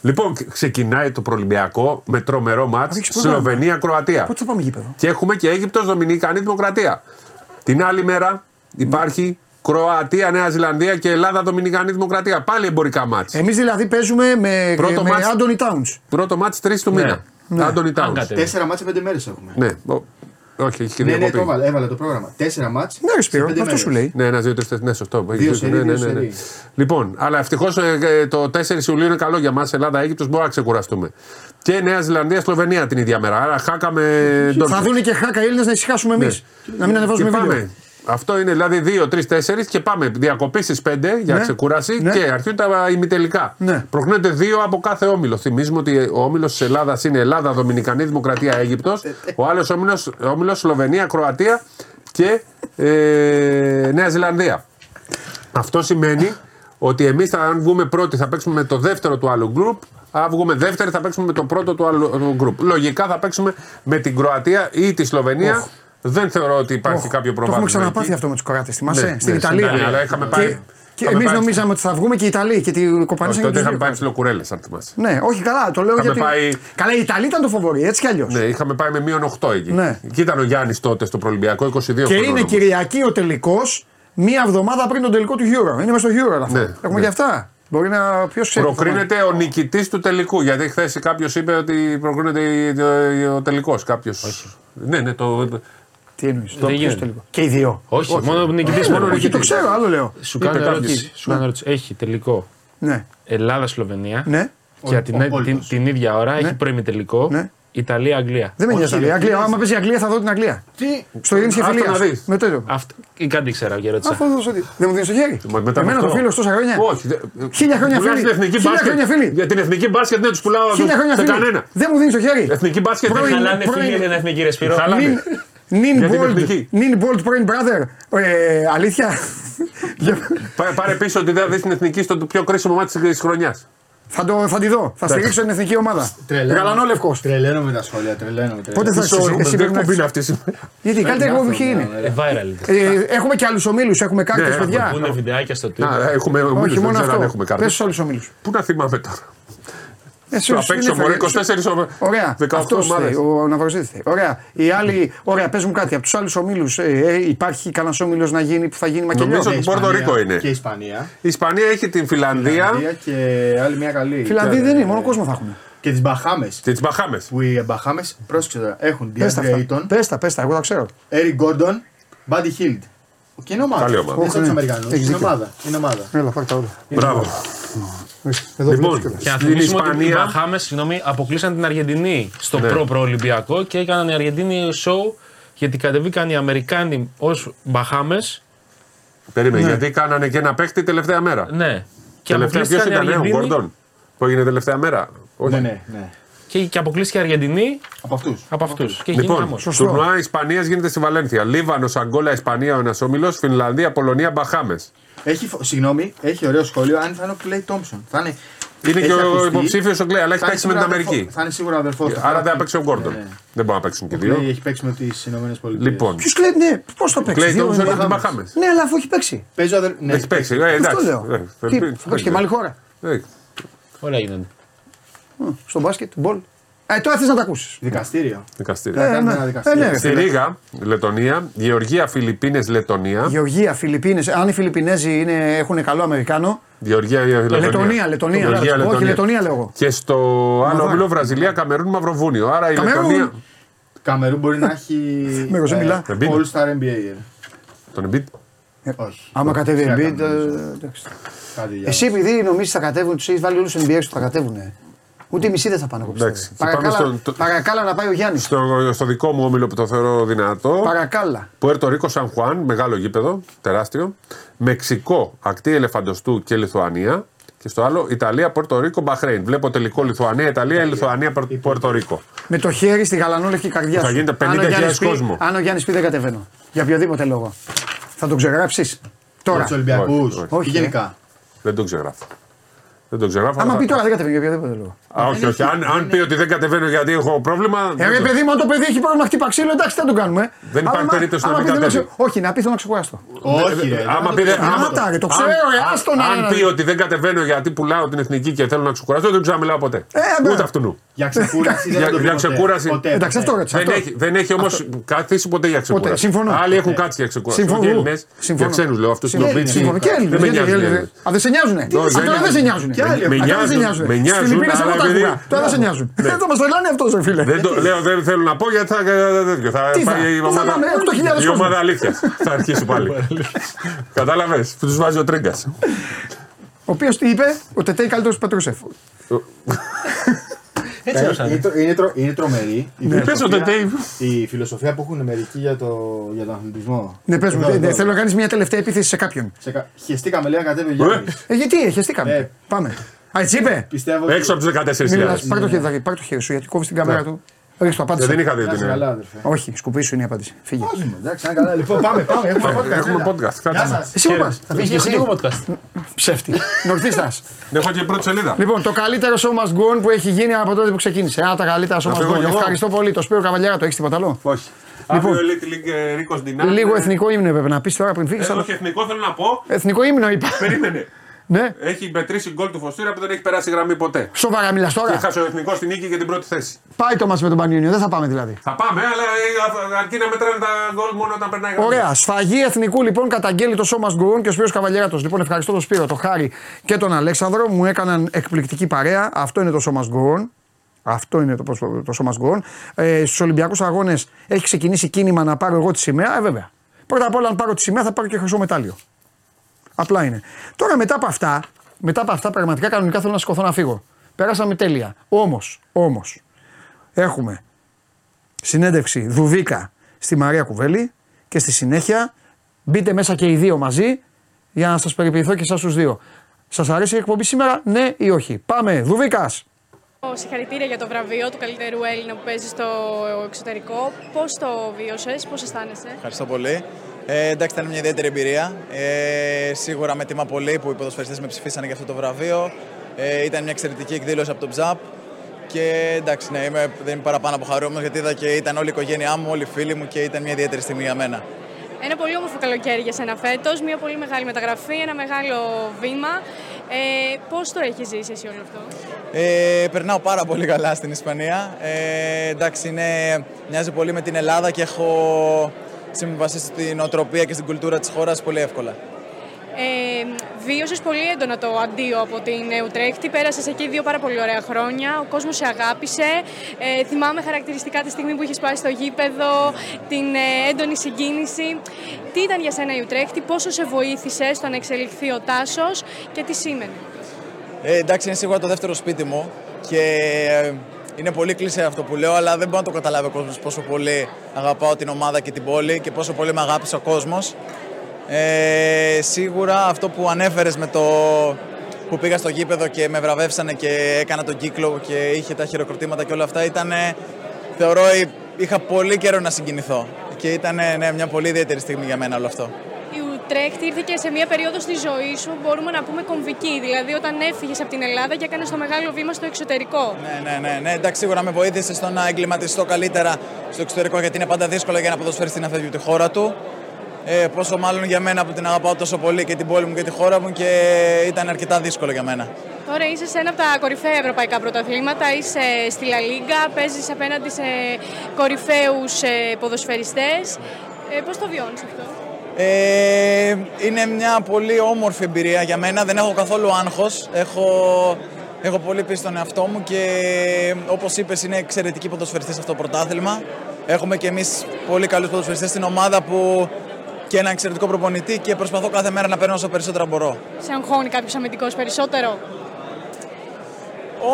Λοιπόν, ξεκινάει το προολυμπιακό με τρομερό μάτς Έχεις πρόγραμμα. Σλοβενία-Κροατία. Πότε θα πάμε γήπεδο. Και έχουμε και Αίγυπτος Δομινικανή Δημοκρατία. Την άλλη μέρα υπάρχει Κροατία, Νέα Ζηλανδία και Ελλάδα Δομινικανή Δημοκρατία. Πάλι εμπορικά μάτς. Εμείς δηλαδή παίζουμε με, Πρώτο με μάτς. Άντωνι Τάουνς. Πρώτο μάτς 3 του μήνα. Ναι. Άντωνη Αν Τάουνς. κατέβει. Τέσσερα μάτσε πέντε μέρες έχουμε. Ναι, ο- όχι, έχει και Ναι, ναι, διακοπή. το έβαλα, έβαλα το πρόγραμμα. Τέσσερα μάτσε. Ναι, ρε Σπύρο, αυτό σου λέει. Ναι, ένα, δύο, τρεις, τέσσερι. Ναι, σωστό. Έχεις Δύο δίκιο. σερί, ναι, δύο ναι, ναι, ναι. σερί. Λοιπόν, αλλά ευτυχώς το 4 Ιουλίου είναι καλό για μας. Ελλάδα-Αίγυπτο μπορούμε να ξεκουραστούμε. Και Νέα Ζηλανδία-Σλοβενία την ίδια μέρα. Άρα χάκαμε. Θα δουν και χάκα οι Έλληνες να ησυχάσουμε εμείς. Να μην ανεβάζουμε Ναι. και βίντεο. Πάμε. Αυτό είναι δηλαδή 2, 3, 4 και πάμε διακοπή στις 5 για Ναι. ξεκούραση Ναι. και αρχίζουν τα ημιτελικά. Ναι. Προκρίνονται δύο από κάθε όμιλο. Θυμίζουμε ότι ο όμιλος της Ελλάδας είναι Ελλάδα, Δομινικανή Δημοκρατία, Αίγυπτος. Ο άλλος όμιλος Σλοβενία, Κροατία και ε, Νέα Ζηλανδία. Αυτό σημαίνει ότι εμείς, αν βγούμε πρώτοι, θα παίξουμε με το δεύτερο του άλλου γκρουπ. Αν βγούμε δεύτεροι, θα παίξουμε με το πρώτο του άλλου γκρουπ. Λογικά θα παίξουμε με την Κροατία ή τη Σλοβενία. Δεν θεωρώ ότι υπάρχει κάποιο Το πρόβλημα. έχουμε ξαναπάθει αυτό με τους Κοράτες. Θυμάσαι, Ναι, στην ναι, στην Ιταλία. Ιταλία, αλλά είχαμε πάει- Και, και είχαμε εμείς πάει- νομίζαμε ότι θα βγούμε και οι Ιταλοί και την κοπανίσαν Τότε και είχαμε τους πάει δύο. ψιλοκουρέλες, αν θυμάσαι. Ναι, όχι καλά, το λέω Είχαμε γιατί. πάει- Καλά, οι Ιταλοί ήταν το φοβορή, έτσι κι αλλιώς. Ναι, είχαμε πάει με μείον 8 εκεί. Ναι. Εκεί ήταν ο Γιάννης τότε στο Προελμπιακό 22 Και χρονών είναι όμως. Κυριακή ο τελικός, μία εβδομάδα πριν τον τελικό του Euro. Είναι μέσα στο Euro αυτό. Ναι, Έχουμε ναι. και αυτά. Μπορεί να. Ποιος ξέρει. Προκρίνεται ο νικητής του τελικού. Γιατί χθες κάποιος είπε ότι προκρίνεται ο τελικός. Κάποιο. Ναι, ναι, το. Τι εννοεί. Δεν γίνεται. τελικό. Και οι δύο. Όχι, μόνο νικητή. μόνος Όχι, το νικητής. ξέρω, άλλο λέω. Σου Είπε κάνω κάποιος. ερώτηση. Σου κάνω ερώτηση. Έχει τελικό Ναι, Ελλάδα-Σλοβενία. ναι. Και Ο- την, ο την, Πόλτος. την ίδια ώρα έχει πρώιμη τελικό Ναι. Ιταλία-Αγγλία. Δεν με Όχι, νοιάζει. ρε, η Αγγλία. τι Άμα παίζει η Αγγλία θα δω την Αγγλία. Τι; Στο Ειρήνη και Άστο Φιλία. να δεις. Με το ίδιο. Αυτό ή κάτι ήξερα και ρώτησα. Αυτό δώσω τι. Δεν μου δίνεις το χέρι. Μα μετά Εμένα με το αυτό. φίλος τόσα χρόνια. Όχι. δε- Χίλια χρόνια πουλάς φίλοι. την εθνική Χίλια μπάσκετ. χρόνια φίλοι. Για την εθνική μπάσκετ δεν τους πουλάω Χίλια χρόνια σε φίλοι. κανένα. Δεν μου δίνεις το χέρι. Εθνική μπάσκετ δεν Πρώην- Χαλάνε πρώην- φίλοι δεν εθνική ρε Σπύρο. Χαλάνε. Νιν- Νιν Για την Bold, εθνική. Νιν Bold πρώην brother. Ε, αλήθεια. Για- Πά- Πάρε πίσω ότι δεν δεις την εθνική στο πιο κρίσιμο μάτι της χρονιάς. θα, το, θα τη δω. Θα στηρίξω την εθνική ομάδα. Γαλανόλευκος. Τρελαίνω με τα σχόλια, τρελαίνω με Πότε θα εσύ, εσύ πρέπει να Δεν είναι έχεις- αυτή σήμερα. Γιατί η καλύτερη εκπομπή ποιοι είναι. Ε, Viral. Ε, έχουμε και άλλους ομίλους, έχουμε κάρτες, Ναι, παιδιά. Που είναι βιντεάκια στο Α, Twitter. Έχουμε Όχι, ομίλους, δεν μόνο ξέρω αν αυτό. έχουμε κάρτες. Πες στου άλλου ομίλους. Πού να θυμάμαι τώρα. Εσύ Σου απ' έξω μόνο 24 ομάδες. Ωραία. 18 Αυτός ομάδες. θέλει, Ο Ναυροζήτη θέλει. Ωραία. Οι άλλοι, ωραία, πε μου κάτι. Από τους άλλους ομίλους υπάρχει κανένας όμιλο να γίνει που θα γίνει μακελιό; Νομίζω ότι Πόρτο Ρίκο είναι. Και η Ισπανία. Η Ισπανία έχει την Φιλανδία Φιλανδία και άλλη μια καλή. Φιλανδοί δεν είναι, μόνο κόσμο θα έχουν. Και τις Μπαχάμες. και τις Μπαχάμες. Που οι Μπαχάμες, πρόσεξε τώρα, έχουν Πες τα DeAndre αυτά. Ayton, Πες τα, πες τα, εγώ τα ξέρω. Eric Gordon, Buddy Hield. Και είναι ομάδα. Καλή ομάδα. Δεν είναι σαν Όχι, τους ναι. Αμερικανούς. Έχεις Είναι δίκιο. ομάδα. Είναι ομάδα. Έλα, πάρ' τα όλα. Μπράβο. Εδώ Λοιπόν, βλέπεις κιόλας. Και να Στην θυμίσουμε ότι οι Ισπανία- Μπαχάμες αποκλείσαν την Αργεντινή στο Ναι. προ-προολυμπιακό και έκαναν οι Αργεντίνοι show γιατί κατεβήκαν οι Αμερικάνοι ως Μπαχάμες. Περίμενε, γιατί κάνανε και ένα παίχτη τελευταία μέρα. Ναι. Και Τελευταία ποιος αποκλείστηκαν οι ήταν, ε, ο Αργεντίνοι. Γκόρντον. Που έγινε τελευταία μέρα; Όχι. Ναι, ναι, ναι. Και, και αποκλείστηκε η Αργεντινή Από αυτούς. από αυτούς. Και γίνει Λοιπόν, χαμός. Σωστό. τουρνουά Ισπανίας γίνεται στη Βαλένθια. Λίβανος, Αγκόλα, Ισπανία ο ένας όμιλο. Φινλανδία, Πολωνία, Μπαχάμες. Έχει, φο- συγγνώμη, έχει ωραίο σχόλιο αν θα είναι ο Κλέι Τόμψον. Θα είναι, Είναι έχει και ο ακουστεί, υποψήφιος ο Κλέη, αλλά έχει θα είναι παίξει με την σίγουρα αδερφό- Αμερική. Θα είναι σίγουρα αδερφός. Άρα δεν θα παίξει ο Γκόρντον. Δεν μπορούν να παίξουν και οι Ο Κλέι δύο. έχει παίξει με τις Ηνωμένες Πολιτείες. Λοιπόν, Ποιος κλαίει, ναι, πώς το παίξει; Κλέη δύο Τόμψον είναι. από την Μπαχάμες. Ναι, αλλά αφού έχει παίξει. Παίζει ο αδερ... ναι, Έχει παίξει. Ε, Αυτό εντάξει. λέω. Ε, Τι, δεν- θα παίξει και με άλλη χώρα. Ε, Ωραία γίνονται. Στο μπάσκετ, μπολ. Ε, τώρα θες να τα ακούσεις. Δικαστήριο. Δικαστήριο. Θα Ε, κάνουμε ναι. ένα δικαστήριο. Ε, ναι, ρε Στη φίλε. Ρήγα, Λετωνία, Γεωργία, Φιλιππίνες, Λετωνία. Γεωργία, Φιλιππίνες. Αν οι Φιλιππινέζοι είναι, έχουν καλό Αμερικάνο. Γεωργία, Λετωνία. Λετωνία, Λετωνία. Γεωργία, Όχι, Λετωνία. Λετωνία λέω εγώ. Και στο άλλο Μαδάρα. όμιλο Βραζιλία, Καμερούν, Μαυροβούνιο. Άρα η Καμερούν. Λετωνία. Καμερού μπορεί να έχει. Μέγος, δεν μιλά. ε, Embiid. All Star NBA. ε. Τον Embiid. Όχι. Άμα κατέβει Τι η να Embiid, κάνουμε, ε, νομίζω. εντάξει. Κάτι για- Εσύ επειδή νομίζεις θα κατέβουν, τους έχεις βάλει όλους του NBA που θα κατέβουν. Ούτε οι μισοί δεν θα πάνε εγώ Εντάξει. πιστεύω. Και πάμε Παρακάλα, στο- το- παρακάλα να πάει ο Γιάννης. Στο, στο δικό μου όμιλο που το θεωρώ δυνατό. Παρακάλα. Πουέρτο Ρίκο Σαν Χουάν, μεγάλο γήπεδο, τεράστιο. Μεξικό, ακτή Ελεφαντοστού και Λιθουανία. Και στο άλλο Ιταλία, Πουέρτο Ρίκο, Μπαχρέιν. Βλέπω τελικό Λιθουανία, Ιταλία, Λιθουανία, Πουέρ- Πουέρτο Ρίκο. Με το χέρι στη γαλανόλευκη καρδιά Θα σου. γίνεται Αν ο 50.000 Γιάννης πει- κόσμο. Αν ο Γιάννης πει δεν κατεβαίνω. Για οποιοδήποτε λόγο. Θα τον ξεγράψεις; Τώρα. Τους Ολυμπιακούς. Όχι, όχι. Όχι, Ή γενικά. Δεν το ξεγράφω. Δεν το ξεγράφω. Άμα αλλά- πει τώρα δεν κατεβαίνει για οποιοδήποτε λόγο. Α, όχι, όχι. Αν, αν πει ότι δεν κατεβαίνω γιατί έχω πρόβλημα. Ε, δεν ρε το- παιδί μου, αν το παιδί έχει πρόβλημα χτύπα ξύλο, εντάξει, δεν το κάνουμε. Δεν υπάρχει Άμα- περίπτωση να άμα μην πει, θέλω κατέβει. ξε- Όχι, να πει θέλω να ξεκουράσω. Όχι, ρε. Άμα δεν πει, το δεν- ξέρω. άμα- Άτα, ρε, το αν- ξέρω, ρε, αν- άστο να- Αν να- πει ότι δεν κατεβαίνω γιατί πουλάω την εθνική και θέλω να ξεκουράσω, δεν ξαναμιλάω ποτέ. Ε, μπρε. Ούτε αυτού νου. Για ξεκούραση δεν Για- θα το πει για ποτέ. ξεκούραση. Ποτέ, Εντάξει, ποτέ. αυτό ρώτησα. Δεν αυτό. έχει, δεν έχει όμως καθίσει ποτέ για ξεκούραση. Ποτέ, συμφωνώ. Άλλοι έχουν κάτσει για ξεκούραση. Συμφωνώ. Όχι Έλληνες, Συμφωνώ. Για ξένου λέω αυτούς του Συμφωνώ. Συμφωνώ. Και Έλληνες, Δεν με γιατί νοιάζει. Έλληνες. Έλληνες. Α, δεν σε νοιάζουνε. Όχι, Α, τώρα δεν σε νοιάζουνε. Και άλλοι Με έχουν. Α, τώρα δεν σε νοιάζουν, νοιάζουνε. με Στις νοιάζουν, Φιλιππίνες αλλά εγώ τα επειδή- άκουγα. Τώρα δεν σε νοιάζουν. Δεν θα μας τρελάνει αυτός, ρε φίλε. Δεν, το, λέω, δεν θέλω να πω γιατί θα, τέτοιο, θα Τι θα, πάει η πού θα ομάδα, πάμε, 8.000 η κόσμο. ομάδα αλήθειας. θα αρχίσει πάλι. Κατάλαβες; Που τους βάζει ο Τρίγκας. Ο οποίος τι είπε, ο Τετέι καλύτερος του Πετρούσεφ. Έτσι Ε, ήρθανε. Είναι, τρο- είναι, τρο- είναι τρομερή η, Πες ο φιλοσοφία, Τετέι. η φιλοσοφία που έχουν μερικοί για, το, για τον αθλητισμό. Ναι, πες μου, Εδώ, δε- εδώ. θέλω να κάνεις μια τελευταία επίθεση σε κάποιον. Σε κα- Χεστήκαμε λέει να κατέβει ο Γιάννης. Ε, γιατί, χεστήκαμε. Ε. Πάμε. Α, έτσι είπε. Πιστεύω ότι- Έξω από του Μην 14.000. μιλάς, πάρ' το χέρι, Δάκη, πάρ' το χέρι σου γιατί κόβεις την κάμερα του. Ρίξ το, Δεν απάντησε. την είχα δει Να είσαι την. καλά, αδερφέ. Όχι, σκουπί σου είναι η απάντηση. Φύγε. Όχι, εντάξει, να καλά. Λοιπόν, πάμε, πάμε. Έχουμε podcast. Έχουμε έλα. podcast. Γεια Κάτσε. σας. Εσύ μου πας, θα φύγεις και Έχει εσύ. λίγο podcast. Ψεύτη. Νορτίστας. Έχω και πρώτη σελίδα. Λοιπόν, το καλύτερο show must go on που έχει γίνει από τότε που ξεκίνησε. Ένα από τα καλύτερα show Να must φύγω go κι on. εγώ. Ευχαριστώ πολύ. Το Σπύρο Καβαλιάρα, το έχεις τίποτα άλλο; Όχι. Λοιπόν. Αύριο Elite League Ρίκος Ντινάρ. Λίγο εθνικό ύμνο έπρεπε να πεις τώρα πριν φύγεις. Ε, Όχι εθνικό θέλω να πω. Εθνικό ύμνο είπα. Περίμενε. Ναι. Έχει μετρήσει γκολ του Φωστήρα που δεν έχει περάσει γραμμή ποτέ. Σοβαρά μιλάς Και τώρα. χάσε ο εθνικός στην νίκη για την πρώτη θέση. Πάει το μα με τον Πανιόνιο, δεν θα πάμε δηλαδή. Θα πάμε, αλλά ε, αρκεί να μετράνε τα γκολ μόνο όταν περνάει γραμμή. Ωραία. Σφαγή εθνικού λοιπόν καταγγέλει το σώμα Γκουρούν και ο Σπύρος Καβαλιέρατος. Λοιπόν, ευχαριστώ τον Σπύρο, τον Χάρη και τον Αλέξανδρο. Μου έκαναν εκπληκτική παρέα. Αυτό είναι το σώμα Γκουρούν. Αυτό είναι το, πρόσωπο- το σώμα Γκουρούν. Ε, Στους Ολυμπιακούς Αγώνες έχει ξεκινήσει κίνημα να πάρω εγώ τη σημαία. Ε, βέβαια. Πρώτα απ' όλα, αν πάρω τη σημαία, θα πάρω και χρυσό μετάλλιο. Απλά είναι. Τώρα μετά από αυτά, μετά από αυτά πραγματικά κανονικά θέλω να σηκωθώ να φύγω. Πέρασαμε τέλεια. Όμως, όμως, έχουμε συνέντευξη Δουβίκα στη Μαρία Κουβέλη και στη συνέχεια μπείτε μέσα και οι δύο μαζί για να σας περιποιηθώ και εσάς τους δύο. Σας αρέσει η εκπομπή σήμερα, ναι ή όχι; Πάμε, Δουβίκας. Συγχαρητήρια για το βραβείο του καλύτερου Έλληνα που παίζει στο εξωτερικό. Πώς το βίωσες, πώς αισθάνεσαι; Ευχαριστώ πολύ. Ε, εντάξει, ήταν μια ιδιαίτερη εμπειρία. Ε, σίγουρα με τιμά πολύ που οι ποδοσφαιριστές με ψηφίσανε για αυτό το βραβείο. Ε, ήταν μια εξαιρετική εκδήλωση από το ΨΑΠ. Και εντάξει, ναι, είμαι, δεν είμαι παραπάνω από χαρούμενο γιατί είδα και ήταν όλη η οικογένειά μου, όλοι οι φίλοι μου και ήταν μια ιδιαίτερη στιγμή για μένα. Ένα πολύ όμορφο καλοκαίρι για σένα φέτος, μια πολύ μεγάλη μεταγραφή, ένα μεγάλο βήμα. Ε, Πώς το έχεις ζήσει εσύ όλο αυτό, Ε, περνάω πάρα πολύ καλά στην Ισπανία. Ε, εντάξει, είναι, μοιάζει πολύ με την Ελλάδα και έχω συμβασίσει στην οτροπία και στην κουλτούρα της χώρας πολύ εύκολα. Ε, Βίωσες πολύ έντονα το αντίο από την Ουτρέχτη. Πέρασες εκεί δύο πάρα πολύ ωραία χρόνια. Ο κόσμος σε αγάπησε. Ε, θυμάμαι χαρακτηριστικά τη στιγμή που είχες πάει στο γήπεδο, την ε, έντονη συγκίνηση. Τι ήταν για σένα η Ουτρέχτη, πόσο σε βοήθησε στο να εξελιχθεί ο Τάσος και τι σήμαινε; Ε, εντάξει, είναι σίγουρα το δεύτερο σπίτι μου και ε, είναι πολύ κλεισέ αυτό που λέω, αλλά δεν μπορεί να το καταλάβει ο κόσμος πόσο πολύ αγαπάω την ομάδα και την πόλη και πόσο πολύ με αγάπησε ο κόσμος. Ε, σίγουρα αυτό που ανέφερες με το που πήγα στο γήπεδο και με βραβεύσανε και έκανα τον κύκλο και είχε τα χειροκροτήματα και όλα αυτά ήταν, θεωρώ, ε, είχα πολύ καιρό να συγκινηθώ. Και ήταν ναι, μια πολύ ιδιαίτερη στιγμή για μένα όλο αυτό. Η Ουτρέχτη ήρθε και σε μια περίοδο στη ζωή σου, μπορούμε να πούμε κομβική. Δηλαδή, όταν έφυγες από την Ελλάδα και έκανες το μεγάλο βήμα στο εξωτερικό. Ναι, ναι, ναι, ναι. Εντάξει, σίγουρα με βοήθησε στο να εγκληματιστώ καλύτερα στο εξωτερικό γιατί είναι πάντα δύσκολο για ένα ποδοσφαιριστή να φεύγει από τη χώρα του. Ε, πόσο μάλλον για μένα που την αγαπάω τόσο πολύ και την πόλη μου και τη χώρα μου και ήταν αρκετά δύσκολο για μένα. Τώρα είσαι σε ένα από τα κορυφαία ευρωπαϊκά πρωταθλήματα, είσαι στη Λα Λίγκα, παίζεις απέναντι σε κορυφαίους ε, ποδοσφαιριστές. Ε, πώς το βιώνεις αυτό; Ε, είναι μια πολύ όμορφη εμπειρία για μένα. Δεν έχω καθόλου άγχος. Έχω, έχω πολύ πίστη στον εαυτό μου και όπως είπες είναι εξαιρετική ποδοσφαιριστές αυτό το πρωτάθλημα. Έχουμε και εμείς πολύ καλούς ποδοσφαιριστές στην ομάδα που και ένα εξαιρετικό προπονητή και προσπαθώ κάθε μέρα να παίρνω όσο περισσότερα μπορώ. Σε αγχώνει κάποιος αμυντικός περισσότερο;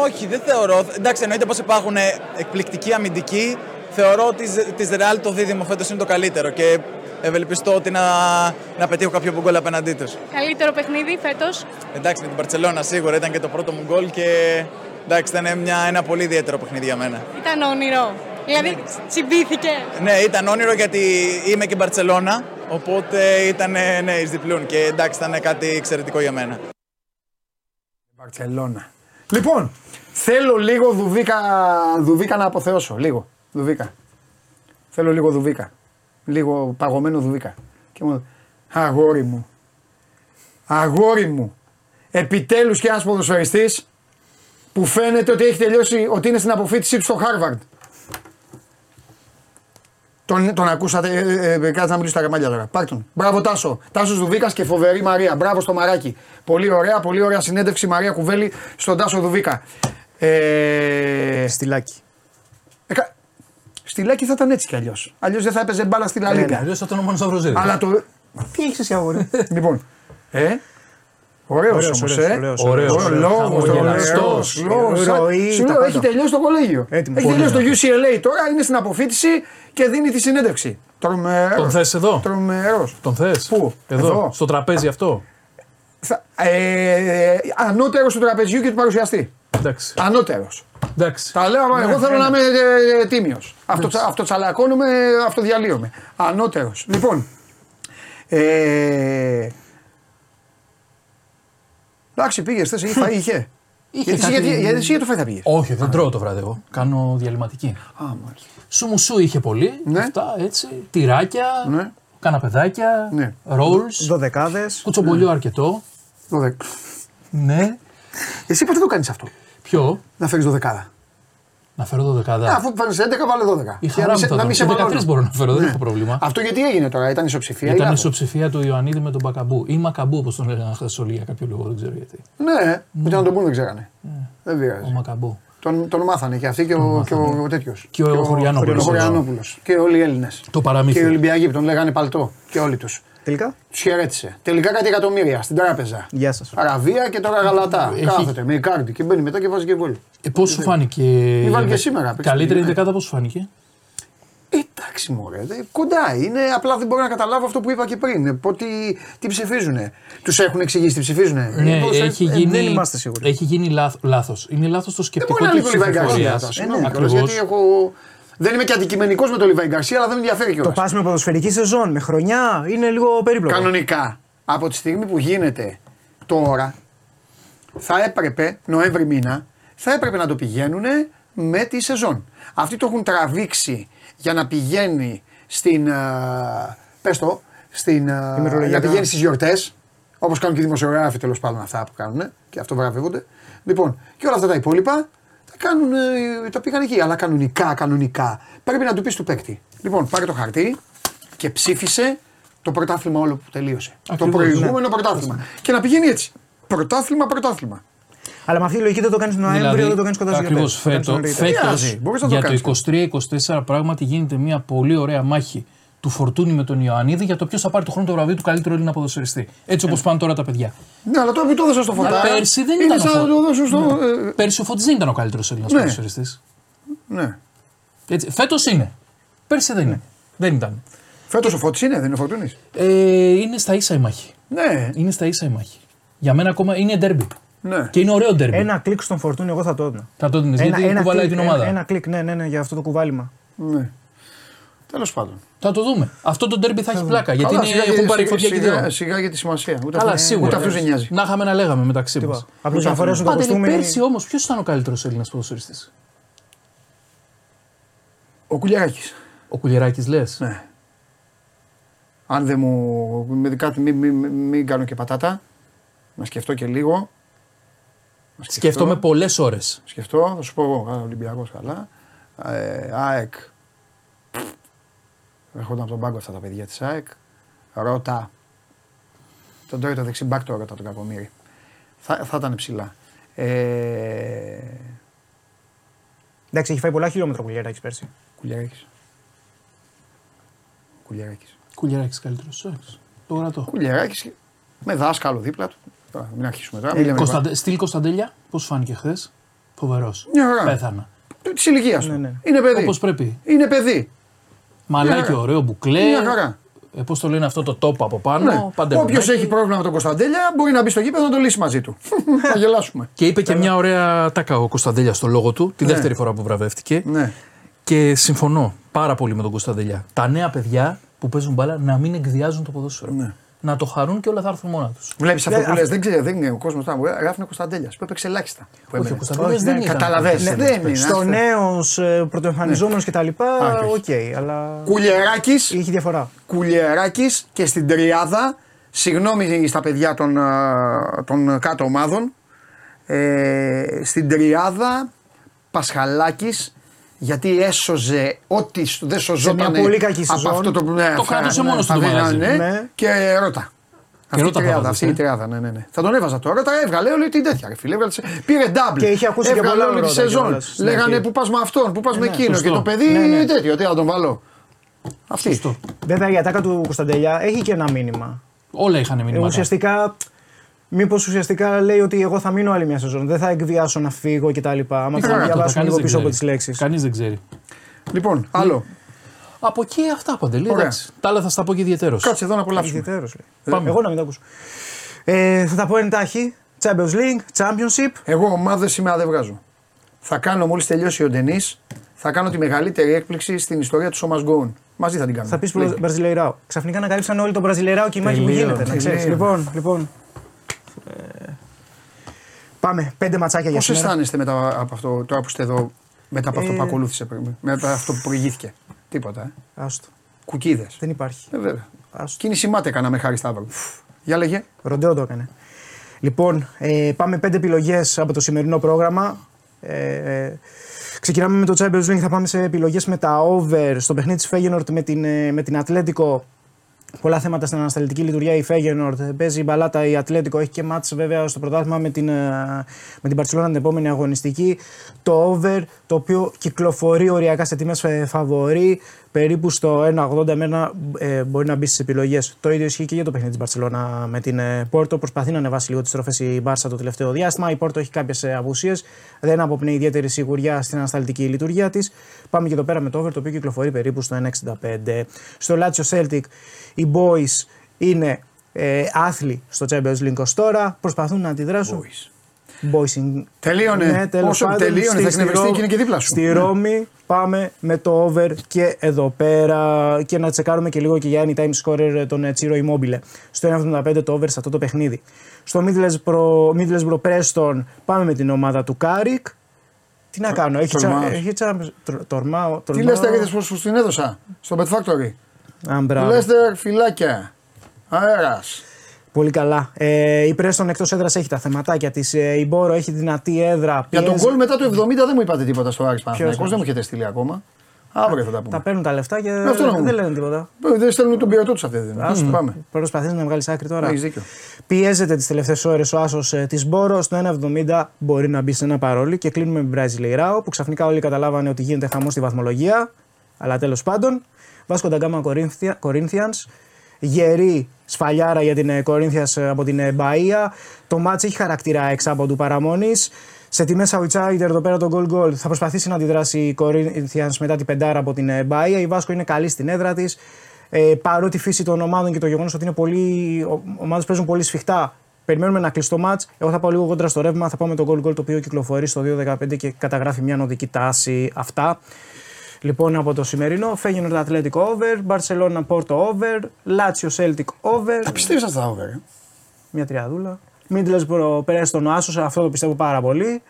Όχι, δεν θεωρώ. Εντάξει, εννοείται πως υπάρχουν εκπληκτικοί αμυντικοί. Θεωρώ ότι της Real το δίδυμο φέτος είναι το καλύτερο και ευελπιστώ ότι να, να πετύχω κάποιο γκολ απέναντί τους. Καλύτερο παιχνίδι φέτος; Εντάξει, με την Παρσελώνα σίγουρα ήταν και το πρώτο μου γκολ και εντάξει, ήταν μια, ένα πολύ ιδιαίτερο παιχνίδι για μένα. Ήταν όνειρο. Δηλαδή τσιμπήθηκε. Ναι, ήταν όνειρο γιατί είμαι και Μπαρσελόνα. Οπότε ήταν ναι, εις διπλούν και εντάξει, ήταν κάτι εξαιρετικό για μένα. Μπαρσελόνα. Λοιπόν, θέλω λίγο δουβίκα, δουβίκα να αποθεώσω. Λίγο. Δουβίκα. Θέλω λίγο δουβίκα. Λίγο παγωμένο δουβίκα. Και μου αγόρι μου. Αγόρι μου. Επιτέλους και ένας ποδοσφαιριστής που φαίνεται ότι έχει τελειώσει, ότι είναι στην αποφύτισή του στο Χάρβαρντ. Τον, τον ακούσατε, ε, ε, κάτσε να μιλήσω στα καμάλια τώρα. Πάρ' τον. Μπράβο Τάσο. Τάσος Δουβίκας και φοβερή Μαρία. Μπράβο στο μαράκι. Πολύ ωραία, πολύ ωραία συνέντευξη Μαρία Κουβέλη στον Τάσο Δουβίκα. Ε, Στυλάκι. Ε, κα- Στυλάκι θα ήταν έτσι κι αλλιώς. Αλλιώς δεν θα έπαιζε μπάλα στη Λα Λίγκα. Αλλιώς θα ήταν ο μόνο Σταυροζίδη. Αλλά το. Τι έχεις εσύ αγόρι; Λοιπόν. Ε, Ωραίος Ωραίος, όμως, ωραίος, ε. ωραίος, Ωραίος, ωραίος, λόγος, χαμογελαστός, λόγος, λόγος. ροή, Σου τα λέω, πάντα. έχει τελειώσει το κολέγιο. Έτοιμος. Έχει τελειώσει το Πολύ UCLA τώρα, είναι στην αποφύτιση και δίνει τη συνέντευξη. Τρομερός. Τον θες εδώ; Τρομερός. Τον θες; Πού; Εδώ, Εδώ. στο τραπέζι αυτό; Θα- Ε, ανώτερος του τραπεζιού και του παρουσιαστή. Εντάξει. Ανώτερος. Εντάξει. Τα λέω, Ναι, εγώ θέλω ναι. να είμαι ε, τίμιος. Αυτό, αυτό τσαλακώνομαι, αυτό διαλύομαι. Ανώτερος. Λοιπόν. Ε, εντάξει, πήγες, θες, είχε φαΐ, είχε. Είχε γιατί, εσύ- κάτι- γιατί, γιατί εσύ για το φαΐ θα πήγες; Όχι, δεν τρώω το βράδυ εγώ. Κάνω διαλυματική. Α, μάλιστα. Σου μου σου είχε πολύ. Ναι. Αυτά έτσι. Τυράκια. Ναι. Καναπεδάκια. Ναι. Ρόλς. Δωδεκάδες. Κουτσομπολιό αρκετό. Δωδεκ- Ναι. Εσύ πότε το κάνεις αυτό; Ποιο; Να φέρεις δωδεκάδα. Να φέρω δωδεκάδα. Ε, αφού φέρνει 11, βάλε 12. Η Για χαρά να μου σε- θα να δω. μην σε Και 13 μαλώνω. μπορώ να φέρω, δεν Ναι. έχω πρόβλημα. Αυτό γιατί έγινε τώρα, ήταν ισοψηφία. ή Ήταν λάθος; ισοψηφία του Ιωαννίδη με τον Μπακαμπού. Ή Μακαμπού, όπως τον έλεγαν χθες όλοι για κάποιο λόγο, δεν ξέρω γιατί. Ναι, ούτε να τον πούν δεν ξέρανε. Δεν Ο πειράζει. Μακαμπού. Τον, τον μάθανε και αυτοί και ο, και ο, ο τέτοιος. Και ο Χωριανόπουλος. Ο Χωριανόπουλος. Και όλοι οι Έλληνες. Το παραμύθι. Και οι Ολυμπιακοί που τον λέγανε παλτό. Και όλοι τους. Τελικά; Του χαιρέτησε. Τελικά κάτι εκατομμύρια στην τράπεζα. Γεια σας. Αραβία και τώρα γαλατά. Έχει- Κάθεται με κάρτι και μπαίνει μετά και βάζει και γκολ. Ε, πώς σου φάνηκε. Μη βάλει και σήμερα, παίξει Καλύτερη την δεκάδα, πώς σου φάνηκε; Εντάξει, μωρέ. δε- Κοντά είναι. Απλά δεν μπορώ να καταλάβω αυτό που είπα και πριν. Ε, πω τι, τι ψηφίζουν. Τους έχουν εξηγήσει τι ψηφίζουν. Ναι, έχει γίνει, έχει γίνει λάθος. Είναι λάθος το σκεπτικό Δεν μπορεί να τη είναι λίγο Λιβάη Γκαρσία. ψηφοφορία. Συγγνώμη κιόλας, γιατί έχω... Δεν είμαι και αντικειμενικός με τον Λιβάη Γκαρσία, αλλά δεν με ενδιαφέρει κιόλας. Το πας με ποδοσφαιρική σεζόν, με χρονιά, είναι λίγο περίπλοκο. Κανονικά, από τη στιγμή που γίνεται τώρα, θα έπρεπε, Νοέμβρη μήνα, θα έπρεπε να το πηγαίνουν με τη σεζόν. Αυτοί το έχουν τραβήξει για να πηγαίνει στην. α, Πες το, στην, α, Ημερολογιακά. να πηγαίνει στις γιορτές. Όπως κάνουν και οι δημοσιογράφοι τέλος πάντων αυτά που κάνουν και αυτό βραβεύονται. Λοιπόν, και όλα αυτά τα υπόλοιπα τα κάνουν, ε, τα πήγαν εκεί. Αλλά κανονικά, κανονικά πρέπει να του πεις του παίκτη. Λοιπόν, πάρε το χαρτί και ψήφισε το πρωτάθλημα όλο που τελείωσε. Ακριβώς, το προηγούμενο ναι. πρωτάθλημα. Και να πηγαίνει έτσι. Πρωτάθλημα, πρωτάθλημα. Αλλά με αυτή τη λογική δεν το κάνεις Νοέμβριο, δεν το κάνεις κοντά στου Ακριβώς γιορτές. Το κάνεις φέτος, νωρίτερα. φέτος, για το 23-24 πράγματι γίνεται μια πολύ ωραία μάχη του Φορτούνη με τον Ιωαννίδη για το ποιος θα πάρει το χρόνο το βραβείο του καλύτερου Έλληνα ποδοσφαιριστή. Έτσι όπως πάνε τώρα τα παιδιά. Ναι, αλλά τώρα που το έδωσα στο Αλλά φωτά. Πέρσι δεν είναι ήταν. σαν ο να Φω- το δώσω στο. Ναι. ε, Πέρσι ο Φώτης δεν ήταν ο καλύτερος Έλληνας Ναι. ποδοσφαιριστής. Ναι. Φέτος είναι. Πέρσι δεν είναι. Δεν ήταν. Φέτος ο Φώτης είναι, δεν είναι ο Φορτούνης; Ε, είναι στα ίσα η μάχη. Ναι. Είναι στα ίσα η μάχη. Για μένα ακόμα είναι ντέρμπι. Ναι. Και είναι ωραίο ντέρμπι. Ένα κλικ στον Φορτούνι, εγώ θα το έδινα. Θα το έδινες, γιατί κουβαλάει κλικ, την ομάδα. Ένα, ένα κλικ, ναι, ναι, ναι, για αυτό το κουβάλιμα. Ναι. Τέλος πάντων. Θα το δούμε. Αυτό το ντέρμπι θα έχει πλάκα. Γιατί Καλά, είναι, σιγά, έχουν γιατί- πάρει φωτιά και οι σιγά, δύο. σιγά για τη σημασία. Ούτε Καλά, αυτού- σίγουρα. Ούτε αυτούς δεν νοιάζει. Να είχαμε να λέγαμε μεταξύ μας. Απλώς να φορέσουν το Πάντε, κοστούμι. πέρσι όμως, ποιος ήταν ο καλύτερος Έλληνας ποδοσφαιριστής; Ο Κουλιαράκης. Ο Κουλιεράκη λες; Ναι. Αν δεν μου. Με κάτι, μην, μην, μην κάνω και πατάτα. Να σκεφτώ και λίγο. Να σκεφτώ. Σκέφτομαι πολλές ώρες. Σκεφτώ, θα σου πω εγώ. Ολυμπιακός καλά. Ε, ΑΕΚ. Έρχονταν από τον πάγκο αυτά τα παιδιά της ΑΕΚ. Ρώτα. Τον τρώει το δεξιμπάκ το ρώτα τον κακομίρι. Θα, θα ήταν ψηλά. Ε, Εντάξει, έχει φάει πολλά χιλιόμετρα ο Κουλιαράκης πέρσι. Κουλιαράκης. Κουλιαράκης. Κουλιεράκη καλύτερος. Το γρατώ. Κουλιαράκης με δάσκαλο δίπλα του. Τώρα, μην αρχίσουμε τώρα. Ε, μην λέμε Κωνσταντε... Στυλ Κωνσταντέλια, πώς φάνηκε χθες; Φοβερός. Μια χαρά. Πέθανα. Της ηλικίας του. Ναι, ναι. Είναι παιδί. Όπως πρέπει. Είναι παιδί. Μαλάκι χαρά. ωραίο, μπουκλέ. Μια χαρά. Ε, Πώς το λένε αυτό το τόπο από πάνω. Ναι. παντελονάκι. Όποιος έχει πρόβλημα με τον Κωνσταντέλια μπορεί να μπει στο γήπεδο να το λύσει μαζί του. Θα γελάσουμε. Και είπε και μια ωραία ατάκα ο Κωνσταντέλια στο λόγο του, τη Ναι. δεύτερη φορά που βραβεύτηκε. Ναι. Και συμφωνώ πάρα πολύ με τον Κωνσταντέλια. Τα νέα παιδιά που παίζουν μπάλα να μην εκβιάζουν το ποδόσφαιρο. Ναι. Να το χαρούν και όλα θα έρθουν μόνα τους. Βλέπεις αυτό Ναι, που αυτό- λες, δεν ξέρει, δεν είναι ο κόσμος τώρα. Γράφουν Κωνσταντέλιας που έπαιξε ελάχιστα. Που Όχι, ο έμενε. Κωνσταντέλιας Όχι, δεν ναι, ήταν. Καταλαβαίνεις. Ναι, δεν είναι. Στο άστε. νέος πρωτοεμφανιζόμενος κτλ. Α, Οκ, όχι. αλλά. Κουλιεράκη, Έχει διαφορά. Κουλιεράκη και στην τριάδα. Συγγνώμη στα παιδιά των, α, των κάτω ομάδων. Ε, στην τριάδα Πασχαλάκης γιατί έσωζε ό,τι σου- δεν σωζόταν μια πολύ κακή από σεζόν. αυτό το ναι, Το θα- κράτησε ναι, μόνος του θα το δεν- μαγαζί. ναι, Ναι. Και ρώτα. Αυτή η ρώτα θα τριάδα, βάζεις, αυτή η ε. τριάδα, ναι, ναι, ναι. Θα τον έβαζα τώρα, τα έβγαλε όλη την τέτοια. ρε Φίλε, έβγαλε, σε- πήρε double. Και είχε ακούσει και έβγαλε πολλά όλη τη ρώτα σεζόν. κιόλας. Ναι, Λέγανε και- που πας με αυτόν, που πας με ναι, εκείνο. Και σωστό. το παιδί Ναι, ναι. τέτοιο, τι να τον βάλω. Αυτή. Σωστό. Βέβαια η ατάκα του Κωνσταντέλια έχει και ένα μήνυμα. Όλα είχαν Ε, μηνύματα. ουσιαστικά, μήπως ουσιαστικά λέει ότι εγώ θα μείνω άλλη μια σεζόν. Δεν θα εκβιάσω να φύγω κτλ. Άμα Τι θα γράφει, διαβάσουμε κανείς λίγο δεν πίσω από ξέρει. τις λέξεις. Κανείς δεν ξέρει. Λοιπόν, άλλο. Από εκεί αυτά παντελή. Ωραία. εντάξει. Τα άλλα θα στα πω και ιδιαίτερω. Κάτσε εδώ να απολαύσουμε. Ιδιαίτερος, λέει. Πάμε. Εγώ να μην τα ακούσω. Ε, θα τα πω εντάχει. Champions League, Championship. Εγώ ομάδες σήμερα δεν βγάζω. Θα κάνω μόλις τελειώσει ο Ντενής, θα κάνω τη μεγαλύτερη έκπληξη στην ιστορία του Σώμα Γκόουν. Μαζί θα την κάνουμε. Θα πεις Λέγε. Μπραζιλεϊράο. Ξαφνικά ανακαλύψαν όλοι τον Μπραζιλεϊράο και η μάχη που Τελείως, γίνεται. Να ξέρεις. τελείως. Λοιπόν, λοιπόν. Ε, Πάμε. Πέντε ματσάκια για Πώς σήμερα. αισθάνεστε μετά από αυτό, τώρα που είστε εδώ, μετά από αυτό που Ε. ακολούθησε πριν, μετά από αυτό που προηγήθηκε; Τίποτα. Ε. Άστο. Κουκίδες. Δεν υπάρχει. Ε, βέβαια. Άστο. Κίνηση μάται έκανα με χάρη Σταύρο. Για λέγε. Ροντέο το έκανε. Λοιπόν, ε, πάμε πέντε επιλογές από το σημερινό πρόγραμμα. Ε, ε, ξεκινάμε με το Champions League. Θα πάμε σε επιλογές με τα over στο παιχνίδι της Feyenoord με την, ε, με την Ατλέντικο. Πολλά θέματα στην ανασταλτική λειτουργία. Η Feyenoord παίζει μπαλάτα. Η Ατλέντικο έχει και μάτς βέβαια στο πρωτάθλημα με την, ε, με την Barcelona την επόμενη αγωνιστική. Το over το οποίο κυκλοφορεί οριακά σε τιμές ε, φαβορή περίπου στο 1,80 εμένα ε, μπορεί να μπει στις επιλογές. Το ίδιο ισχύει και για το παιχνίδι της Barcelona με την ε, Πόρτο. Προσπαθεί να ανεβάσει λίγο τις στροφές η Μπάρσα το τελευταίο διάστημα. Η Πόρτο έχει κάποιες απουσίες. Δεν αποπνέει ιδιαίτερη σιγουριά στην ανασταλτική λειτουργία της. Πάμε και εδώ πέρα με το over το οποίο κυκλοφορεί περίπου στο 1,65. Στο Lazio Celtic οι Boys είναι ε, άθλοι στο Champions League ως τώρα. Προσπαθούν να αντιδράσουν. Boys in- Τελείωνε. Ναι, τέλος Όσο πάντων, τελείωνε, στη- θα στη εκνευριστεί Ρώμη- και είναι και δίπλα σου. Στη Ναι. Ρώμη πάμε με το over και εδώ πέρα και να τσεκάρουμε και λίγο και για anytime scorer τον ε, Τσίρο Immobile. Στο 1,75 το over σε αυτό το παιχνίδι. Στο Middlesbrough, Middlesbrough Preston πάμε με την ομάδα του Κάρικ. Τι να κάνω, έχει, τσα, τολμάς. έχει τσα, τρο- τορμάω, Τι τολμάω. Λέστερ είδε πώς σου την έδωσα; Στο Bet Factory. Α, μπράβο. Λέστερ φυλάκια. Αέρας. Πολύ καλά. Ε, η Preston εκτός έδρας έχει τα θεματάκια της. Ε, η Μπόρο έχει δυνατή έδρα. Για τον πιέζει. γκολ μετά το 70 δεν μου είπατε τίποτα στο Άρης Παναθηναϊκός. Ποιος; Δεν μου έχετε στείλει ακόμα. Αύριο θα τα πούμε. Τα παίρνουν τα λεφτά και Αυτό να δεν μου. λένε τίποτα. Ε, Δεν στέλνουν τον πειρατό τους αυτή τη στιγμή. Άστο. Πάμε. Προσπαθείς να βγάλεις άκρη τώρα. Έχεις δίκιο. Πιέζεται τις τελευταίες ώρες ο άσος ε, της Μπόρο. Στο 1,70 μπορεί να μπει σε ένα παρόλι και κλείνουμε με Μπραζιλεϊράο που ξαφνικά όλοι καταλάβανε ότι γίνεται χαμό στη βαθμολογία. Αλλά τέλος πάντων. Βάσκο Νταγκάμα Corinthians. Γερή σφαλιάρα για την Corinthians από την ε, Μπαία. Το μάτς έχει χαρακτήρα εξάπου του παραμονή. Σε τιμές outsider εδώ πέρα το goal goal θα προσπαθήσει να αντιδράσει η Corinthians μετά την πεντάρα από την ε, Μπαία. Η Βάσκο είναι καλή στην έδρα της. Ε, παρότι η φύση των ομάδων και το γεγονός ότι είναι πολύ, ο- ομάδες παίζουν πολύ σφιχτά, Περιμένουμε ένα κλειστό μάτς. Εγώ θα πάω λίγο κόντρα στο ρεύμα. Θα πάω με το goal goal το οποίο κυκλοφορεί στο 2-15 και καταγράφει μια νοδική τάση. Αυτά. Λοιπόν, από το σημερινό, Feyenoord Athletic over, Barcelona Porto over, Lazio Celtic over. Τα πιστεύεις αυτά τα over. ε; Μια τριαδούλα. Middlesbrough περάσει στον Άσο, αυτό το πιστεύω πάρα πολύ.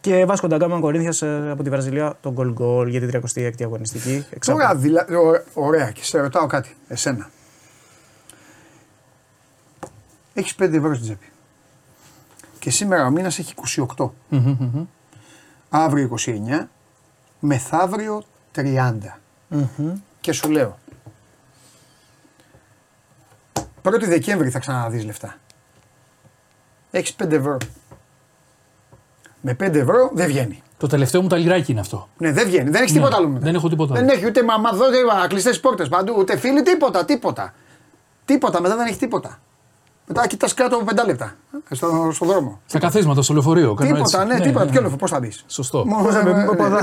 Και Βάσκο Νταγκάμα Κορίνθιας από τη Βραζιλία το goal goal για την 36η αγωνιστική. Εξάπου. Τώρα, δηλα... ω- ωραία, και σε ρωτάω κάτι, εσένα. Έχεις 5 ευρώ στην τσέπη. Και σήμερα ο μήνας έχει 28. Μμμ, μμμ. Αύριο 29. Μεθαύριο 30. Και σου λέω. 1η Δεκέμβρη θα ξαναδείς λεφτά. Έχεις 5 ευρώ. Με 5 ευρώ δεν βγαίνει. Το τελευταίο μου τα λιράκι είναι αυτό. Ναι, δεν βγαίνει. Δεν έχεις τίποτα άλλο μετά. Δεν έχω τίποτα Δεν άλλο. έχει ούτε μαμά, δεν κλειστέ πόρτες παντού, ούτε φίλοι, τίποτα, τίποτα. Τίποτα, μετά δεν έχει τίποτα. Μετά κοιτάς κάτω από 5 λεπτά. ε, Στο, στο δρόμο. Στα καθίσματα, στο λεωφορείο. κάνω Τίποτα, έτσι. ναι, τίποτα. Ποιο λεφτό, πώς θα μπεις. Σωστό.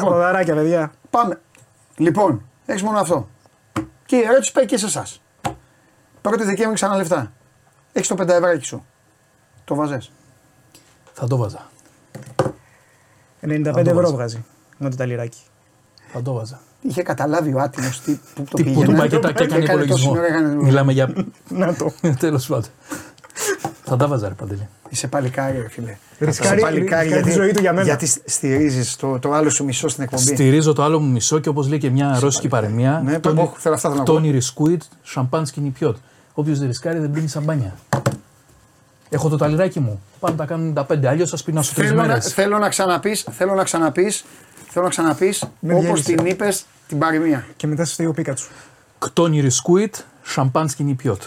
Ποδαράκια, παιδιά. Πάμε. Λοιπόν, έχεις μόνο αυτό. Και η ερώτηση πάει και σε εσάς. Πρώτη Δεκέμβρη ξανά λεφτά. Έχεις το 5 ευρώ σου. Το βαζέ. Θα το βάζα. 95 το ευρώ βάζω. βγάζει με το ταλιράκι. Θα το βάζα. Είχε καταλάβει ο άτιμος τι, που το Τι που πήγαινε. του πάει και τα- και έκανε έκανε τόση υπολογισμό. ώρα, έκανε- Μιλάμε για. Να το. Τέλος πάντων. Θα τα βάζα, ρε Παντελή. Είσαι παλικάρι, ρε φίλε. Ρισκάρει- Είσαι παλικάρι ρισκάρει τη ζωή του για μένα. Γιατί στηρίζεις το, το άλλο σου μισό στην εκπομπή. Στηρίζω το άλλο μου μισό και όπως λέει και μια ρώσικη παρεμία. Ναι, πω, πω, θέλω αυτά θέλω να πω. Τόνι ρισκούιτ, σαμπάνσκι νιπιότ. Όποιος δεν ρισκάρει δεν πίνει σαμπάνια. Έχω το ταλιράκι μου. Πάμε να τα κάνουν 95. Αλλιώς σας πεινάσω τρεις Θέλω να, μέρες. θέλω να ξαναπείς, θέλω να ξαναπείς, θέλω να ξαναπείς Με όπως διέλυσε. την είπες την παροιμία. Και μετά στο ο Πίκατσου. Κτόνι ρισκούιτ, σαμπάνσκι νιπιότ.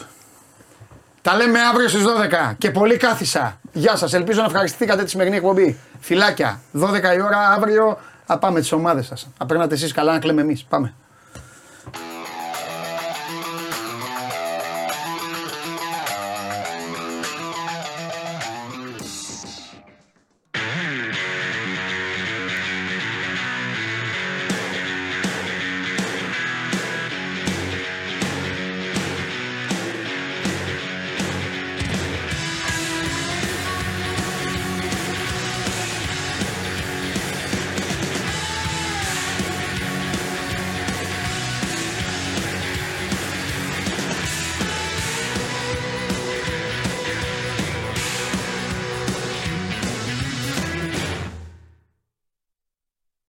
Τα λέμε αύριο στις 12 και πολύ κάθισα. Γεια σας, ελπίζω να ευχαριστηθήκατε τη σημερινή εκπομπή. Φιλάκια, 12 η ώρα αύριο θα πάμε τις ομάδες σας. Να περνάτε εσείς καλά να κλαίμε εμείς. Πάμε.